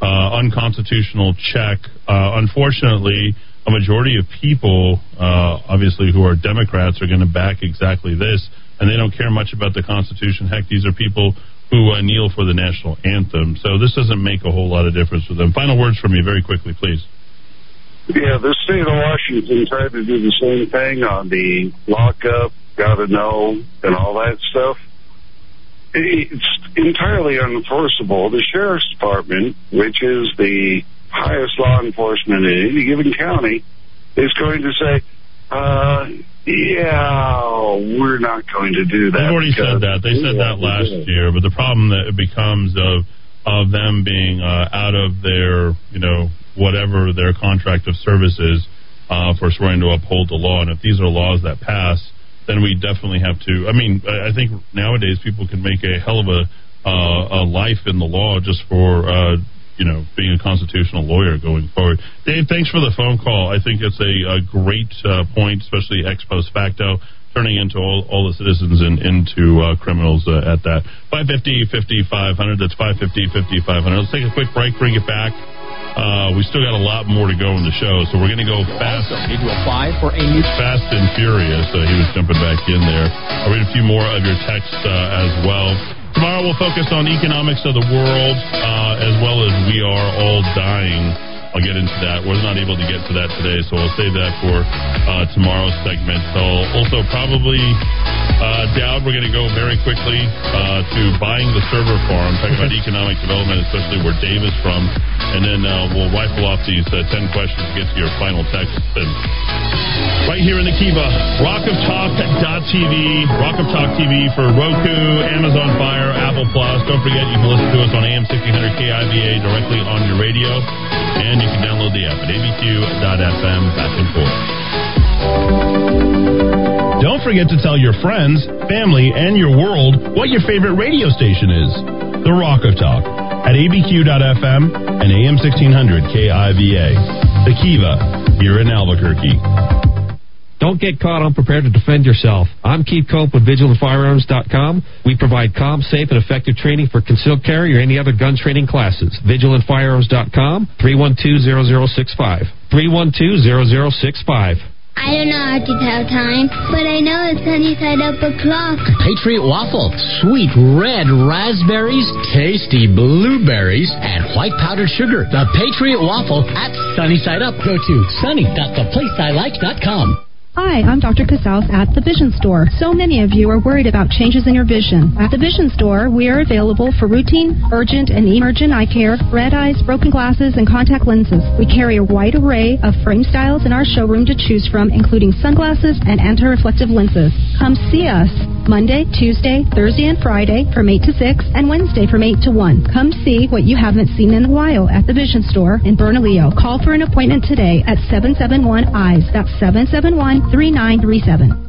S2: Uh, unconstitutional, check. Uh, unfortunately, a majority of people, uh, obviously, who are Democrats, are going to back exactly this, and they don't care much about the Constitution. Heck, these are people who uh, kneel for the national anthem. So this doesn't make a whole lot of difference for them. Final words from you, very quickly, please.
S62: Yeah, the state of Washington tried to do the same thing on the lockup, gotta know, and all that stuff. It's entirely unenforceable. The sheriff's department, which is the highest law enforcement in any given county, is going to say, uh, yeah, we're not going to do that.
S2: They've already said that. They said that last year, but the problem that it becomes of of them being uh, out of their, you know, whatever their contract of service is uh, for swearing to uphold the law. And if these are laws that pass, then we definitely have to. I mean, I think nowadays people can make a hell of a uh, a life in the law just for uh, you know being a constitutional lawyer going forward. Dave, thanks for the phone call. I think it's a, a great uh, point, especially ex post facto. Turning into all, all the citizens in, into uh, criminals uh, at that. 550 5500. That's 550 5500. Let's take a quick break, bring it back. Uh, we still got a lot more to go in the show, so we're going to go fast.
S64: Also, need to apply for a new
S2: Fast and Furious. Uh, he was jumping back in there. I'll read a few more of your texts uh, as well. Tomorrow we'll focus on economics of the world uh, as well as we are all dying. I'll get into that. We're not able to get to that today, so I'll save that for uh, tomorrow's segment. I'll also probably uh, doubt we're going to go very quickly uh, to buying the server farm, talking about economic development, especially where Dave is from, and then uh, we'll rifle off these uh, 10 questions to get to your final text. And right here in the Kiva, rockoftalk.tv, Rock of Talk TV for Roku, Amazon Fire, Apple Plus. Don't forget you can listen to us on AM 1600 KIVA directly on your radio, and you can download the app at abq.fm back and forth. Don't forget to tell your friends, family, and your world what your favorite radio station is. The Rock of Talk at abq.fm and AM 1600 KIVA. The Kiva here in Albuquerque.
S65: Don't get caught unprepared to defend yourself. I'm Keith Cope with VigilantFirearms.com. We provide calm, safe, and effective training for concealed carry or any other gun training classes. VigilantFirearms.com, 312-0065. 312-0065.
S66: I don't know how to tell time, but I know it's sunny side up o'clock.
S10: Patriot Waffle, sweet red raspberries, tasty blueberries, and white powdered sugar. The Patriot Waffle at Sunny Side Up. Go to sunny.theplaceilike.com.
S67: Hi, I'm Dr. Casals at the Vision Store. So many of you are worried about changes in your vision. At the Vision Store, we are available for routine, urgent, and emergent eye care, red eyes, broken glasses, and contact lenses. We carry a wide array of frame styles in our showroom to choose from, including sunglasses and anti-reflective lenses. Come see us Monday, Tuesday, Thursday, and Friday from 8 to 6, and Wednesday from 8 to 1. Come see what you haven't seen in a while at the Vision Store in Bernalillo. Call for an appointment today at 771 EYES. That's 771 3937.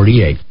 S68: 1948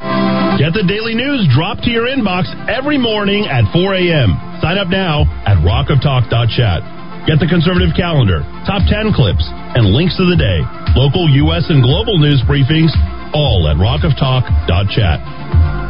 S47: Get the daily news dropped to your inbox every morning at 4 a.m. Sign up now at rockoftalk.chat. Get the conservative calendar, top 10 clips, and links of the day, local U.S. and global news briefings, all at rockoftalk.chat.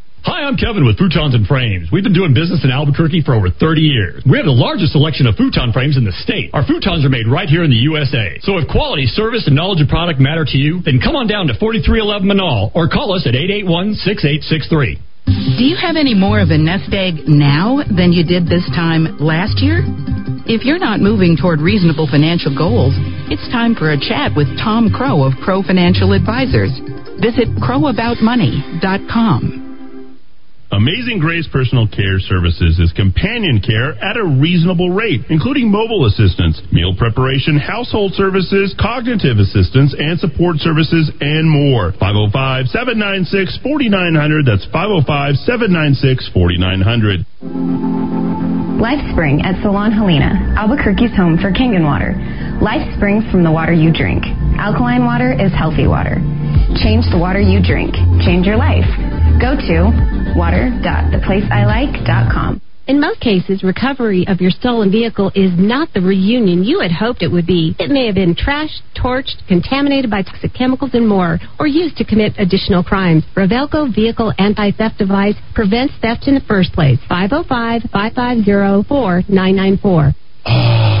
S24: Hi, I'm Kevin with Futons and Frames. We've been doing business in Albuquerque for over 30 years. We have the largest selection of futon frames in the state. Our futons are made right here in the USA. So if quality, service, and knowledge of product matter to you, then come on down to 4311 Menaul or call us at 881-6863.
S57: Do you have any more of a nest egg now than you did this time last year? If you're not moving toward reasonable financial goals, it's time for a chat with Tom Crow of Crow Financial Advisors. Visit crowaboutmoney.com.
S69: Amazing Grace Personal Care Services is companion care at a reasonable rate, including mobile assistance, meal preparation, household services, cognitive assistance, and support services, and more. 505 796 4900. That's 505 796 4900.
S55: LifeSpring at Salon Helena, Albuquerque's home for Kangen water. Life springs from the water you drink. Alkaline water is healthy water. Change the water you drink. Change your life. Go to water.theplaceilike.com.
S21: In most cases, recovery of your stolen vehicle is not the reunion you had hoped it would be. It may have been trashed, torched, contaminated by toxic chemicals and more, or used to commit additional crimes. Revelco Vehicle Anti-Theft Device prevents theft in the first place. 505-550-4994.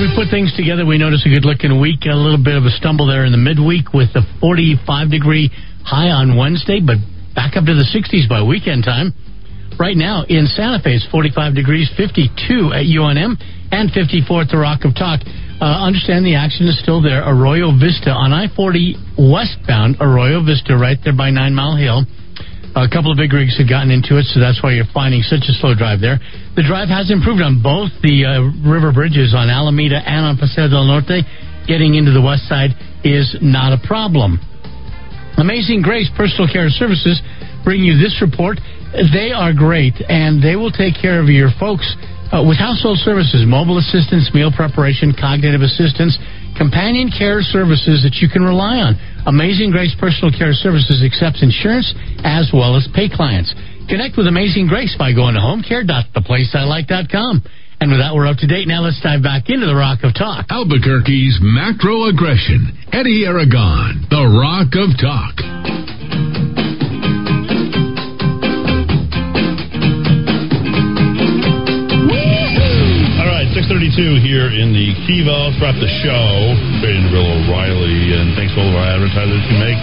S10: We put things together, we notice a good looking week. A little bit of a stumble there in the midweek with the 45 degree high on Wednesday, but back up to the 60s by weekend time. Right now in Santa Fe, it's 45 degrees, 52 at UNM, and 54 at the Rock of Talk. Uh, understand the action is still there. Arroyo Vista on I 40 westbound, Arroyo Vista, right there by Nine Mile Hill. A couple of big rigs have gotten into it, so that's why you're finding such a slow drive there. The drive has improved on both the uh, river bridges on Alameda and on Paseo del Norte. Getting into the west side is not a problem. Amazing Grace Personal Care Services bring you this report. They are great, and they will take care of your folks uh, with household services, mobile assistance, meal preparation, cognitive assistance, companion care services that you can rely on. Amazing Grace Personal Care Services accepts insurance as well as pay clients. Connect with Amazing Grace by going to homecare.theplaceilike.com. And with that, we're up to date. Now let's dive back into the Rock of Talk.
S1: Albuquerque's macro aggression. Eddy Aragon, the Rock of Talk.
S2: 52 here in the Kiva throughout the show. Vanderbilt O'Reilly, and thanks to all of our advertisers who make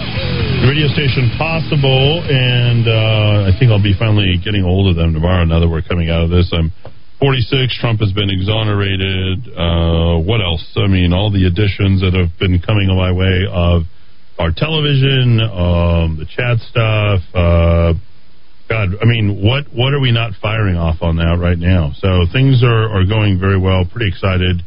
S2: the radio station possible. And uh, I think I'll be finally getting a hold of them tomorrow now that we're coming out of this. I'm 46, Trump has been exonerated. Uh, what else? I mean, all the additions that have been coming my way of our television, um, the chat stuff. Uh, God, I mean, what what are we not firing off on that right now? So things are, are going very well. Pretty excited,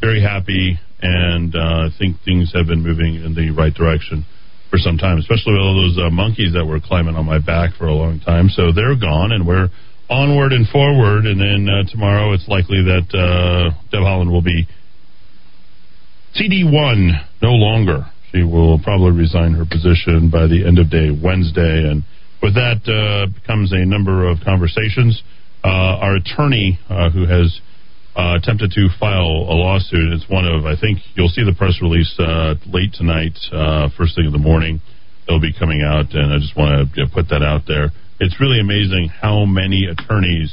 S2: very happy, and uh, I think things have been moving in the right direction for some time. Especially with all those uh, monkeys that were climbing on my back for a long time. So they're gone, and we're onward and forward. And then uh, tomorrow, it's likely that uh, Deb Haaland will be CD one no longer. She will probably resign her position by the end of day Wednesday, and with that uh, becomes a number of conversations. Uh, our attorney, uh, who has uh, attempted to file a lawsuit, it's one of I think you'll see the press release uh, late tonight, uh, first thing in the morning. It'll be coming out, and I just want to put that out there. It's really amazing how many attorneys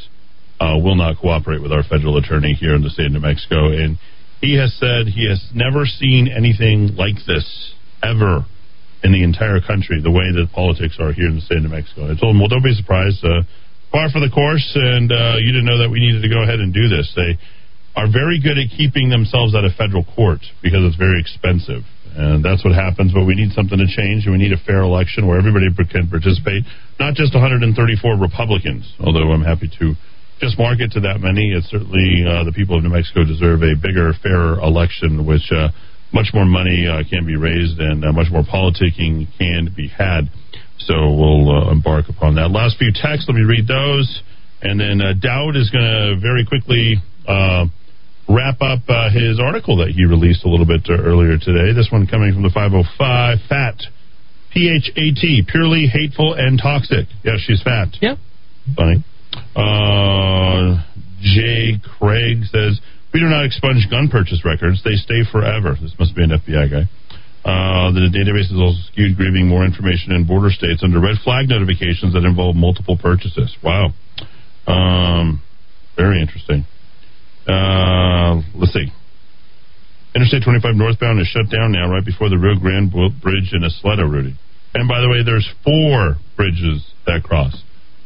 S2: will not cooperate with our federal attorney here in the state of New Mexico, and he has said he has never seen anything like this ever in the entire country, the way that politics are here in the state of New Mexico. I told him, well, don't be surprised. Uh, far for the course, and uh, you didn't know that we needed to go ahead and do this. They are very good at keeping themselves out of federal court because it's very expensive. And that's what happens. But we need something to change, and we need a fair election where everybody can participate, not just 134 Republicans, although I'm happy to just market to that many. It's certainly uh, the people of New Mexico deserve a bigger, fairer election, which uh, much more money uh, can be raised and uh, much more politicking can be had. So we'll uh, embark upon that. Last few texts, let me read those. And then uh, Dowd is going to very quickly uh, wrap up uh, his article that he released a little bit uh, earlier today. This one coming from the 505 Fat. P H A T, purely hateful and toxic. Yes, she's fat.
S25: Yeah.
S2: Funny. Uh, Jay Craig says, We do not expunge gun purchase records. They stay forever. This must be an FBI guy. Uh, the database is also skewed, grieving more information in border states under red flag notifications that involve multiple purchases. Wow. Um, very interesting. Uh, let's see. Interstate 25 northbound is shut down now right before the Rio Grande Bridge in Isleta, Rudy. And by the way, there's four bridges that cross.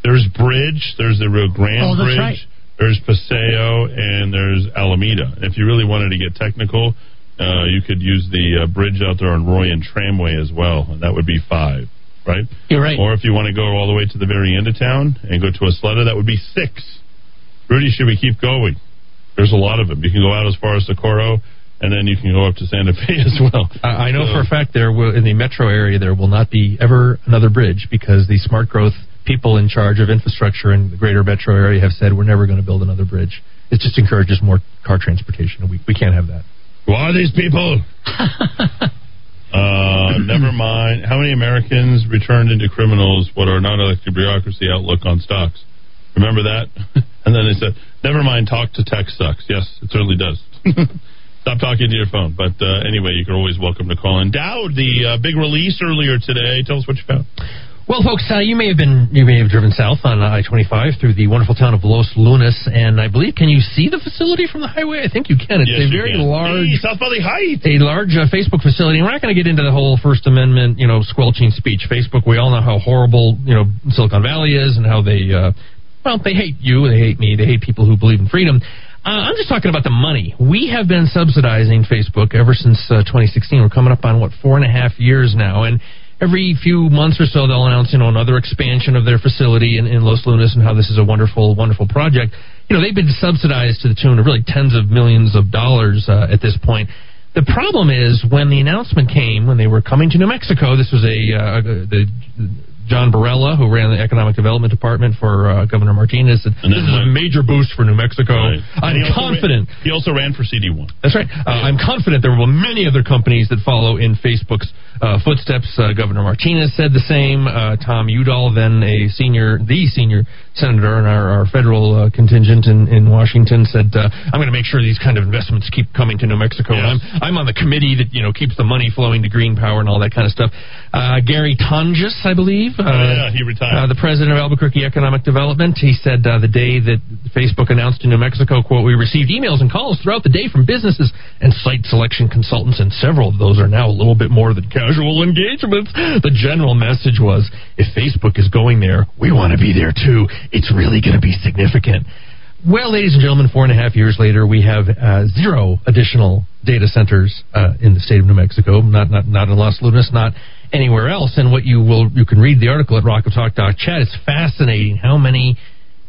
S2: There's Bridge, there's the Rio Grande
S10: Oh,
S2: Bridge,
S10: right.
S2: There's Paseo, and there's Alameda. If you really wanted to get technical, uh, you could use the uh, bridge out there on Roy and Tramway as well, and that would be five, right?
S10: You're right.
S2: Or if you want to go all the way to the very end of town and go to a Isleta, that would be six. Rudy, should we keep going? There's a lot of them. You can go out as far as Socorro, and then you can go up to Santa Fe as well.
S25: I I know
S2: So-
S25: for a fact there will, in the metro area there will not be ever another bridge because the smart growth people in charge of infrastructure in the greater metro area have said we're never going to build another bridge. It just encourages more car transportation, and we we can't have that.
S2: Who are these people? uh, never mind. How many Americans returned into criminals? What are non-elected bureaucracy outlook on stocks? Remember that? and then they said, never mind. Talk to tech sucks. Yes, it certainly does. Stop talking to your phone. But uh, anyway, you're always welcome to call in. Dowd, the uh, big release earlier today. Tell us what you found.
S25: Well, folks, uh, you may have been you may have driven south on I twenty five through the wonderful town of Los Lunas, and I believe can you see the facility from the highway? I think you can. It's
S2: Yes,
S25: a very
S2: can.
S25: large
S2: Hey, South Valley Heights.
S25: a large uh, Facebook facility. And we're not going to get into the whole First Amendment, you know, squelching speech. Facebook, we all know how horrible, you know, Silicon Valley is and how they, uh, well, they hate you, they hate me, they hate people who believe in freedom. Uh, I'm just talking about the money. We have been subsidizing Facebook ever since uh, 2016. We're coming up on, what, four and a half years now. And every few months or so, they'll announce, you know, another expansion of their facility in, in Los Lunas and how this is a wonderful, wonderful project. You know, they've been subsidized to the tune of really tens of millions of dollars uh, at this point. The problem is when the announcement came, when they were coming to New Mexico, this was a uh, the Jon Barela, who ran the economic development department for uh, Governor Martinez, said
S2: And
S25: this is a major boost for New Mexico.
S2: Right.
S25: I'm
S2: he
S25: confident.
S2: ran- he also ran for CD1.
S25: That's right. Uh, I'm confident there will be many other companies that follow in Facebook's uh, footsteps. Uh, Governor Martinez said the same. Uh, Tom Udall, then a senior, the senior senator and our, our federal uh, contingent in, in Washington, said, uh, "I'm going to make sure these kind of investments keep coming to New Mexico." And I'm I'm on the committee that you know keeps the money flowing to green power and all that kind of stuff. Uh, Gary Tonjes, I believe. Uh,
S2: Oh, yeah, he retired.
S25: uh, the president of Albuquerque Economic Development. He said uh, the day that Facebook announced in New Mexico, quote, we received emails and calls throughout the day from businesses and site selection consultants, and several of those are now a little bit more than casual engagements. The general message was, if Facebook is going there, we want to be there too. It's really going to be significant. Well, ladies and gentlemen, four and a half years later, we have uh, zero additional data centers uh, in the state of New Mexico. Not not not in Los Lunas, not anywhere else. And what you will you can read the article at rockoftalk.chat. It's fascinating how many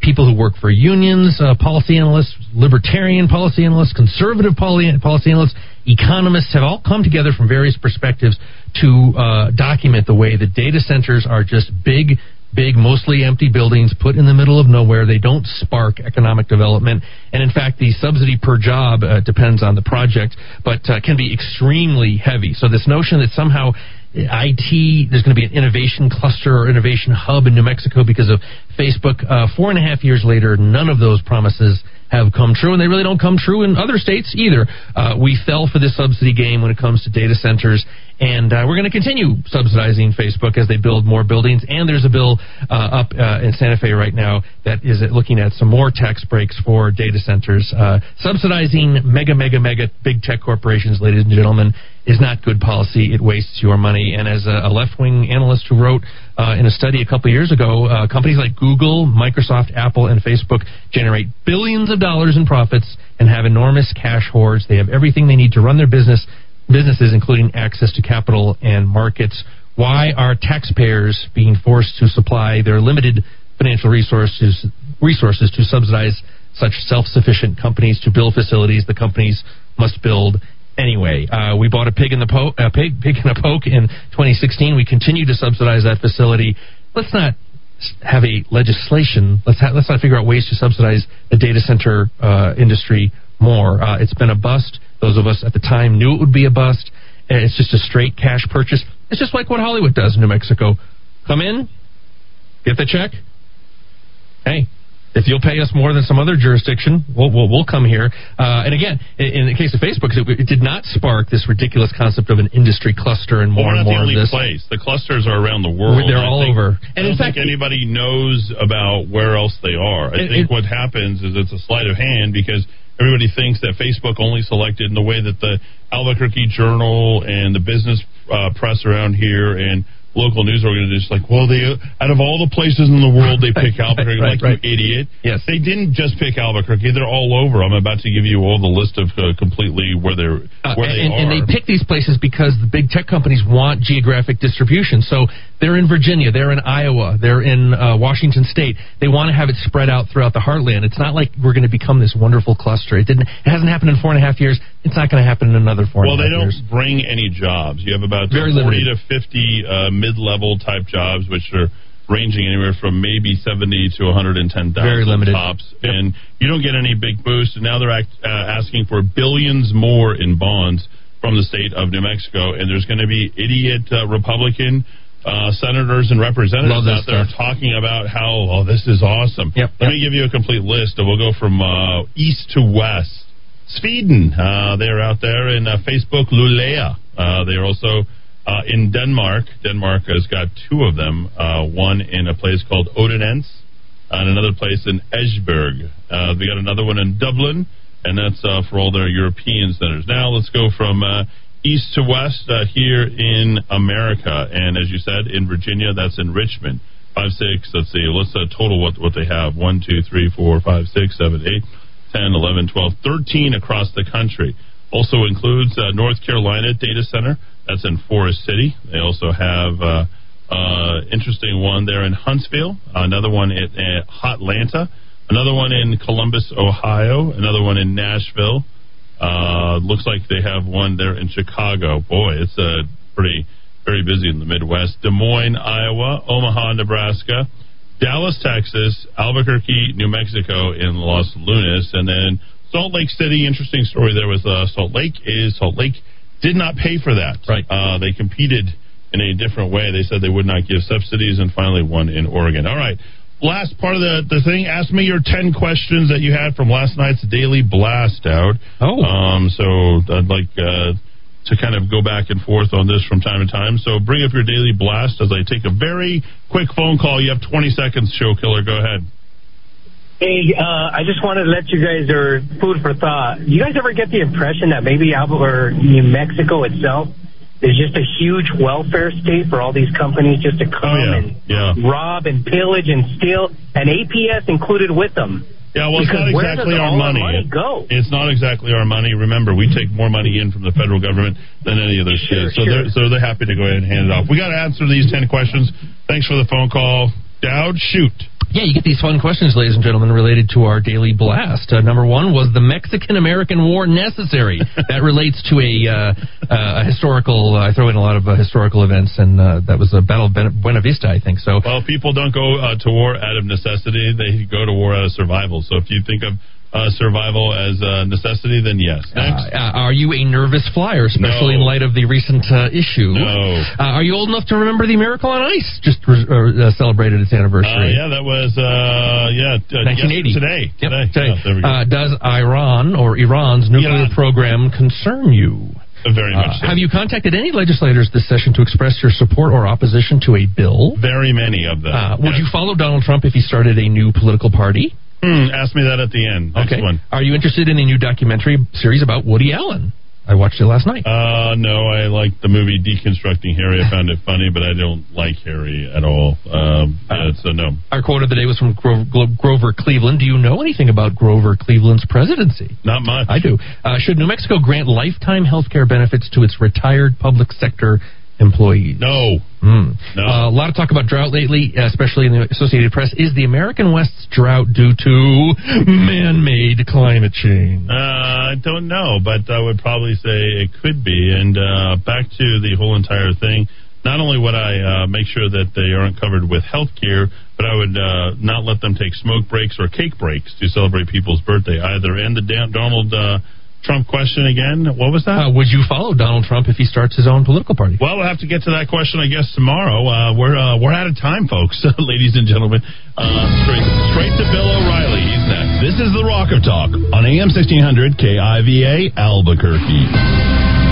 S25: people who work for unions, uh, policy analysts, libertarian policy analysts, conservative policy analysts, economists have all come together from various perspectives to uh, document the way that data centers are just big big, mostly empty buildings put in the middle of nowhere. They don't spark economic development. And in fact, the subsidy per job uh, depends on the project, but uh, can be extremely heavy. So this notion that somehow IT, there's going to be an innovation cluster or innovation hub in New Mexico because of Facebook. Uh, four and a half years later, none of those promises have come true, and they really don't come true in other states either. Uh, we fell for this subsidy game when it comes to data centers, and uh, we're going to continue subsidizing Facebook as they build more buildings. And there's a bill uh, up uh, in Santa Fe right now that is looking at some more tax breaks for data centers. Uh, subsidizing mega, mega, mega big tech corporations, ladies and gentlemen, is not good policy. It wastes your money. And as a, a left wing analyst who wrote uh, in a study a couple years ago, uh, companies like Google, Microsoft, Apple, and Facebook generate billions of dollars in profits and have enormous cash hoards. They have everything they need to run their business businesses, including access to capital and markets. Why are taxpayers being forced to supply their limited financial resources resources to subsidize such self-sufficient companies to build facilities the companies must build anyway. Uh, we bought a pig in the po- a pig, pig in a poke in 2016. We continue to subsidize that facility. Let's not have a legislation. Let's ha- let's not figure out ways to subsidize the data center uh, industry more. Uh, it's been a bust. Those of us at the time knew it would be a bust. And it's just a straight cash purchase. It's just like what Hollywood does in New Mexico. Come in, get the check. Hey, if you'll pay us more than some other jurisdiction, we'll, we'll, we'll come here. Uh, and again, in, in, the case of Facebook, it, it, did not spark this ridiculous concept of an industry cluster and more
S2: well,
S25: and more
S2: of
S25: this.
S2: Place. The clusters are around the world.
S25: They're all
S2: think,
S25: over.
S2: And in fact, anybody knows about where else they are. I think what happens is it's a sleight of hand because everybody thinks that Facebook only selected in the way that the Albuquerque Journal and the business uh, press around here and local news organizations like, well, they out of all the places in the world they pick Albuquerque.
S25: right,
S2: like
S25: right.
S2: you idiot.
S25: Yes,
S2: they didn't just pick Albuquerque. They're all over. I'm about to give you all the list of uh, completely where they're where
S25: uh,
S2: they
S25: and,
S2: are.
S25: and they pick these places because the big tech companies want geographic distribution. So they're in Virginia, they're in Iowa, they're in uh, Washington State. They want to have it spread out throughout the heartland. It's not like we're going to become this wonderful cluster. It didn't. It hasn't happened in four and a half years. It's not going to happen in another four.
S2: Well,
S25: and a
S2: they don't
S25: years.
S2: bring any jobs. You have about
S25: Very
S2: 40
S25: limited.
S2: to 50 uh, mid-level type jobs, which are ranging anywhere from maybe 70 to 110,000
S25: Very limited.
S2: tops. And you don't get any big boost. And now they're act, uh, asking for billions more in bonds from the state of New Mexico. And there's going to be idiot uh, Republican uh, senators and representatives out there
S25: stuff.
S2: talking about how, oh, this is awesome.
S25: Yep,
S2: Let me give you a complete list, and we'll go from uh, east to west. Sweden, uh, they're out there in uh, Facebook Lulea. Uh, they're also uh, in Denmark. Denmark has got two of them. Uh, one in a place called Odense, and another place in Esbjerg. Uh, we got another one in Dublin, and that's uh, for all their European centers. Now let's go from uh, east to west uh, here in America, and as you said, in Virginia, that's in Richmond. Five, six. Let's see. Let's uh, total what what they have. One, two, three, four, five, six, seven, eight. 10, 11, 12, 13 across the country. Also includes uh, North Carolina Data Center. That's in Forest City. They also have uh, uh, interesting one there in Huntsville. Another one in at Hotlanta. Another one in Columbus, Ohio. Another one in Nashville. Uh, looks like they have one there in Chicago. Boy, it's uh, pretty very busy in the Midwest. Des Moines, Iowa. Omaha, Nebraska. Dallas, Texas, Albuquerque, New Mexico, and Los Lunas, and then Salt Lake City. Interesting story there with uh, Salt Lake is Salt Lake did not pay for that.
S25: Right.
S2: Uh, they competed in a different way. They said they would not give subsidies, and finally won in Oregon. All right. Last part of the, the thing. Ask me your ten questions that you had from last night's daily blast out.
S25: Oh.
S2: Um. So I'd like. Uh, to kind of go back and forth on this from time to time. So bring up your daily blast as I take a very quick phone call. You have 20 seconds, show killer. Go ahead.
S70: Hey, uh, I just wanted to let you guys are food for thought. You guys ever get the impression that maybe Alba or New Mexico itself is just a huge welfare state for all these companies just to come oh,
S2: yeah.
S70: and
S2: Yeah.
S70: rob and pillage and steal, and APS included with them?
S2: Yeah, well, it's not exactly our money.
S70: Our money go?
S2: It's not exactly our money. Remember, we take more money in from the federal government than any other
S70: Sure,
S2: state. So
S70: sure.
S2: they're so they're happy to go ahead and hand it off. We got to answer these ten questions. Thanks for the phone call, Dowd. Shoot.
S25: Yeah, you get these fun questions, ladies and gentlemen, related to our daily blast. Uh, number one was the Mexican American War necessary? that relates to a, uh, uh, a historical. I throw in a lot of uh, historical events, and uh, that was a Battle of Ben- Buena Vista, I think. So,
S2: Well, people don't go uh, to war out of necessity; they go to war out of survival. So if you think of uh, survival as a necessity, then yes. Next.
S25: uh, are you a nervous flyer, especially in light of the recent uh, issue?
S2: No.
S25: Uh, are you old enough to remember the Miracle on Ice? Just re- uh, celebrated its
S2: Uh,
S25: anniversary.
S2: yeah, that was uh, yeah, uh,
S25: 1980.
S2: today.
S25: Yep,
S2: today.
S25: today.
S2: Yeah, there we go.
S25: Uh, does Iran or Iran's nuclear
S2: Iran.
S25: program concern you?
S2: Very much. so.
S25: Uh, Have you contacted any legislators this session to express your support or opposition to a bill?
S2: Very many of them.
S25: Uh, would
S2: Yes.
S25: you follow Donald Trump if he started a new political party?
S2: Hmm, ask me that at the end. Next
S25: okay.
S2: one.
S25: Are you interested in a new documentary series about Woody Allen? I watched it last night.
S2: Uh, no, I like the movie Deconstructing Harry. I found it funny, but I don't like Harry at all. Um, yeah, so no.
S25: Our quote of the day was from Grover, Grover Cleveland. Do you know anything about Grover Cleveland's presidency?
S2: Not much.
S25: I do. Uh, should New Mexico grant lifetime health care benefits to its retired public sector employees?
S2: No.
S25: Hmm. Uh, a lot of talk about drought lately, especially in the Associated Press. Is the American West's drought due to man-made climate change?
S2: Uh, I don't know, but I would probably say it could be. And uh, back to the whole entire thing. Not only would I uh, make sure that they aren't covered with health care, but I would uh, not let them take smoke breaks or cake breaks to celebrate people's birthday either. And the Donald uh, Trump question again. What was that?
S25: Uh, would you follow Donald Trump if he starts his own political party?
S2: Well, we'll have to get to that question, I guess, tomorrow. Uh, we're uh, we're out of time, folks, ladies and gentlemen. Uh, straight, straight to Bill O'Reilly. He's next.
S71: This is the Rock of Talk on AM 1600 KIVA Albuquerque.